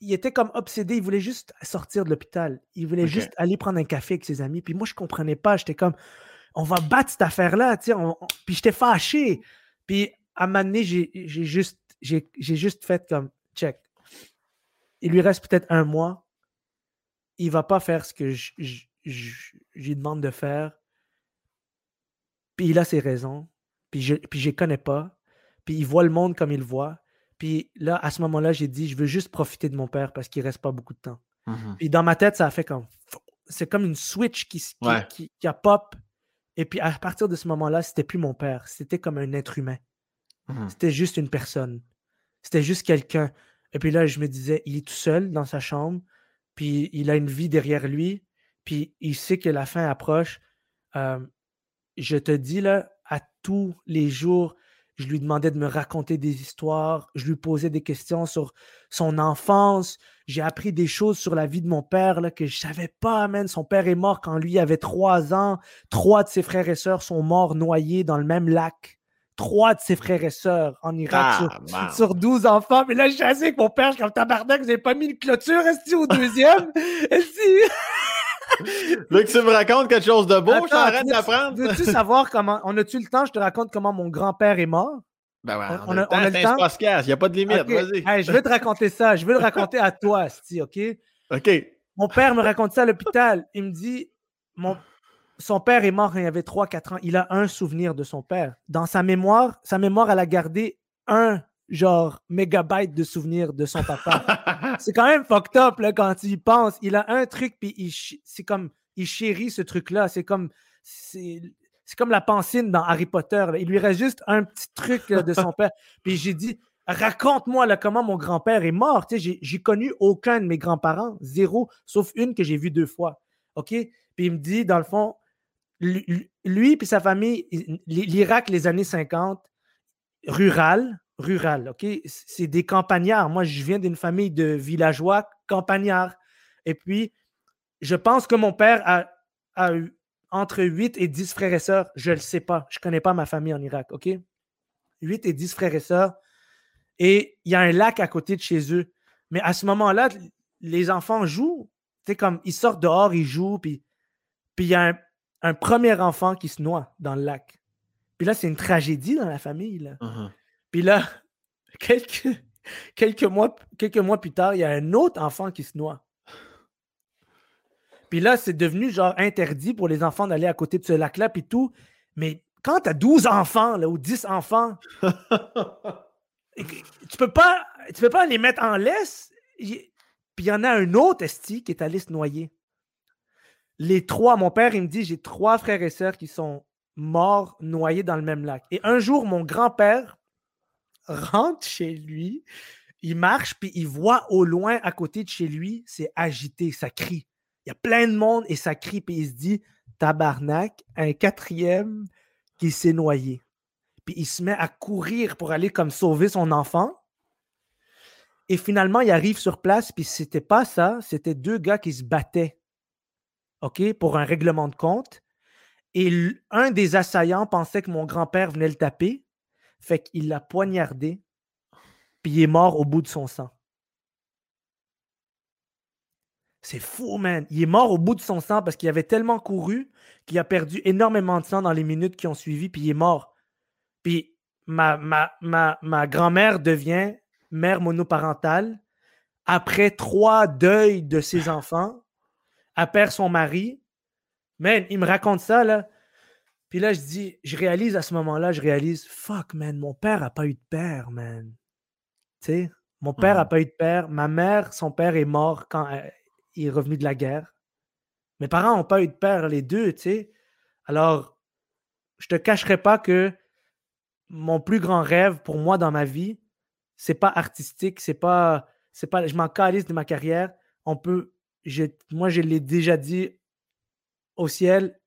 il était comme obsédé, il voulait juste sortir de l'hôpital. Il voulait juste aller prendre un café avec ses amis. Puis moi, je comprenais pas. J'étais comme, on va battre cette affaire-là. Puis j'étais fâché. Puis à un moment donné, j'ai juste j'ai juste fait comme check. Il lui reste peut-être un mois. Il va pas faire ce que je, lui demande de faire. Puis il a ses raisons. Puis je puis les connais pas. Puis il voit le monde comme il le voit. Puis là, à ce moment-là, j'ai dit, je veux juste profiter de mon père parce qu'il reste pas beaucoup de temps. Mmh puis dans ma tête, ça a fait comme. C'est comme une switch qui, qui, a pop. Et puis à partir de ce moment-là, c'était plus mon père. C'était comme un être humain. Mmh C'était juste une personne. C'était juste quelqu'un. Et puis là, je me disais, il est tout seul dans sa chambre, puis il a une vie derrière lui, puis il sait que la fin approche. je te dis, là, à tous les jours, Je lui demandais de me raconter des histoires. Je lui posais des questions sur son enfance. J'ai appris des choses sur la vie de mon père que je savais pas, man. Son père est mort quand lui avait trois ans. Trois de ses frères et sœurs sont morts noyés dans le même lac. Trois de ses frères et sœurs en Irak sur, sur, 12 enfants. Mais là, je suis assis avec mon père, je suis comme tabarnak, vous n'avez pas mis une clôture, est au deuxième? (laughs) est Veux (laughs) que tu me racontes quelque chose de beau, je t'arrête d'apprendre. Veux-tu (laughs) savoir comment. On a-tu le temps, je te raconte comment mon grand-père est mort? Ben ouais, on, a, on a, le temps? il n'y a pas de limite, vas-y. je vais te raconter ça. Je vais le raconter à toi, Sti, OK? OK. Mon père me raconte ça à l'hôpital. Il me dit mon... son père est mort quand il avait 3-4 ans. Il a un souvenir de son père. Dans sa mémoire, sa mémoire, elle a gardé un genre mégabyte de souvenirs de son papa. (laughs) c'est quand même fucked up là, quand il pense. Il a un truc, puis c'est comme il chérit ce truc-là. C'est comme c'est comme la pensine dans Harry Potter. Il lui reste juste un petit truc de son père. (laughs) Puis j'ai dit, raconte-moi comment mon grand-père est mort. j'ai connu aucun de mes grands-parents, zéro, sauf une que j'ai vue deux fois. OK? Puis il me dit, dans le fond, lui et sa famille, l'Irak, les années 50, rural, rural, OK? C'est des campagnards. Moi, je viens d'une famille de villageois campagnards. Et puis, je pense que mon père a, eu entre 8 et 10 frères et sœurs. Je ne le sais pas. Je ne connais pas ma famille en Irak, OK? 8 et 10 frères et sœurs. Et il y a un lac à côté de chez eux. Mais à ce moment-là, les enfants jouent. Tu comme ils sortent dehors, ils jouent, puis il y a un, premier enfant qui se noie dans le lac. Puis là, c'est une tragédie dans la famille. Là. Uh-huh. Puis là, (laughs) quelques, quelques, mois, quelques mois plus tard, il y a un autre enfant qui se noie. Puis là, c'est devenu genre interdit pour les enfants d'aller à côté de ce lac-là, puis tout. Mais quand tu as 12 enfants là, ou 10 enfants, (laughs) tu peux pas tu peux pas les mettre en laisse. Puis il y en a un autre esti qui est allé se noyer. Les trois, mon père, il me dit j'ai trois frères et sœurs qui sont morts noyés dans le même lac. Et un jour, mon grand-père rentre chez lui, il marche, puis il voit au loin, à côté de chez lui, c'est agité, ça crie. Il y a plein de monde et ça crie, puis il se dit tabarnak, un quatrième qui s'est noyé. Puis il se met à courir pour aller comme sauver son enfant. Et finalement, il arrive sur place, puis c'était pas ça, c'était deux gars qui se battaient. OK, pour un règlement de compte. Et un des assaillants pensait que mon grand-père venait le taper. Fait qu'il l'a poignardé, puis il est mort au bout de son sang. C'est fou, man. Il est mort au bout de son sang parce qu'il avait tellement couru qu'il a perdu énormément de sang dans les minutes qui ont suivi, puis il est mort. Puis ma, ma, ma, ma grand-mère devient mère monoparentale après trois deuils de ses (laughs) enfants. Elle perd son mari. Man, il me raconte ça, là. Puis là, je dis, je réalise à ce moment-là, je réalise, fuck, man, mon père n'a pas eu de père, man. Tu sais, mon père n'a pas eu de père. Ma mère, son père est mort quand euh, il est revenu de la guerre. Mes parents n'ont pas eu de père, les deux, tu sais. Alors, je te cacherai pas que mon plus grand rêve pour moi dans ma vie, c'est pas artistique, c'est pas, c'est pas, je m'en calisse de ma carrière. On peut, moi, je l'ai déjà dit au ciel,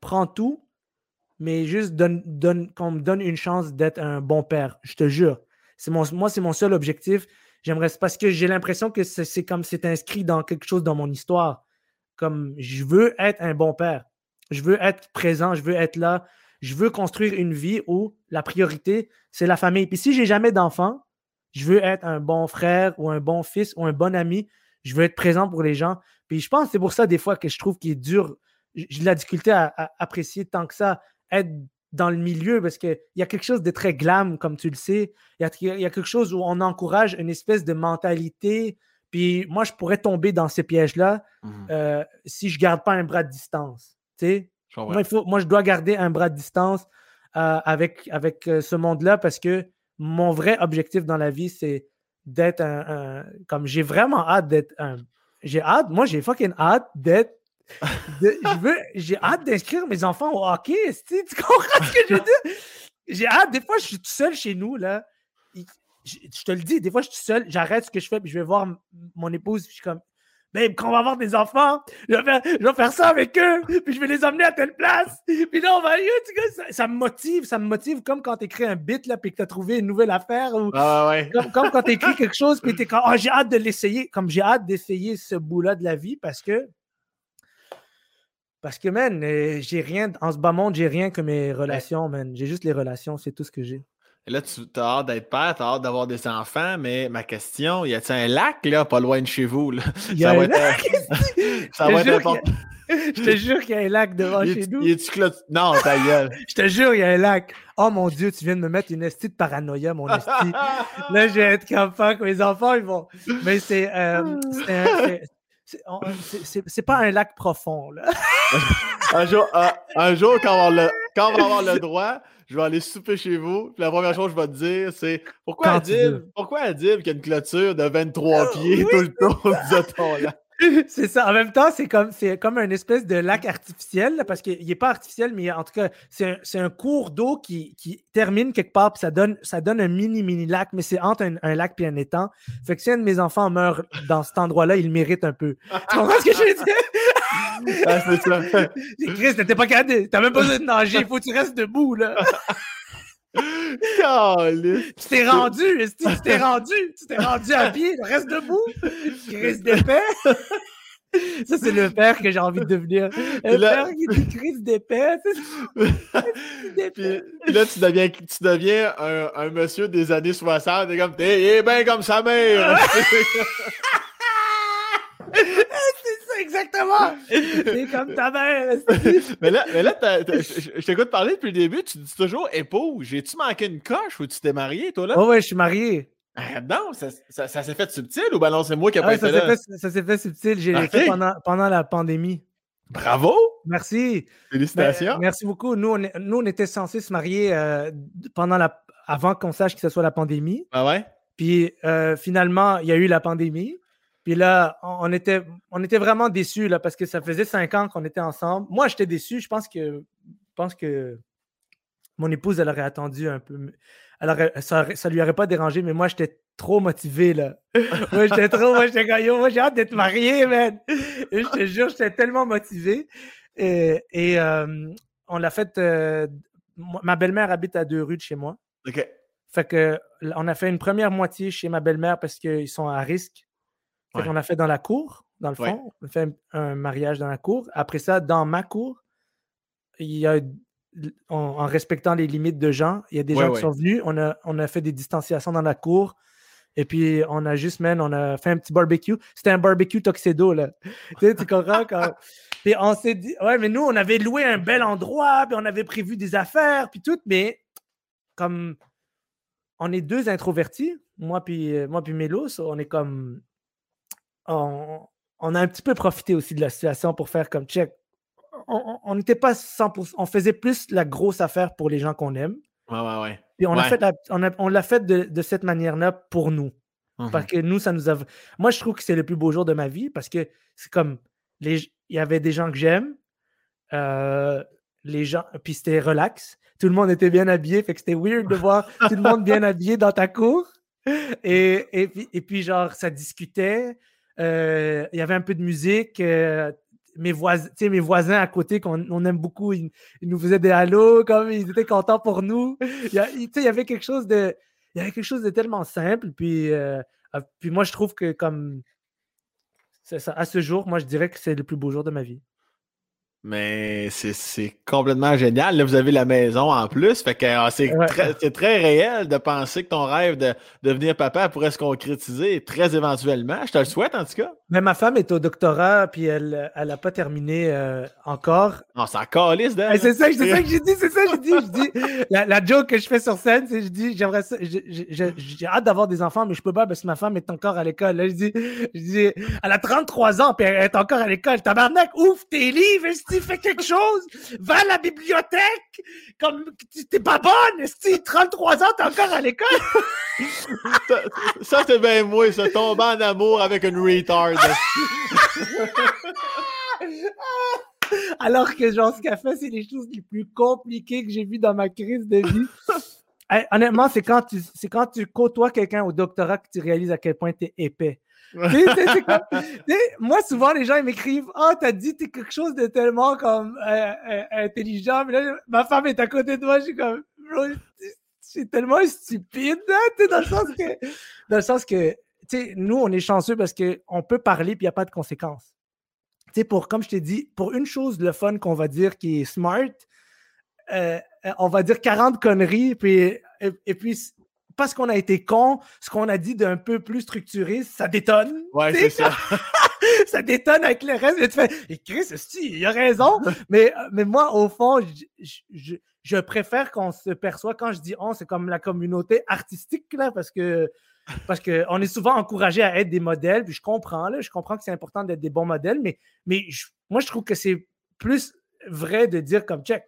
prends tout, mais juste donne, donne, qu'on me donne une chance d'être un bon père. Je te jure. Mon, moi, c'est mon seul objectif. J'aimerais, parce que j'ai l'impression que c'est, comme c'est inscrit dans quelque chose dans mon histoire. Comme je veux être un bon père. Je veux être présent, je veux être là. Je veux construire une vie où la priorité, c'est la famille. Puis si j'ai jamais d'enfant, je veux être un bon frère ou un bon fils ou un bon ami. Je veux être présent pour les gens. Puis je pense que c'est pour ça, des fois, que je trouve qu'il est dur. J'ai la difficulté à, apprécier tant que ça être dans le milieu parce qu'il y a quelque chose de très glam, comme tu le sais. Il y, a, quelque chose où on encourage une espèce de mentalité. Puis moi, je pourrais tomber dans ces pièges-là mmh euh, si je ne garde pas un bras de distance. Moi, il faut, moi, je dois garder un bras de distance euh, avec, avec euh, ce monde-là parce que mon vrai objectif dans la vie, c'est d'être un, Comme j'ai vraiment hâte d'être un. J'ai hâte, moi, j'ai fucking hâte d'être j'ai hâte d'inscrire mes enfants au hockey. Tu comprends ce que je veux dire? J'ai hâte. Des fois, je suis tout seul chez nous. là. Je, te le dis, des fois, je suis tout seul. J'arrête ce que je fais, puis je vais voir mon épouse, puis je suis comme. Babe, quand on va avoir des enfants, je vais, faire, je vais faire ça avec eux, puis je vais les emmener à telle place. Puis là, on va ça, ça me motive, ça me motive comme quand tu écris un bit, là, puis que tu as trouvé une nouvelle affaire. Ou, ah ouais. comme, quand tu écris quelque chose, puis tu es comme, oh, j'ai hâte de l'essayer. Comme j'ai hâte d'essayer ce bout-là de la vie parce que parce que, man, euh, j'ai rien, en ce bas monde, j'ai rien que mes relations, man. J'ai juste les relations, c'est tout ce que j'ai. Là, tu as hâte d'être père, tu as hâte d'avoir des enfants, mais ma question, y a-t-il un lac, là, pas loin de chez vous? Là? Y a ça, un va lac? Être, (laughs) (laughs) ça va être important. (laughs) Je te jure qu'il y a un lac devant chez nous. Non, ta gueule. Je te jure, il y a un lac. Oh mon Dieu, tu viens de me mettre une estie de paranoïa, mon esti. là, je vais être comme que mes enfants, ils vont. Mais c'est. Euh, c'est pas un lac profond. Là. un, jour, un, jour, quand on, va le, quand on va avoir le droit, je vais aller souper chez vous. Puis la première chose que je vais te dire, c'est pourquoi Adib, pourquoi Adib qui a une clôture de 23 pieds tout le tour de ton lac? c'est ça. En même temps, c'est comme, c'est comme un espèce de lac artificiel, parce qu'il n'est pas artificiel, mais en tout cas, c'est un, un, cours d'eau qui, qui, termine quelque part, puis ça donne, ça donne un mini, mini lac, mais c'est entre un, lac et un étang. Fait que si un de mes enfants meurt dans cet endroit-là, il mérite un peu. Tu comprends ce que je veux dire? Ah, c'est ça. (laughs) Chris, t'étais pas capable, t'as même pas besoin de nager, il (laughs) faut que tu restes debout, là. tu t'es rendu, tu t'es rendu, tu t'es rendu à pied, reste debout, crise d'épais. (laughs) Ça, c'est le père que j'ai envie de devenir. Le père qui crise d'épais. Puis là, tu deviens, tu deviens un, un monsieur des années 60, t'es comme, t'es bien comme sa mère. Exactement! (laughs) C'est comme ta mère! (laughs) mais là, mais là je t'écoute parler depuis le début, tu dis toujours épouse. J'ai-tu manqué une coche? Ou tu t'es marié, toi, là? Oh, ouais, je suis marié. Ah, non, ça, ça, ça s'est fait subtil ou ben non, c'est moi qui ai ah, pas été là? Fait, ça s'est fait subtil. J'ai okay. fait pendant, pendant la pandémie. Bravo! Merci. Félicitations. Ben, merci beaucoup. Nous on, nous, on était censés se marier euh, pendant la, avant qu'on sache que ce soit la pandémie. Ah ouais? Puis euh, finalement, il y a eu la pandémie. Puis là, on était, on était vraiment déçus là, parce que ça faisait cinq ans qu'on était ensemble. Moi, j'étais déçu. Je pense que, je pense que mon épouse, elle aurait attendu un peu. Alors, ça, ça lui aurait pas dérangé, mais moi, j'étais trop motivé. Là. (laughs) moi, j'étais trop. Moi, j'étais moi, j'ai hâte d'être marié, man. je te jure, j'étais tellement motivé. Et, et euh, on l'a fait. Euh, ma belle-mère habite à deux rues de chez moi. OK. Fait que, on a fait une première moitié chez ma belle-mère parce qu'ils sont à risque. On a fait dans la cour, dans le fond. On a fait un, mariage dans la cour. Après ça, dans ma cour, il y a, en, respectant les limites de gens, il y a des gens qui sont venus. On a, on a fait des distanciations dans la cour. Et puis, on a juste, man, on a fait un petit barbecue. C'était un barbecue tuxedo, là. (laughs) tu, sais, tu comprends? Quand... (laughs) Puis on s'est dit, ouais, mais nous, on avait loué un bel endroit, puis on avait prévu des affaires, puis tout, mais comme on est deux introvertis, moi puis, moi puis Mélos, on est comme, on, a un petit peu profité aussi de la situation pour faire comme check. On n'était pas 100%, on faisait plus la grosse affaire pour les gens qu'on aime. Ouais, ouais, ouais. Puis on l'a fait, on, l'a fait de, cette manière-là pour nous. Parce mmh que nous, ça nous a. Moi, je trouve que c'est le plus beau jour de ma vie parce que c'est comme. Les... Il y avait des gens que j'aime. Euh, les gens. Puis c'était relax. Tout le monde était bien habillé. Fait que c'était weird de voir tout le monde bien (laughs) habillé dans ta cour. Et, et, puis, et puis, genre, ça discutait. Euh, il y avait un peu de musique. Euh, mes, voisins, à côté qu'on on aime beaucoup, ils, nous faisaient des halos, comme ils étaient contents pour nous. Il y, avait quelque chose de. Il y avait quelque chose de tellement simple. Puis, euh, puis moi, je trouve que comme à ce jour, moi, je dirais que c'est le plus beau jour de ma vie. Mais c'est complètement génial. Là, vous avez la maison en plus. Fait que ah, c'est très, réel de penser que ton rêve de, devenir papa pourrait se concrétiser très éventuellement. Je te le souhaite en tout cas. Mais ma femme est au doctorat, puis elle n'a pas terminé euh, encore. Non, c'est encore liste C'est ça, ça que j'ai dit, c'est ça que j'ai dit. Je dis la, la, joke que je fais sur scène, c'est je dis j'aimerais j'ai hâte d'avoir des enfants, mais je peux pas parce que ma femme est encore à l'école. Là, je dis, je dis, elle a 33 ans, puis elle est encore à l'école. Tabarnak, ouvre tes livres, fais quelque chose, va à la bibliothèque, comme t'es pas bonne, si 33 ans, t'es encore à l'école. (laughs) ça, c'est bien moi, ça, tomber en amour avec une retard. (laughs) Alors que genre, ce qu'elle fait, c'est les choses les plus compliquées que j'ai vues dans ma crise de vie. honnêtement, c'est quand tu c'est quand tu côtoies quelqu'un au doctorat que tu réalises à quel point tu es épais. Moi, souvent, les gens ils m'écrivent Ah, t'as dit t'es quelque chose de tellement comme euh, euh, intelligent. Mais là, ma femme est à côté de moi, je suis comme c'est tellement stupide, hein, dans le sens que, dans le sens que, nous, on est chanceux parce qu'on peut parler puis il n'y a pas de conséquences. Tu pour, comme je t'ai dit, pour une chose, le fun qu'on va dire qui est smart, euh, on va dire 40 conneries, puis, et, puis parce qu'on a été con, ce qu'on a dit d'un peu plus structuré, ça détonne. Ouais, c'est ça. (laughs) ça détonne avec le reste. Et tu fais, et Chris, il a raison. (laughs) mais, mais moi, au fond, je, je préfère qu'on se perçoit, quand je dis on, c'est comme la communauté artistique, là, parce que parce qu'on est souvent encouragé à être des modèles, puis je comprends, là, je comprends que c'est important d'être des bons modèles, mais, mais moi, je trouve que c'est plus vrai de dire comme check.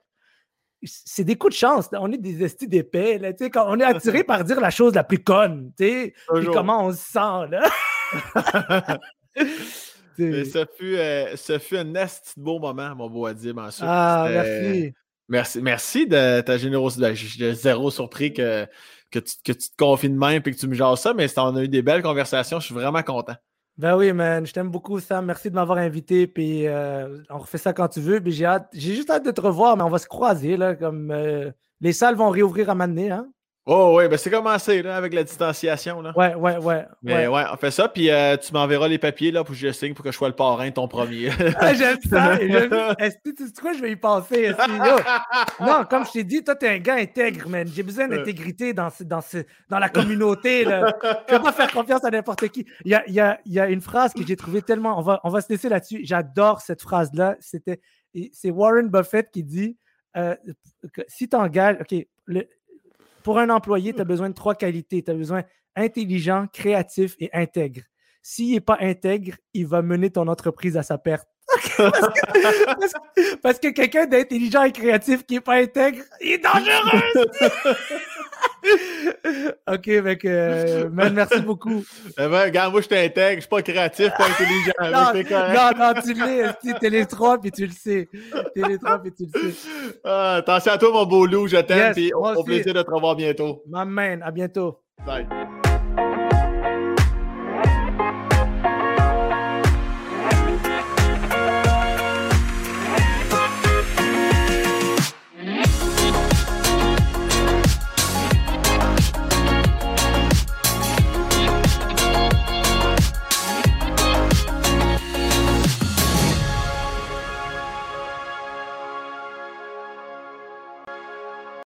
C'est des coups de chance. On est des estis d'épais. Quand on est attiré par dire la chose la plus conne. Et comment on se sent. Là. (laughs) ça, fut, euh, fut un nest beau moment, mon beau Adib. Ah, merci. Merci, merci de ta générosité. Je suis zéro surpris que, que, tu, que tu te confies de même et que tu me jases ça, mais on a eu des belles conversations. Je suis vraiment content. Ben oui, man. Je t'aime beaucoup, Sam. Merci de m'avoir invité. Puis euh, on refait ça quand tu veux. Puis j'ai hâte. J'ai juste hâte de te revoir, mais on va se croiser. Là, comme euh, les salles vont réouvrir à m'amener, hein? Oh oui, ben c'est commencé là, avec la distanciation. Là. Ouais, ouais, ouais. Mais ouais, on fait ça, puis euh, tu m'enverras les papiers là, pour que je signe pour que je sois le parrain ton premier. (laughs) ah, j'aime ça. (laughs) Est-ce que tu sais quoi, je vais y penser? non, comme je t'ai dit, toi, t'es un gars intègre, man. J'ai besoin d'intégrité dans, dans, dans la communauté. Là. Je peux pas faire confiance à n'importe qui. Il y a, il y, a, il y a une phrase que j'ai trouvée tellement. On va, on va se laisser là-dessus. J'adore cette phrase-là. C'était. C'est Warren Buffett qui dit euh, que si tu engages. OK, le, pour un employé, tu as besoin de trois qualités. Tu as besoin intelligent, créatif et intègre. S'il n'est pas intègre, il va mener ton entreprise à sa perte. (laughs) parce que, quelqu'un d'intelligent et créatif qui n'est pas intègre, il est dangereux. (laughs) ok, mec, euh, merci beaucoup. Eh ben, regarde, moi, je t'intègre, je suis pas créatif, pas intelligent. non, non, tu l'es, t'es les trois, puis tu le sais. T'es les trois, puis tu le sais. Ah, attention à toi, mon beau loup, je t'aime, yes, au plaisir de te revoir bientôt. Ma main, à bientôt. Bye.